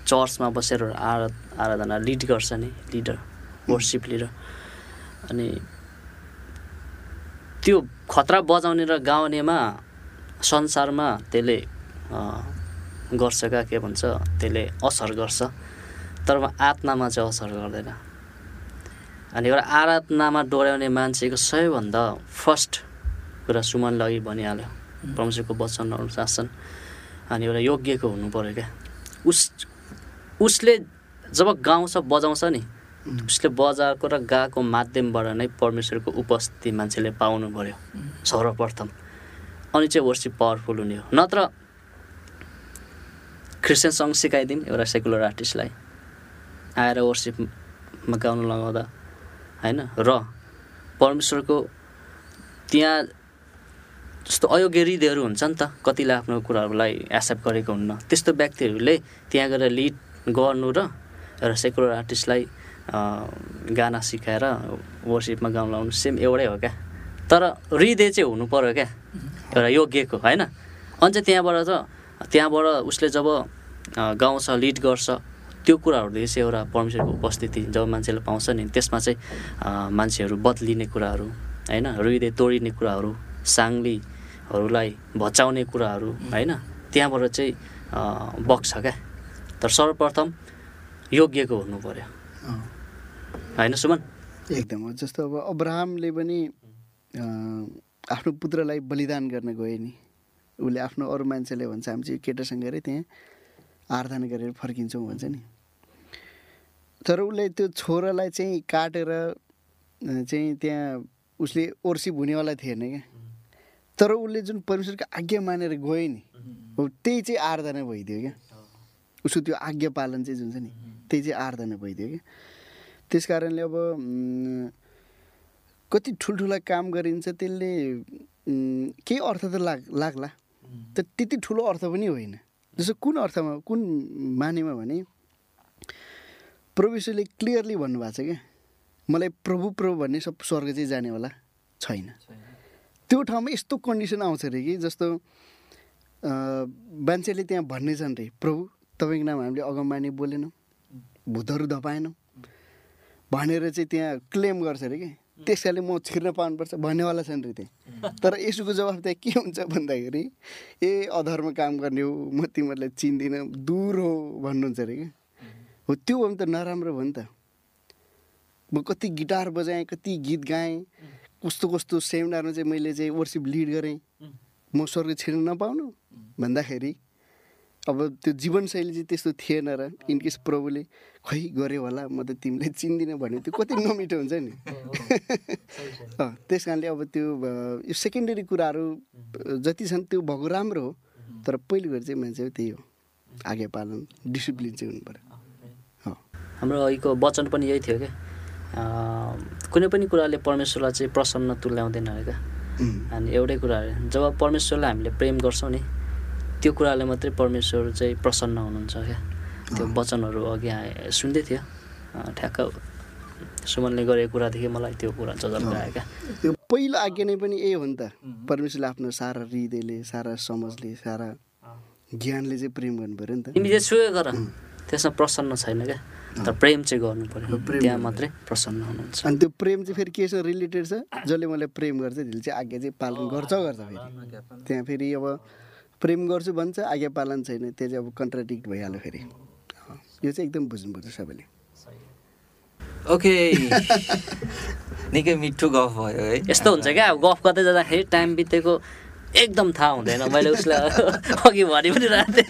चर्चमा बसेर आरा आराधना लिड गर्छ नि लिडर वर्सिप लिडर अनि त्यो खतरा बजाउने र गाउनेमा संसारमा त्यसले गर्छ क्या के भन्छ त्यसले असर गर्छ। तर आत्मामा चाहिँ असर गर्दैन। अनि एउटा आराधनामा डोर्याउने मान्छेको सबैभन्दा फर्स्ट कुरा सुमनले अघि भनिहाल्यो। परमेश्वरको वचन अनुशासन अनि एउटा योग्यको हुनु पऱ्यो क्या। उस उसले जब गाउँछ बजाउँछ नि उसले बजाएको र गाएको माध्यमबाट नै परमेश्वरको उपस्थिति मान्छेले पाउनु पऱ्यो सर्वप्रथम। अनि चाहिँ वर्सिप पावरफुल हुने हो। नत्र क्रिस्चियन सङ्ग सिकाइदिउँ एउटा सेकुलर आर्टिस्टलाई आएर वर्सिपमा गाउनु लगाउँदा होइन? र परमेश्वरको त्यहाँ जस्तो अयोग्य हृदयहरू हुन्छ नि त। कतिले आफ्नो कुराहरूलाई एक्सेप्ट गरेको हुन्न। त्यस्तो व्यक्तिहरूले त्यहाँ गएर लिड गर्नु र एउटा सेकुलर आर्टिस्टलाई गाना सिकाएर वर्सिपमा गाउनु लाउनु सेम एउटै हो क्या। तर हृदय चाहिँ हुनु पऱ्यो क्या। एउटा योग्यको होइन? अनि चाहिँ त्यहाँबाट त त्यहाँबाट उसले जब गाउँछ लिड गर्छ त्यो कुराहरूदेखि चाहिँ एउटा परमेश्वरको उपस्थिति जब मान्छेले पाउँछ नि त्यसमा चाहिँ मान्छेहरू बदलिने कुराहरू होइन? हृदय तोडिने कुराहरू साङ्लीहरूलाई भचाउने कुराहरू होइन? त्यहाँबाट चाहिँ बग्छ क्या। तर सर्वप्रथम योग्यको हुनु पऱ्यो। होइन सुमन?
एकदम जस्तो अब अब्राहमले पनि आफ्नो पुत्रलाई बलिदान गर्न गए नि। उसले आफ्नो अरू मान्छेले भन्छ हामी चाहिँ केटासँग गएर त्यहाँ आराधना गरेर फर्किन्छौँ भन्छ नि। तर उसले त्यो छोरालाई चाहिँ काटेर चाहिँ त्यहाँ उसले ओर्सिप हुनेवाला थिएन क्या। तर उसले जुन परमेश्वरको आज्ञा मानेर गयो नि हो त्यही चाहिँ आराधना भइदियो क्या। उसको त्यो आज्ञा पालन चाहिँ जुन छ नि त्यही चाहिँ आराधना भइदियो क्या। त्यस कारणले अब कति ठुल्ठुला काम गरिन्छ त्यसले केही अर्थ त लाग लाग्ला। तर त्यति ठुलो अर्थ पनि होइन। जस्तो कुन अर्थमा कुन मानेमा भने प्रभुले क्लियरली भन्नुभएको छ क्या। मलाई प्रभु प्रभु भन्ने सब स्वर्ग चाहिँ जानेवाला छैन। त्यो ठाउँमा यस्तो कन्डिसन आउँछ अरे कि जस्तो मान्छेले त्यहाँ भन्ने छन् रे प्रभु तपाईँको नाम हामीले अगमबानी बोलेनौँ भूतहरू धपाएनौँ। भनेर चाहिँ त्यहाँ क्लेम गर्छ अरे कि। त्यस कारणले म छिर्न पाउनुपर्छ भन्नेवाला छन् रे त्यहाँ। तर यसोको जवाफ त्यहाँ के हुन्छ भन्दाखेरि ए अधर्म काम गर्ने हो म तिमीहरूलाई चिन्दिनँ दूर हो भन्नुहुन्छ अरे कि। हो त्यो हो भने त नराम्रो हो नि त। म कति गिटार बजाएँ कति गीत गाएँ कस्तो कस्तो सेमिनारमा चाहिँ मैले चाहिँ वर्सिप लिड गरेँ। म स्वर्ग छिर्न नपाउनु। भन्दाखेरि अब त्यो जीवनशैली चाहिँ त्यस्तो थिएन र। इनकेस प्रभुले खै गऱ्यो होला म त तिमीलाई चिन्दिनँ भने त्यो कति नमिठो हुन्छ नि। अँ, त्यस कारणले अब त्यो यो सेकेन्डरी कुराहरू जति छन् त्यो भएको राम्रो हो। तर पहिलो गरी चाहिँ मान्छे त्यही हो। आज्ञा पालन डिसिप्लिन चाहिँ हुनु पऱ्यो
हाम्रो अघिको वचन पनि यही थियो क्या कुनै पनि कुराले परमेश्वरलाई चाहिँ प्रसन्न तुल्याउँदैन अरे क्या। अनि एउटै कुरा अरे जब परमेश्वरलाई हामीले प्रेम गर्छौँ नि त्यो कुराले मात्रै परमेश्वर चाहिँ प्रसन्न हुनुहुन्छ क्या। त्यो वचनहरू अघि आए सुन्दै थियो। ठ्याक्क सुमनले गरेको कुरादेखि मलाई त्यो कुरा जजब आयो क्या।
त्यो पहिलो आज्ञा नै पनि यही हो नि त। परमेश्वरले आफ्नो सारा हृदयले सारा समझले सारा ज्ञानले चाहिँ प्रेम गर्नु पऱ्यो नि त।
तिमी जे सुयो गर त्यसमा प्रसन्न छैन क्या? तर प्रेम चाहिँ गर्नु पऱ्यो त्यहाँ मात्रै प्रसन्न हुनुहुन्छ।
अनि त्यो प्रेम चाहिँ फेरि केसँग रिलेटेड छ? जसले मलाई प्रेम गर्छ त्यसले चाहिँ आज्ञा चाहिँ पालन गर्छ गर्छ फेरि। त्यहाँ फेरि अब प्रेम गर्छु भन्छ आज्ञा पालन छैन त्यो चाहिँ अब कन्ट्राडिक्ट भइहाल्यो फेरि। यो चाहिँ एकदम बुझ्नुपर्छ सबैले।
ओके। निकै मिठो गफ भयो है।
यस्तो हुन्छ क्या? अब गफ गर्दै जाँदाखेरि टाइम बितेको एकदम थाहा हुँदैन। मैले उसलाई अघि भनि पनि रहेको थिएँ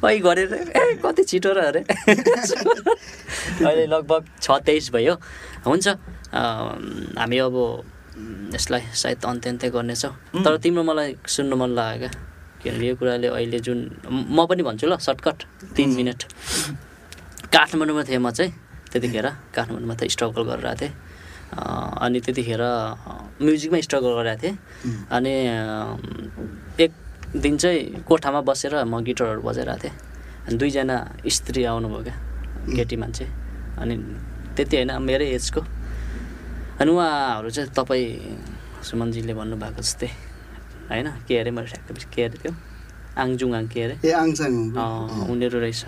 अघि गरेर ए कति छिटो र अरे? अहिले लगभग छ तेइस भयो। हुन्छ। हामी अब यसलाई सायद अन्त्य गर्नेछौँ। तर तिम्रो मलाई सुन्नु मन लाग्यो क्या किनभने यो कुराले अहिले जुन म- पनि भन्छु ल सर्टकट तिन मिनट। काठमाडौँमा थिएँ म चाहिँ त्यतिखेर काठमाडौँमा त स्ट्रगल गरिरहेको थिएँ। अनि त्यतिखेर म्युजिकमै स्ट्रगल गरिरहेको थिएँ। अनि एक दिन चाहिँ कोठामा बसेर म गिटारहरू बजाइरहेको थिएँ। अनि दुईजना स्त्री आउनुभयो क्या केटी मान्छे। अनि त्यति होइन मेरै एजको। अनि उहाँहरू चाहिँ तपाईँ सुमनजीले भन्नुभएको जस्तै होइन के अरे मैले ठ्याक्कै के अरे त्यो? आङजुङ आङ के अरे?
ए आङसाङ
उनीहरू रहेछ।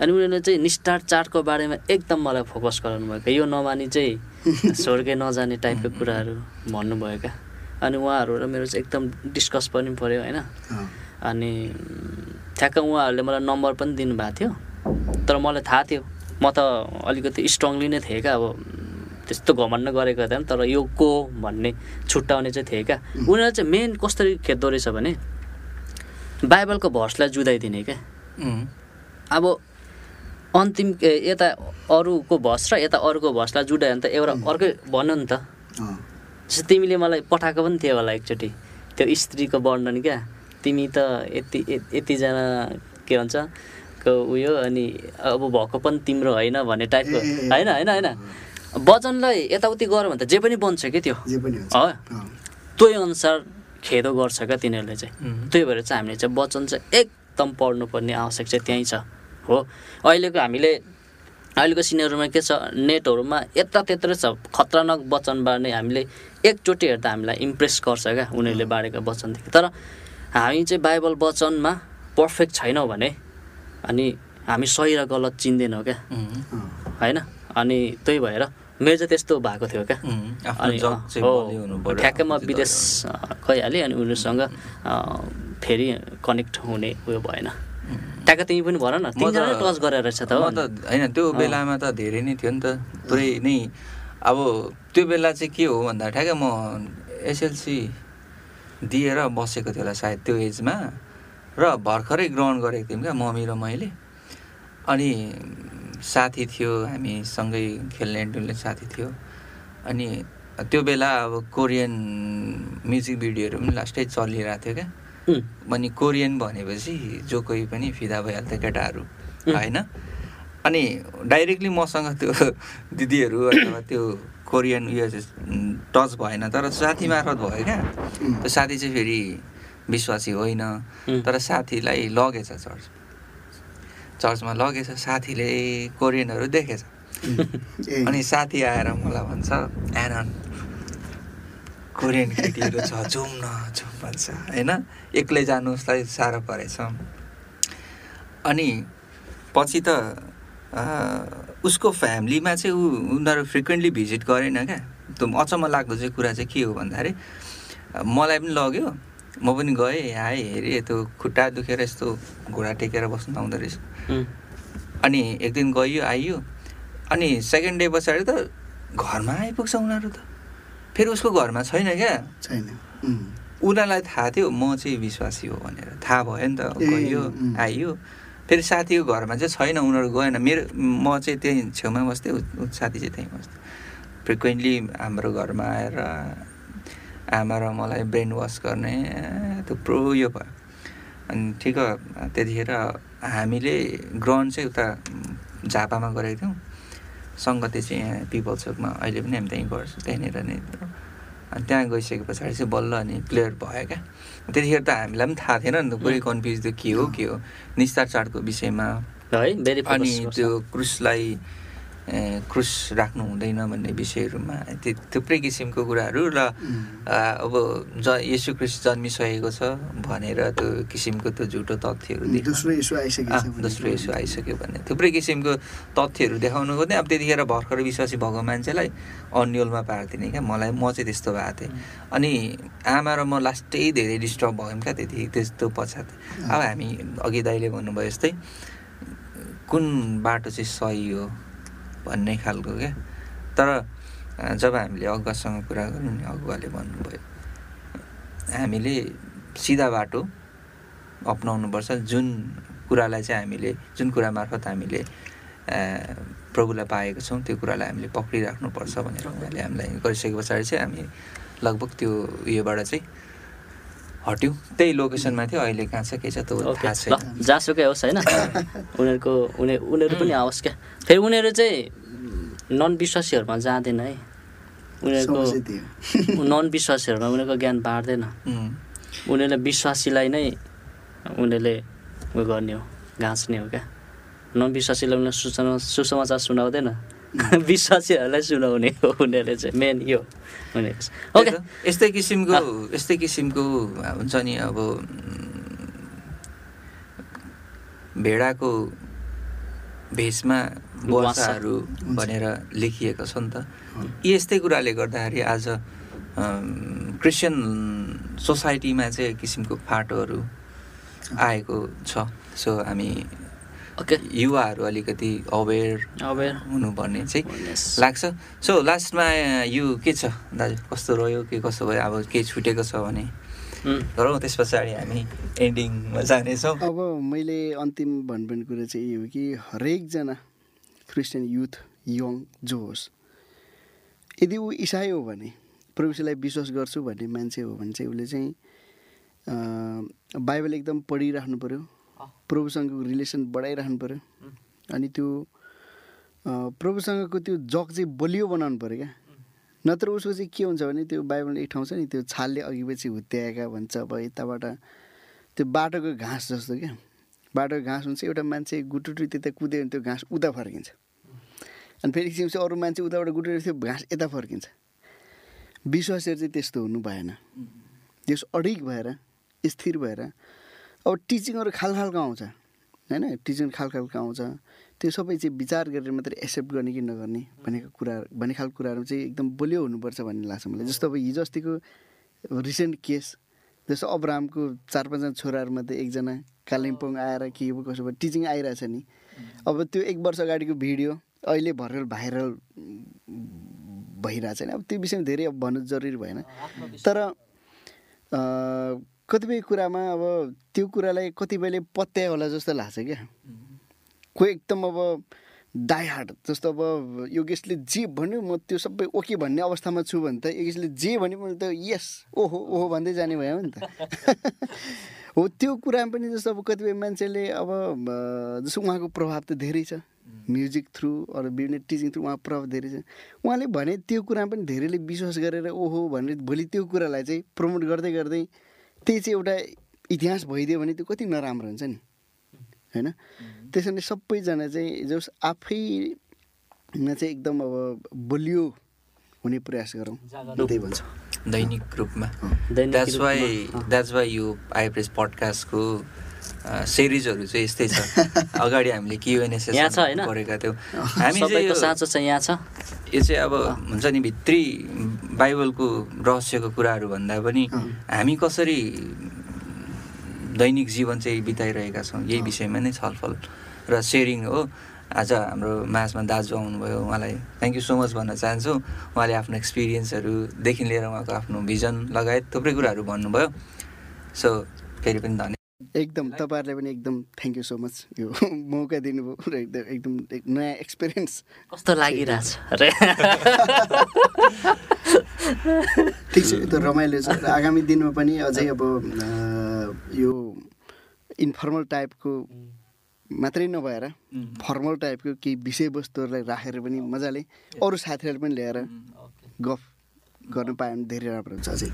अनि उनीहरूले चाहिँ निष्ठार चाडको बारेमा एकदम मलाई फोकस गराउनु भयो क्या यो नमानी चाहिँ स्वर्गै नजाने टाइपको कुराहरू भन्नुभयो क्या अनि उहाँहरू र मेरो चाहिँ एकदम डिस्कस पनि पऱ्यो होइन? अनि ठ्याक्क उहाँहरूले मलाई नम्बर पनि दिनुभएको थियो तर मलाई थाहा थियो। म त अलिकति स्ट्रङली नै थिएँ क्या अब त्यस्तो घमण्ड गरेको थिएन तर यो को हो भन्ने छुट्याउने चाहिँ थिएँ क्या उनीहरू चाहिँ मेन कसरी खेद्दो रहेछ भने बाइबलको भर्सलाई जुदाइदिने क्या। अब अन्तिम यता अरूको भस र यता अरूको भसलाई जुटायो भने त एउटा अर्कै भन्यो नि त। जस्तो तिमीले मलाई पठाएको पनि थियो होला एकचोटि। त्यो स्त्रीको वर्णन क्या। तिमी त यति यत- यतिजना के भन्छ को उयो अनि अब भएको पनि तिम्रो होइन भन्ने टाइपको। होइन होइन होइन। वचनलाई यताउति गऱ्यो भने त जे पनि बन्छ क्या त्यो। हो। त्यही अनुसार खेदो गर्छ क्या तिनीहरूले चाहिँ। त्यही भएर चाहिँ हामीले चाहिँ वचन चाहिँ एकदम पढ्नुपर्ने आवश्यक चाहिँ त्यहीँ छ। हो। अहिलेको हामीले अहिलेको सिनियरहरूमा के छ नेटहरूमा यता त्यत्रो छ। खतरनाक वचनबाट नै हामीले एकचोटि हेर्दा हामीलाई इम्प्रेस गर्छ क्या उनीहरूले बाँडेको वचनदेखि। तर हामी चाहिँ बाइबल वचनमा पर्फेक्ट छैनौँ भने अनि हामी सही र गलत चिन्दैनौँ क्या। होइन? अनि त्यही भएर मेरो चाहिँ त्यस्तो भएको थियो क्या। अनि ठ्याक्कै म विदेश गइहालेँ अनि उनीहरूसँग फेरि कनेक्ट हुने उयो भएन। ठ्याक्कै तिमी पनि भन न तिनजना टच गरेर रहेछ त हो।
म त होइन त्यो। बेलामा त धेरै नै थियो नि त। पुरै नै अब त्यो बेला चाहिँ के हो भन्दा ठ्याक्कै म एसएलसी दिएर बसेको थियो होला सायद त्यो एजमा र भर्खरै ग्रहण गरेको थियौँ क्या मम्मी र मैले। अनि साथी थियो हामी सँगै खेल्ने डुल्ने साथी थियो। अनि त्यो बेला अब कोरियन म्युजिक भिडियोहरू पनि लास्टै चलिरहेको थियो क्या। अनि कोरियन भनेपछि जो कोही पनि फिदा भइहाल्थ्यो केटाहरू होइन? अनि डाइरेक्टली मसँग त्यो दिदीहरू अथवा त्यो कोरियन उयो टच भएन तर साथी मार्फत भयो क्या। त्यो साथी चाहिँ फेरि विश्वासी होइन तर साथीलाई लगेछ चर्च। चर्चमा लगेछ साथीले कोरियनहरू देखेछ। अनि साथी आएर मलाई भन्छ एरन कोरियन केटीहरू छ जाउँ न जाउँ भन्छ। होइन? एक्लै जानु उसलाई साह्रो परेछ। अनि पछि त उसको फ्यामिलीमा चाहिँ ऊ उनीहरू फ्रिक्वेन्टली भिजिट गरेन क्या। त्यो अचम्म लाग्दो चाहिँ कुरा चाहिँ के हो भन्दाखेरि मलाई पनि लग्यो। म पनि गएँ आएँ हेरेँ त्यो खुट्टा दुखेर यस्तो घुँडा टेकेर बस्नु पाउँदो रहेछ। अनि एक दिन गइयो आइयो। अनि सेकेन्ड डे पछाडि त घरमा आइपुग्छ उनीहरू त। फेरि उसको घरमा छैन क्या
छैन
उनीहरूलाई थाहा थियो म चाहिँ विश्वासी हो भनेर थाहा भयो नि त
उम्.
आइयो फेरि साथीको घरमा चाहिँ छैन उनीहरू गएन मेरो म चाहिँ त्यहीँ छेउमा बस्थेँ साथी चाहिँ त्यहीँ बस्थेँ फ्रिक्वेन्टली हाम्रो घरमा आएर आमा र मलाई ब्रेन वास गर्ने थुप्रो यो भयो अनि ठिक त्यतिखेर हामीले ग्रहण चाहिँ उता झापामा गरेको थियौँ सङ्गते चाहिँ यहाँ पिपल चोकमा अहिले पनि हामी त्यहीँ गर्छौँ त्यहीँनिर नै अनि त्यहाँ गइसके पछाडि चाहिँ बल्ल अनि क्लियर भयो क्या। त्यतिखेर त हामीलाई पनि थाहा थिएन नि त पुरै कन्फ्युज थियो के हो के हो। निस्तार चाडको विषयमा
है
अनि त्यो क्रुसलाई क्रुस राख्नु हुँदैन भन्ने विषयहरूमा त्यो थुप्रै किसिमको कुराहरू र अब ज यसु क्रिस्ट जन्मिसकेको छ भनेर त्यो किसिमको त्यो झुटो तथ्यहरू
दोस्रो यसो।
दोस्रो आइसक्यो भने। थुप्रै किसिमको तथ्यहरू देखाउनु खोज्ने अब त्यतिखेर भर्खर विश्वासी भएको मान्छेलाई अन्यलमा पार्दिने क्या। मलाई म चाहिँ त्यस्तो भएको थिएँ। अनि आमा र म लास्टै धेरै डिस्टर्ब भयौँ क्या त्यति त्यस्तो पछाडि अब हामी अघि दाइले भन्नुभयो जस्तै कुन बाटो चाहिँ सही हो? भन्ने खालको क्या। तर जब हामीले अगुवासँग कुरा गऱ्यौँ नि अगुवाले भन्नुभयो हामीले सिधा बाटो अप्नाउनुपर्छ। जुन कुरालाई चाहिँ हामीले जुन कुरा मार्फत हामीले प्रभुलाई पाएको छौँ त्यो कुरालाई हामीले पक्रिराख्नुपर्छ भनेर उहाँले हामीलाई गरिसके पछाडि चाहिँ हामी लगभग त्यो उयोबाट चाहिँ हट्यौँ। त्यही लोकेसनमा थियो अहिले कहाँ छ के छ त्यो थाहा छैन।
जहाँसुकै होस् होइन? उनीहरूको उनी उनीहरू पनि आओस् क्या। फेरि उनीहरू चाहिँ नन विश्वासीहरूमा जाँदैन है। उनीहरूको नन विश्वासीहरूमा उनीहरूको ज्ञान बाँड्दैन। उनीहरूले विश्वासीलाई नै उनीहरूले उयो गर्ने हो घाँच्ने हो क्या। नन विश्वासीलाई उनीहरूले सुसमा सुसमाचार सुनाउँदैन। विश्वासीहरूलाई सुनाउने हो उनीहरूले चाहिँ मेन यो
ओके यस्तै किसिमको यस्तै किसिमको हुन्छ नि अब भेडाको भेषमा बसाहरू भनेर लेखिएको छ नि त यस्तै कुराले गर्दाखेरि आज क्रिस्चियन सोसाइटीमा चाहिँ किसिमको फाटोहरू आएको छ सो हामी युवाहरू अलिकति अवेर
अवेर
हुनुपर्ने चाहिँ लाग्छ। सो लास्टमा यो के छ? दाजु कस्तो रह्यो? के कस्तो भयो? अब के छुटेको छ भने? गरौँ त्यस पछाडि हामी एन्डिङमा जानेछौँ।
अब मैले अन्तिम भन्नुपर्ने कुरा चाहिँ यो हो कि हरेकजना क्रिस्चियन युथ यङ जो होस् यदि ऊ इसाई हो भने प्रभुलाई विश्वास गर्छु भन्ने मान्छे हो भने चाहिँ उसले चाहिँ बाइबल एकदम पढिराख्नु पऱ्यो प्रभुसँगको रिलेसन बढाइराख्नु पऱ्यो अनि त्यो प्रभुसँगको त्यो जग चाहिँ बलियो बनाउनु पऱ्यो क्या। नत्र उसको चाहिँ के हुन्छ भने त्यो बाइबल एक ठाउँ छ नि त्यो छालले अघि पछि हुत्याएका भन्छ अब यताबाट त्यो बाटोको घाँस जस्तो क्या। बाटोको घाँस हुन्छ एउटा मान्छे गुटुटु त्यता कुद्यो भने त्यो घाँस उता फर्किन्छ। अनि फेरि एकछिनपछि अरू मान्छे उताबाट गुटेर त्यो घाँस यता फर्किन्छ। विश्वासहरू चाहिँ त्यस्तो हुनु भएन। त्यस अडिक भएर स्थिर भएर अब टिचिङहरू खाल खालको आउँछ? होइन? टिचिङ खाल खालको आउँछ? त्यो सबै चाहिँ विचार गरेर मात्रै एक्सेप्ट गर्ने कि नगर्ने भनेको कुरा भन्ने खालको कुराहरू चाहिँ एकदम बलियो हुनुपर्छ भन्ने लाग्छ मलाई। जस्तो अब हिजो अस्तिको रिसेन्ट केस जस्तो अब्रामको चार पाँचजना छोराहरूमध्ये एकजना कालिम्पोङ आएर के कसो भयो टिचिङ आइरहेछ नि। अब त्यो एक वर्ष अगाडिको भिडियो अहिले भर्खर भाइरल भइरहेछ नि। अब त्यो विषयमा धेरै अब भन्नु जरुरी भएन। तर कतिपय कुरामा अब त्यो कुरालाई कतिपयले पत्यायो होला जस्तो लाग्छ क्या। कोही एकदम अब डाइहार्ड जस्तो अब योगेशले जे भन्यो म त्यो सबै ओके भन्ने अवस्थामा छु भने त योगेशले जे भन्यो भने त यस ओहो ओहो भन्दै जाने भयो नि त। हो त्यो कुरामा पनि जस्तो अब कतिपय मान्छेले अब जस्तो उहाँको प्रभाव त धेरै छ। म्युजिक थ्रु अरू विभिन्न टिचिङ थ्रु उहाँको प्रभाव धेरै छ। उहाँले भने त्यो कुरामा पनि धेरैले विश्वास गरेर ओहो भनेर भोलि त्यो कुरालाई चाहिँ प्रमोट गर्दै गर्दै त्यही चाहिँ एउटा इतिहास भइदियो भने त्यो कति नराम्रो हुन्छ नि। होइन? त्यसैले सबैजना चाहिँ जस आफैमा चाहिँ एकदम अब बलियो हुने प्रयास गरौँ। त्यही भन्छ।
दैनिक रूपमा। द्याट्स वाइ द्याट्स वाइ यो आइप्रेस पडकास्टको सिरिजहरू चाहिँ यस्तै छ। अगाडि हामीले क्युएनएसएस गरेका थियौँ।
हामी चाहिँ साँचो चाहिँ यहाँ छ।
यो चाहिँ अब हुन्छ नि भित्री बाइबलको रहस्यको कुराहरू भन्दा पनि हामी कसरी दैनिक जीवन चाहिँ बिताइरहेका छौँ यही विषयमा नै छलफल र सेयरिङ हो। आज हाम्रो माझमा दाजु आउनुभयो उहाँलाई थ्याङ्क यू सो मच भन्न चाहन्छु। उहाँले आफ्नो एक्सपिरियन्सहरूदेखि लिएर उहाँको आफ्नो भिजन लगायत थुप्रै कुराहरू भन्नुभयो। सो फेरि पनि धन्यवाद।
एकदम तपाईँहरूलाई पनि एकदम थ्याङ्क यू सो मच यो मौका दिनुभयो र एकदम एकदम नयाँ एक्सपिरियन्स
कस्तो लागिरहेछ
ठिक छ त्यो रमाइलो छ। आगामी दिनमा पनि अझै अब यो इन्फर्मल टाइपको मात्रै नभएर फर्मल टाइपको केही विषयवस्तुहरूलाई राखेर पनि मजाले अरू साथीहरू पनि ल्याएर गफ। गर्नु पायो भने धेरै राम्रो हुन्छ
अझै।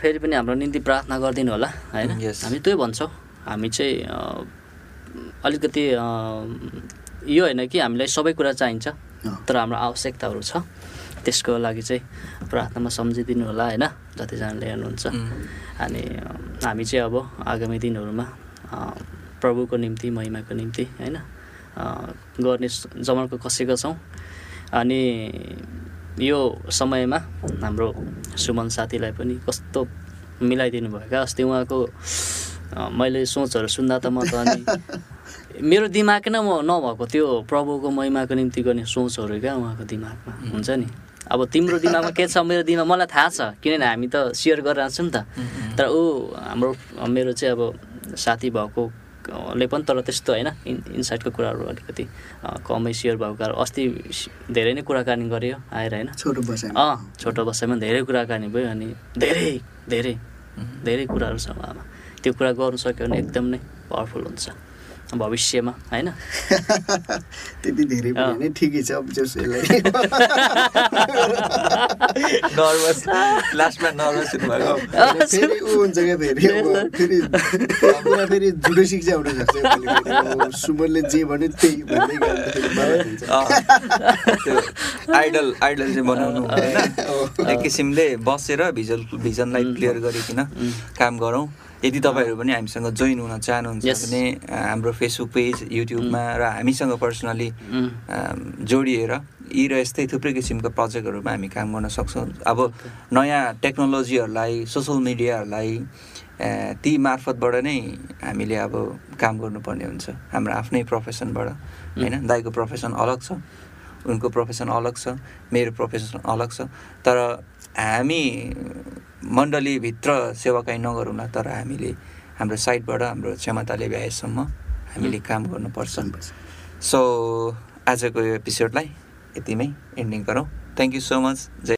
फेरि पनि हाम्रो निम्ति प्रार्थना गरिदिनु होला होइन? हामी त्यही भन्छौँ। हामी चाहिँ अलिकति यो होइन कि हामीलाई सबै कुरा चाहिन्छ तर हाम्रो आवश्यकताहरू छ। त्यसको लागि चाहिँ प्रार्थनामा सम्झिदिनु होला होइन? जतिजनाले हेर्नुहुन्छ। अनि हामी चाहिँ अब आगामी दिनहरूमा प्रभुको निम्ति महिमाको निम्ति होइन? गर्ने जमर्को कसेका छौँ। अनि यो समयमा हाम्रो सुमन साथीलाई पनि कस्तो मिलाइदिनु भयो क्या? अस्ति उहाँको मैले सोचहरू सुन्दा त म त अनि मेरो दिमाग नै म नभएको त्यो प्रभुको महिमाको निम्ति गर्ने सोचहरू क्या उहाँको दिमागमा हुन्छ नि? अब तिम्रो दिमागमा के छ? मेरो दिमाग मलाई थाहा छ किनभने हामी त सेयर गरिरहेको छौँ नि त। तर ऊ हाम्रो मेरो चाहिँ अब साथी भएको ले पनि तर त्यस्तो होइन। इन इनसाइडको कुराहरू अलिकति कमै सेयर भएको कारण अस्ति धेरै नै कुराकानी गऱ्यो आएर होइन।
छोटो बसाइ
अँ छोटो बसाइमा धेरै कुराकानी भयो अनि धेरै धेरै धेरै कुराहरू छ उहाँमा। त्यो कुरा गर्नु सक्यो भने एकदम नै पावरफुल हुन्छ। भविष्यमा होइन?
त्यति धेरै पनि ठिकै छ अब जस
नर्भस लास्टमा नर्भस हुनुभएको।
फेरि ऊ हुन्छ क्या फेरि अब फेरि झुटो शिक्षा हुनसक्छ सुमनले जे भन्यो त्यही
आइडल आइडल चाहिँ बनाउनु होइन एक किसिमले बसेर भिजन भिजनलाई क्लियर गरिकन काम गरौँ। यदि तपाईँहरू पनि हामीसँग जोइन हुन चाहनुहुन्छ. भने हाम्रो फेसबुक पेज युट्युबमा र हामीसँग पर्सनली
उम्,
जोडिएर यी र यस्तै थुप्रै किसिमको प्रोजेक्टहरूमा हामी काम गर्न सक्छौँ। अब नयाँ टेक्नोलोजीहरूलाई सोसल मिडियाहरूलाई ती मार्फतबाट नै हामीले अब काम गर्नुपर्ने हुन्छ। हाम्रो आफ्नै प्रोफेसनबाट होइन? दाईको प्रोफेसन अलग छ उनको प्रोफेसन अलग छ मेरो प्रोफेसन अलग छ। तर हामी मण्डलीभित्र सेवाकाई नगरौँला तर हामीले हाम्रो साइडबाट हाम्रो क्षमताले भ्याएसम्म हामीले काम गर्नुपर्छ। सो आजको यो एपिसोडलाई यतिमै एन्डिङ गरौँ। Thank you so much Jay